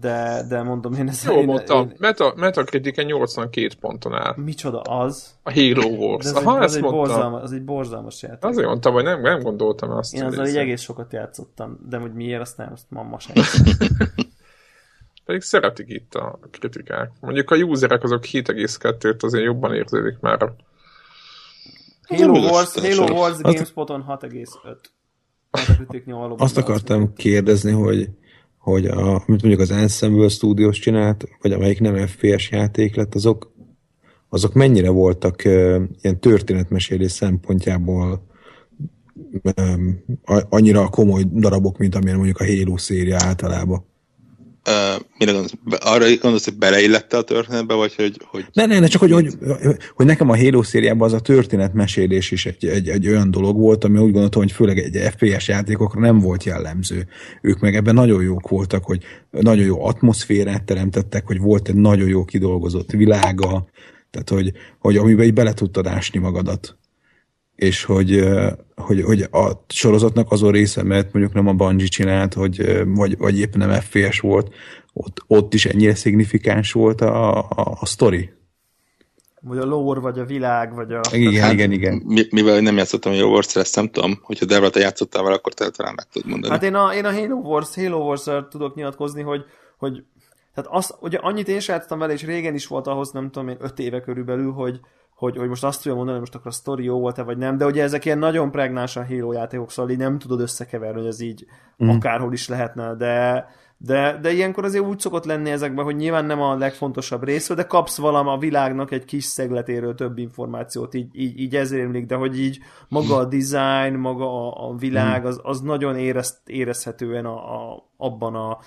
De, de mondom én ezt... Jó mondtam, én, Meta, Metacritic 82 ponton áll. Micsoda az? A Halo Wars. Aha, egy, az, egy borzalmas, az egy borzalmas játék. Azért mondtam, hogy nem, nem gondoltam azt. Én azzal egy egész sokat játszottam, de hogy miért, azt nem, azt ma, ma sem. Pedig szeretik itt a kritikák. Mondjuk a userek azok 7,2-t azért jobban érződik már. Halo Wars, Halo Wars GameSpoton 6,5. Azt akartam kérdezni, hogy hogy a, mint mondjuk az Ensemble Studios csinált, vagy amelyik nem FPS játék lett, azok, azok mennyire voltak uh, ilyen történetmesélés szempontjából um, annyira komoly darabok, mint amilyen mondjuk a Halo széria általában? Uh, mire gondolsz? Arra gondolsz, hogy beleillette a történetbe, vagy hogy... hogy... Ne, ne, ne, csak hogy, hogy, hogy nekem a Halo szériában az a történetmesélés is egy, egy, egy olyan dolog volt, ami úgy gondoltam, hogy főleg egy FPS játékokra nem volt jellemző. Ők meg ebben nagyon jók voltak, hogy nagyon jó atmoszférát teremtettek, hogy volt egy nagyon jó kidolgozott világa, tehát hogy, hogy amiben így bele tudtad ásni magadat és hogy, hogy, hogy a sorozatnak azon része, mert mondjuk nem a Bungie csinált, hogy, vagy, vagy éppen nem FPS volt, ott, ott is ennyire szignifikáns volt a, a, a sztori. Vagy a lore, vagy a világ, vagy a... Igen, hát, igen, igen. Mi, mivel nem játszottam a Wars, ezt nem tudom, hogyha Debra, te játszottál vele, akkor te talán meg tudod mondani. Hát én a, én a Halo Wars, Halo wars tudok nyilatkozni, hogy, hogy tehát azt, ugye annyit én sem vele, és régen is volt ahhoz, nem tudom én, öt éve körülbelül, hogy, hogy, hogy most azt tudja mondani, hogy most akkor a sztori jó volt-e, vagy nem, de ugye ezek ilyen nagyon pregnás a Halo játékok, szóval így nem tudod összekeverni, hogy ez így mm. akárhol is lehetne, de, de, de ilyenkor azért úgy szokott lenni ezekben, hogy nyilván nem a legfontosabb részről, de kapsz valami a világnak egy kis szegletéről több információt, így, így, így ezért emlék, de hogy így maga a design, maga a, a világ, mm. az, az nagyon érez, érezhetően a, a, abban a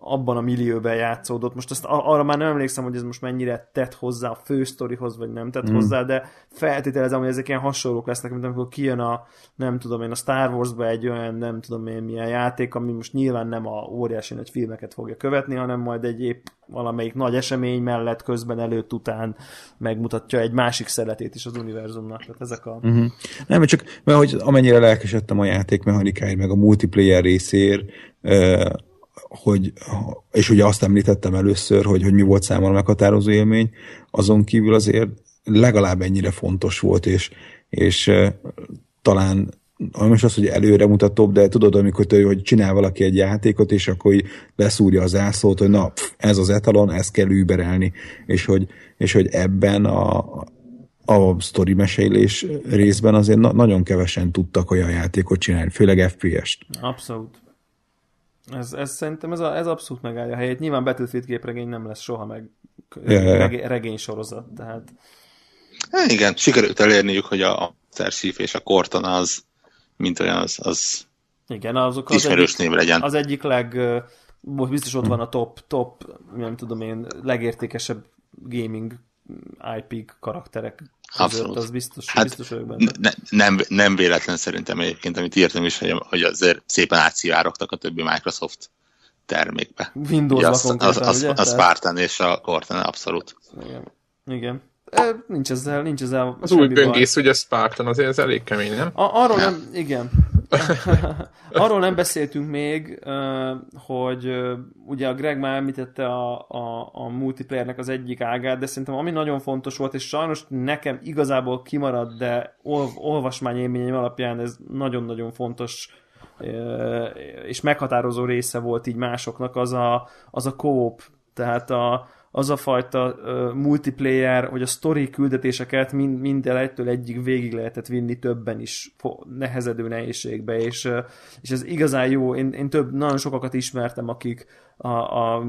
abban a millióben játszódott. Most azt arra már nem emlékszem, hogy ez most mennyire tett hozzá a fősztorihoz, vagy nem tett mm. hozzá, de feltételezem, hogy ezek ilyen hasonlók lesznek, mint amikor kijön a, nem tudom én, a Star Wars-ba egy olyan, nem tudom én milyen játék, ami most nyilván nem a óriási nagy filmeket fogja követni, hanem majd egy épp valamelyik nagy esemény mellett, közben, előtt, után megmutatja egy másik szeretét is az univerzumnak. Tehát ezek a... Mm-hmm. Nem, csak mert hogy amennyire lelkesedtem a játék mechanikáért, meg a multiplayer részér, hogy, és ugye azt említettem először, hogy, hogy mi volt számomra meghatározó élmény, azon kívül azért legalább ennyire fontos volt, és, és talán most az, hogy előre mutatóbb, de tudod, amikor tő, hogy csinál valaki egy játékot, és akkor leszúrja az zászlót, hogy na, pff, ez az etalon, ezt kell überelni, és hogy, és hogy ebben a, a sztori mesélés részben azért na- nagyon kevesen tudtak olyan játékot csinálni, főleg FPS-t. Abszolút. Ez, ez szerintem ez, a, ez abszolút megállja a helyét. Nyilván Battlefield képregény nem lesz soha meg regény, regény sorozat, tehát... Há, igen, sikerült elérniük, hogy a Starship és a Corton az, mint olyan, az, az igen, azok az ismerős egyik, név legyen. Az egyik leg, most biztos ott van a top, top, nem tudom én, legértékesebb gaming IP karakterek Abszolút. az biztos, hát biztos vagyok benne. Ne, nem, nem véletlen szerintem egyébként, amit írtam is, hogy, hogy azért szépen átszivárogtak a többi Microsoft termékbe. Windows-ba az, az, az, Spartan és a Cortana, abszolút. Igen. Igen. E, nincs ezzel, nincs ezzel Az új böngész, ugye Spartan, azért ez elég kemény, nem? A, arról nem, nem igen. Arról nem beszéltünk még, hogy ugye a Greg már említette a, a, a multiplayernek az egyik ágát, de szerintem ami nagyon fontos volt, és sajnos nekem igazából kimaradt, de ol, olvasmányélményem alapján ez nagyon-nagyon fontos és meghatározó része volt így másoknak, az a, az a co-op, tehát a, az a fajta uh, multiplayer, hogy a story küldetéseket mind, minden egytől egyik végig lehetett vinni többen is nehezedő nehézségbe, és, uh, és ez igazán jó. Én, én több, nagyon sokakat ismertem, akik, a, a,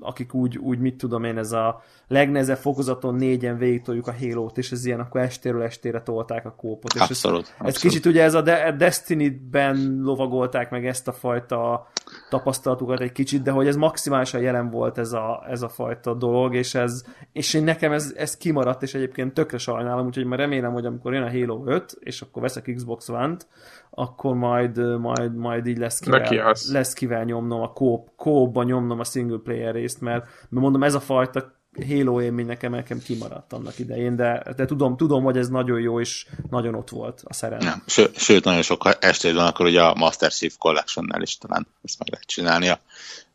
akik úgy, úgy, mit tudom én, ez a legnehezebb fokozaton négyen végig toljuk a halo és ez ilyen, akkor estéről estére tolták a kópot. És abszolút, ez, abszolút. ez kicsit ugye ez a De- Destiny-ben lovagolták meg ezt a fajta tapasztalatukat egy kicsit, de hogy ez maximálisan jelen volt ez a, ez a fajta dolog, és ez, és én nekem ez, ez kimaradt, és egyébként tökre sajnálom, úgyhogy már remélem, hogy amikor jön a Halo 5, és akkor veszek Xbox One-t, akkor majd, majd, majd így lesz kivel, lesz kivel nyomnom a kópba nyomnom a single player részt, mert, mert mondom, ez a fajta Halo élmény nekem, nekem kimaradt annak idején, de, de tudom, tudom, hogy ez nagyon jó, és nagyon ott volt a szerelem. Ja, ső, sőt, nagyon sok estét van, akkor ugye a Master Chief Collection-nel is talán ezt meg lehet csinálni a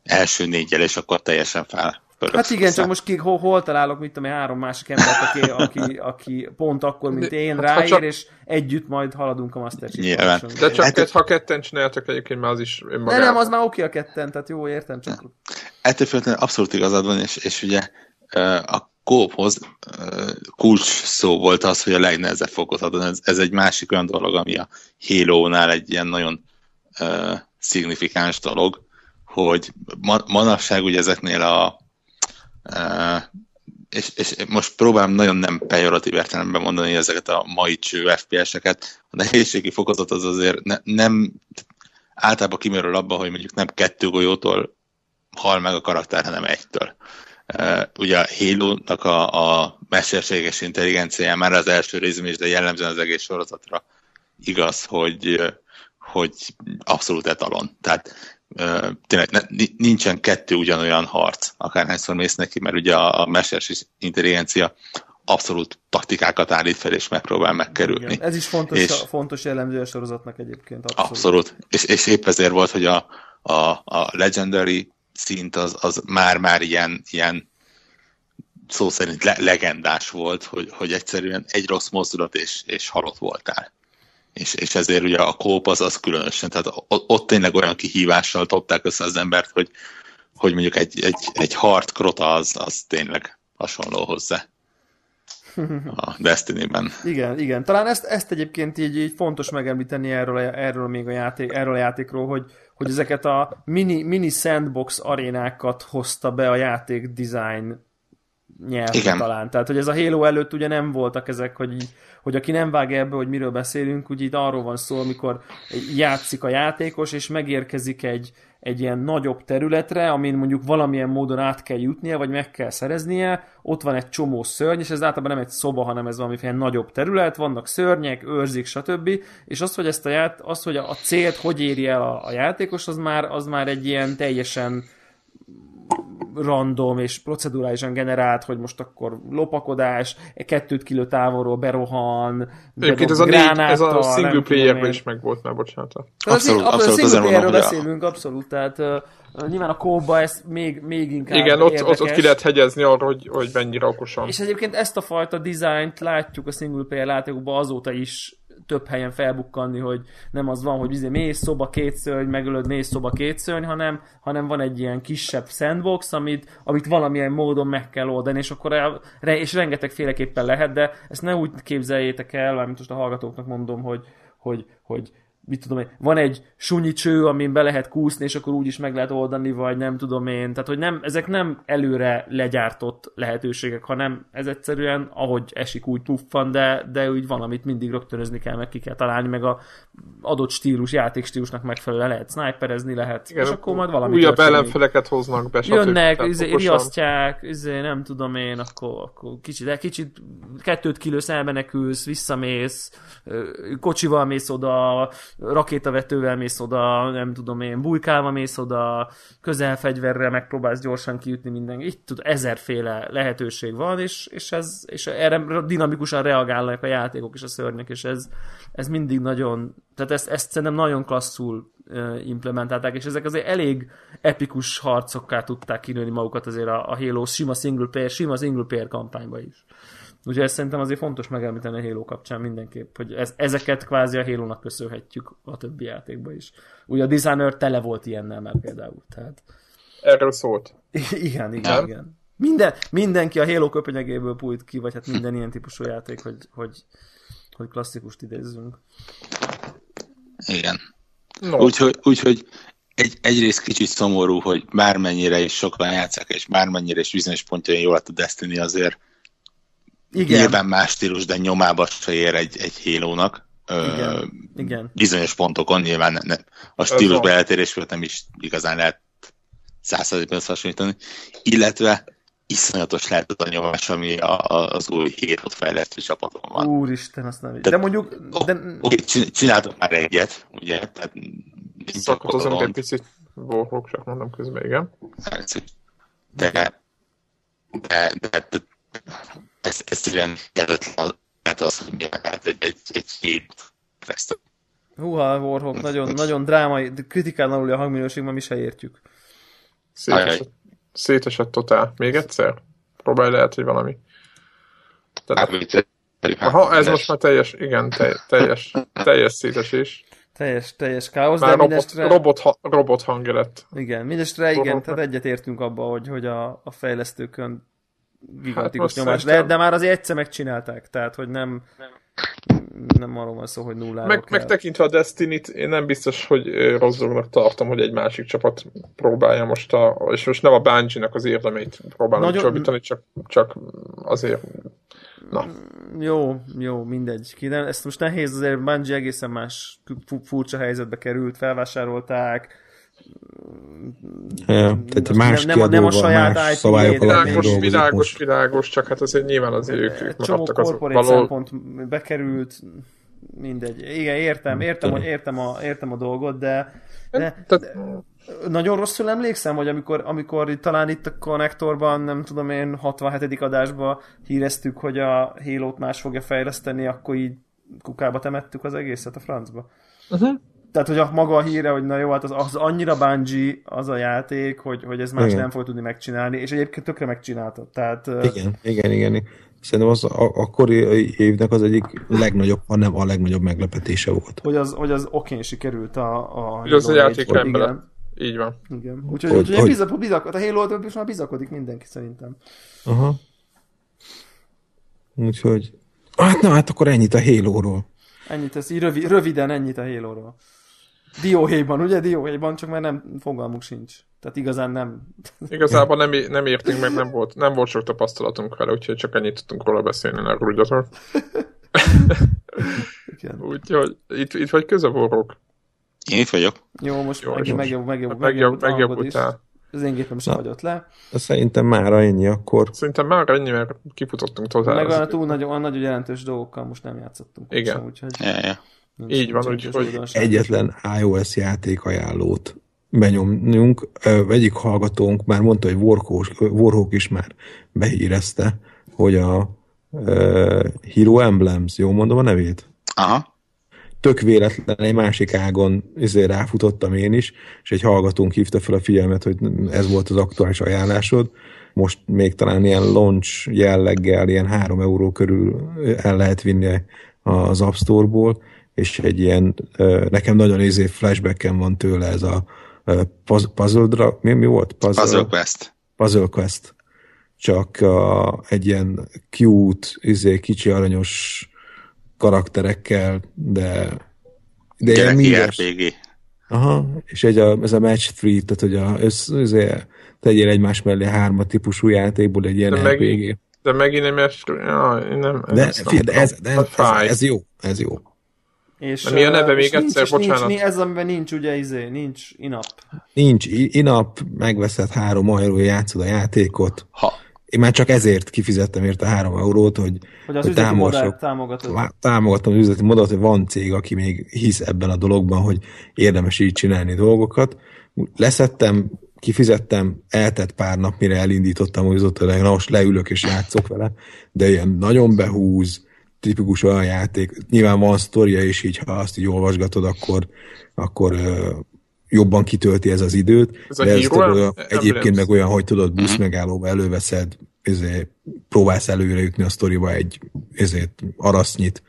első négyel, és akkor teljesen fel, Hát igen, csak most ki, hol, hol találok, mit tudom, három másik embert, aki, aki, aki pont akkor, mint én, hát, ráér, csak... és együtt majd haladunk a Master Chief De csak hát, ha ketten csináltak egyébként, már az is önmagában. De nem, az már oké a ketten, tehát jó, értem, csak... Ettől függetlenül abszolút igazad van, és, és ugye a kóphoz kulcs szó volt az, hogy a legnehezebb fokozaton. Ez, ez egy másik olyan dolog, ami a Halo-nál egy ilyen nagyon uh, szignifikáns dolog, hogy ma, manapság ugye ezeknél a uh, és, és most próbálom nagyon nem pejoratív értelemben mondani ezeket a mai cső FPS-eket. A nehézségi fokozat az azért ne, nem általában kimerül abba, hogy mondjuk nem kettő golyótól hal meg a karakter, hanem egytől. Ugye a Halo-nak a, a mesterséges intelligenciája már az első részben is, de jellemzően az egész sorozatra igaz, hogy, hogy abszolút etalon. Tehát tényleg ne, nincsen kettő ugyanolyan harc, akárhányszor mész neki, mert ugye a, a mesterséges intelligencia abszolút taktikákat állít fel, és megpróbál megkerülni. Igen, ez is fontos, és, a, fontos jellemző a sorozatnak egyébként. Abszolút. abszolút. És, és épp ezért volt, hogy a, a, a Legendary szint az, az már-már ilyen, ilyen szó szerint le, legendás volt, hogy, hogy egyszerűen egy rossz mozdulat és, és halott voltál. És, és ezért ugye a kóp az, az különösen, tehát ott tényleg olyan kihívással topták össze az embert, hogy, hogy mondjuk egy, egy, egy hard krota az, az tényleg hasonló hozzá a Destiny-ben. Igen, igen. Talán ezt, ezt egyébként így, így fontos megemlíteni erről, erről még a játék, erről a játékról, hogy, hogy ezeket a mini, mini sandbox arénákat hozta be a játék design nyelv talán. Tehát, hogy ez a Halo előtt ugye nem voltak ezek, hogy, így, hogy aki nem vág ebbe, hogy miről beszélünk, úgy itt arról van szó, amikor játszik a játékos, és megérkezik egy, egy ilyen nagyobb területre, amin mondjuk valamilyen módon át kell jutnia, vagy meg kell szereznie, ott van egy csomó szörny, és ez általában nem egy szoba, hanem ez valamiféle nagyobb terület, vannak szörnyek, őrzik, stb. És az, hogy ezt a, ját, az, hogy a célt hogy éri el a, a játékos, az már, az már egy ilyen teljesen random és procedurálisan generált, hogy most akkor lopakodás, kettőt kilő távolról berohan, Egyébként ez a, négy, ez a single player is meg volt már, bocsánat. Abszolút, abszolút, abszolút single playerről beszélünk, abszolút, tehát uh, nyilván a kóba ez még, még inkább Igen, ott, ott, ott, ki lehet hegyezni arra, hogy, hogy mennyire okosan. És egyébként ezt a fajta dizájnt látjuk a single player játékokban azóta is több helyen felbukkanni, hogy nem az van, hogy izé mész szoba két szörny, megölöd mész szoba két szörny, hanem, hanem van egy ilyen kisebb sandbox, amit, amit valamilyen módon meg kell oldani, és akkor el, és rengeteg féleképpen lehet, de ezt ne úgy képzeljétek el, mármint most a hallgatóknak mondom, hogy, hogy, hogy mit tudom én, van egy sunyi cső, amin be lehet kúszni, és akkor úgy is meg lehet oldani, vagy nem tudom én. Tehát, hogy nem, ezek nem előre legyártott lehetőségek, hanem ez egyszerűen, ahogy esik, úgy puffan, de, de úgy van, amit mindig rögtönözni kell, meg ki kell találni, meg a adott stílus, játékstílusnak megfelelően lehet sniperezni, lehet, Igen, és akkor majd valami Újabb ellenfeleket hoznak be, Jönnek, izé, riasztják, izé, nem tudom én, akkor, akkor kicsit, de kicsit kettőt kilősz, elmenekülsz, visszamész, kocsival mész oda, rakétavetővel mész oda, nem tudom én, bujkálva mész oda, közelfegyverrel megpróbálsz gyorsan kijutni minden. Itt tud, ezerféle lehetőség van, és, és, ez, és erre dinamikusan reagálnak a játékok és a szörnyek, és ez, ez mindig nagyon, tehát ezt, ezt szerintem nagyon klasszul implementálták, és ezek azért elég epikus harcokká tudták kinőni magukat azért a, a Halo sima single player, sima single player kampányba is. Úgyhogy ezt szerintem azért fontos megemlíteni a Halo kapcsán mindenképp, hogy ez, ezeket kvázi a Halo-nak köszönhetjük a többi játékba is. Ugye a Designer tele volt ilyennel már például. Tehát... Erről szólt. igen, igen, Nem? igen. Minden, mindenki a Halo köpenyegéből pújt ki, vagy hát minden ilyen típusú játék, hogy, hogy, hogy klasszikust idézzünk. Igen. No. Úgyhogy, úgyhogy egy, egyrészt kicsit szomorú, hogy bármennyire is sokan játszák, és bármennyire is bizonyos pontjain jól a Destiny azért igen. Nyilván más stílus, de nyomába se ér egy, egy hélónak. Igen. Igen. Bizonyos pontokon nyilván ne, ne, a stílus beeltérésről nem is igazán lehet százszerzékben hasonlítani, illetve iszonyatos lehet az a nyomás, ami a, a, az új hétot fejlesztő csapaton van. Úristen, azt nem de, de mondjuk... De... Oké, okay, csináltok már egyet, ugye? Tehát Szakotozunk egy picit, Warhawk, csak mondom közben, igen. De, de, de, de, de ez egyszerűen jelentlen lehet az, hogy lehet egy, egy, egy hét. Húha, Warhawk, nagyon, nagyon drámai, kritikán aluli a hangminőség, ma mi se értjük. Szétesett, szétesett totál. Még egyszer? Próbálj lehet, hogy valami. Tehát... Aha, ez most már teljes, igen, teljes, teljes szétesés. Teljes, teljes káosz, Már de robot, mindestre... robot, ha, robot hangja lett. Igen, mindestre igen, tehát egyet értünk abba, hogy, hogy a, a fejlesztőkön gigantikus hát nyomás. De, de már azért egyszer megcsinálták, tehát hogy nem... nem arról van szó, hogy nulláról Meg, kell. meg tekintve a Destiny-t, én nem biztos, hogy rossz dolognak tartom, hogy egy másik csapat próbálja most a, és most nem a Bungie-nak az érdemeit próbálom Nagyon- csorbítani, csak, csak azért, na. Jó, jó, mindegy. Ki, de ezt most nehéz, azért Bungie egészen más fu- furcsa helyzetbe került, felvásárolták. Ja, tehát más nem, nem, a- nem a saját más szabályok Világos, világos, világos, csak hát azért nyilván azért ők, ők csomó maradtak az korporét való, szempont bekerült, mindegy. Igen, értem, értem, hogy értem a, értem a dolgot, de, de, tehát, nagyon rosszul emlékszem, hogy amikor, amikor itt, talán itt a konnektorban, nem tudom én, 67. adásban híreztük, hogy a Halo-t más fogja fejleszteni, akkor így kukába temettük az egészet a francba. uh-huh. Tehát, hogy a maga a híre, hogy na jó, hát az, az annyira Bungie az a játék, hogy, hogy ez más Igen. nem fog tudni megcsinálni, és egyébként tökre megcsinálta. Tehát, Igen, igen, igen. Szerintem az a, akkori évnek az egyik legnagyobb, ha nem a legnagyobb meglepetése volt. hogy az, hogy az okén sikerült a, a Hogy az a játék 4. rendben Igen, így van. igen. Úgyhogy, Hogy- úgyhogy hogy- bizak, bizak, a halo most már bizakodik mindenki szerintem. Aha. Úgyhogy... Hát na, hát akkor ennyit a Halo-ról. Ennyit, ez így rövi, röviden ennyit a Halo-ról. Dióhéjban, ugye? Dióhéjban, csak már nem fogalmuk sincs. Tehát igazán nem. Igazából nem, nem értünk meg, nem volt, nem volt sok tapasztalatunk vele, úgyhogy csak ennyit tudtunk róla beszélni, ne rúgyatok. Úgyhogy itt, itt vagy közavorrók. Én itt vagyok. Jó, most Jó, meg, jó. megjobb, megjobb, Hát megjobb, megjobb, megjobb után. Az én gépem sem hagyott le. Szerintem már ennyi akkor. Szerintem már ennyi, mert kifutottunk tovább. Meg olyan túl nagy, olyan nagyon jelentős dolgokkal most nem játszottunk. Igen. Sem, úgyhogy ja. nincs, Így van, úgyhogy. Egyetlen iOS játék ajánlót benyomjunk. Egyik hallgatónk már mondta, hogy Warhawk, Warhawk is már behírezte, hogy a uh, Hero Emblems, jól mondom a nevét? Aha. Tök véletlen egy másik ágon ezért ráfutottam én is, és egy hallgatónk hívta fel a figyelmet, hogy ez volt az aktuális ajánlásod. Most még talán ilyen launch jelleggel, ilyen 3 euró körül el lehet vinni az App Store-ból, és egy ilyen, nekem nagyon izé flashbacken van tőle ez a puzzle, dra- mi, mi volt? Puzzle Quest. Puzzle Quest. Csak uh, egy ilyen cute, izé, kicsi aranyos karakterekkel, de de ilyen Gyereki. RPG. Aha, és egy a, ez a match 3, tehát hogy a, össz, izé, tegyél egymás mellé hárma típusú játékból egy ilyen De RPG. meg- De megint nem ezt, ja, nem, De, ezt fia, de, ez, de ez, ez, Fáj. ez, jó, ez jó. És, De mi a neve még egyszer? nincs, Bocsánat. nincs, ez amiben nincs ugye izé, nincs inap. Nincs inap, megveszed három eurója, játszod a játékot. Ha, Én már csak ezért kifizettem érte három eurót, hogy, Hogy az hogy. Lá- támogatom az üzleti modellt, hogy van cég, aki még hisz ebben a dologban, hogy érdemes így csinálni dolgokat. Leszettem, kifizettem, eltett pár nap, mire elindítottam, hogy ott na most leülök és játszok vele, de ilyen nagyon behúz, tipikus olyan játék. Nyilván van sztoria, és így, ha azt így olvasgatod, akkor, akkor jobban kitölti ez az időt. Ez a de ez Hero tudod, olyan, egyébként meg olyan, hogy tudod, busz megállóba előveszed, ezért próbálsz előre jutni a sztoriba egy ezért arasznyit,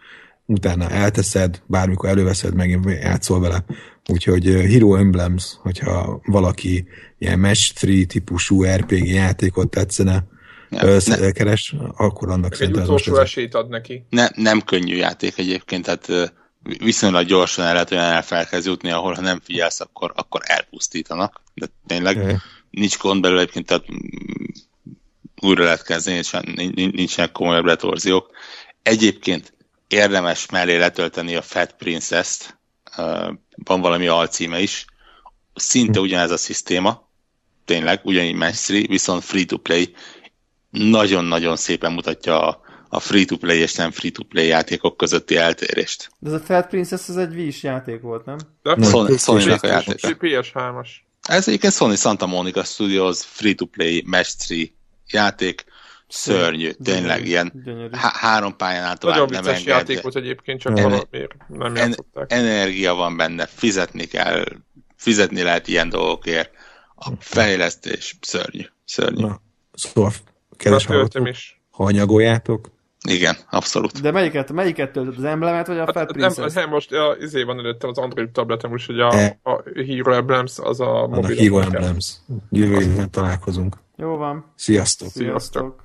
utána elteszed, bármikor előveszed, megint játszol vele. Úgyhogy Hero Emblems, hogyha valaki ilyen Match 3 típusú RPG játékot tetszene, Ja, keres, akkor annak Egy szerintem ez most utolsó ez a- esélyt ad neki. ne, nem könnyű játék egyébként, tehát viszonylag gyorsan el lehet olyan elfelhez jutni, ahol ha nem figyelsz, akkor, akkor elpusztítanak. De tényleg Ja. nincs gond belőle egyébként, tehát újra lehet kezdeni, nincsen, nincs- nincsenek komolyabb retorziók. Egyébként érdemes mellé letölteni a Fat Princess-t, van valami alcíme is, szinte ugyanez a szisztéma, tényleg, ugyanígy Match 3, viszont free-to-play nagyon-nagyon szépen mutatja a, a free-to-play és nem free-to-play játékok közötti eltérést. De ez a Fat Princess, ez egy Wii-s játék volt, nem? De Nem. Sony, Sony-nak a játéka. PS3-as. Ez egyébként Sony Santa Monica Studios free-to-play Match 3 játék, szörnyű, tényleg ilyen Gyönyörű. há- három pályán át tovább Nagyon nem vicces enged. játék volt egyébként, csak En- valamiért nem En, játszották. energia van benne, fizetni kell, fizetni lehet ilyen dolgokért. A fejlesztés szörnyű, szörnyű. Na, szóval hallgatók, is. hanyagoljátok. Igen, abszolút. De melyiket, melyiket töltöd? Az emblemet, vagy a Fat Hát, nem, Princess? nem, most a, izé van előttem az Android tabletem is, hogy a, E. a Hero Emblems az a Annak mobil. Hero Emblems. Jövő találkozunk. Jó van. Sziasztok! Sziasztok. Sziasztok.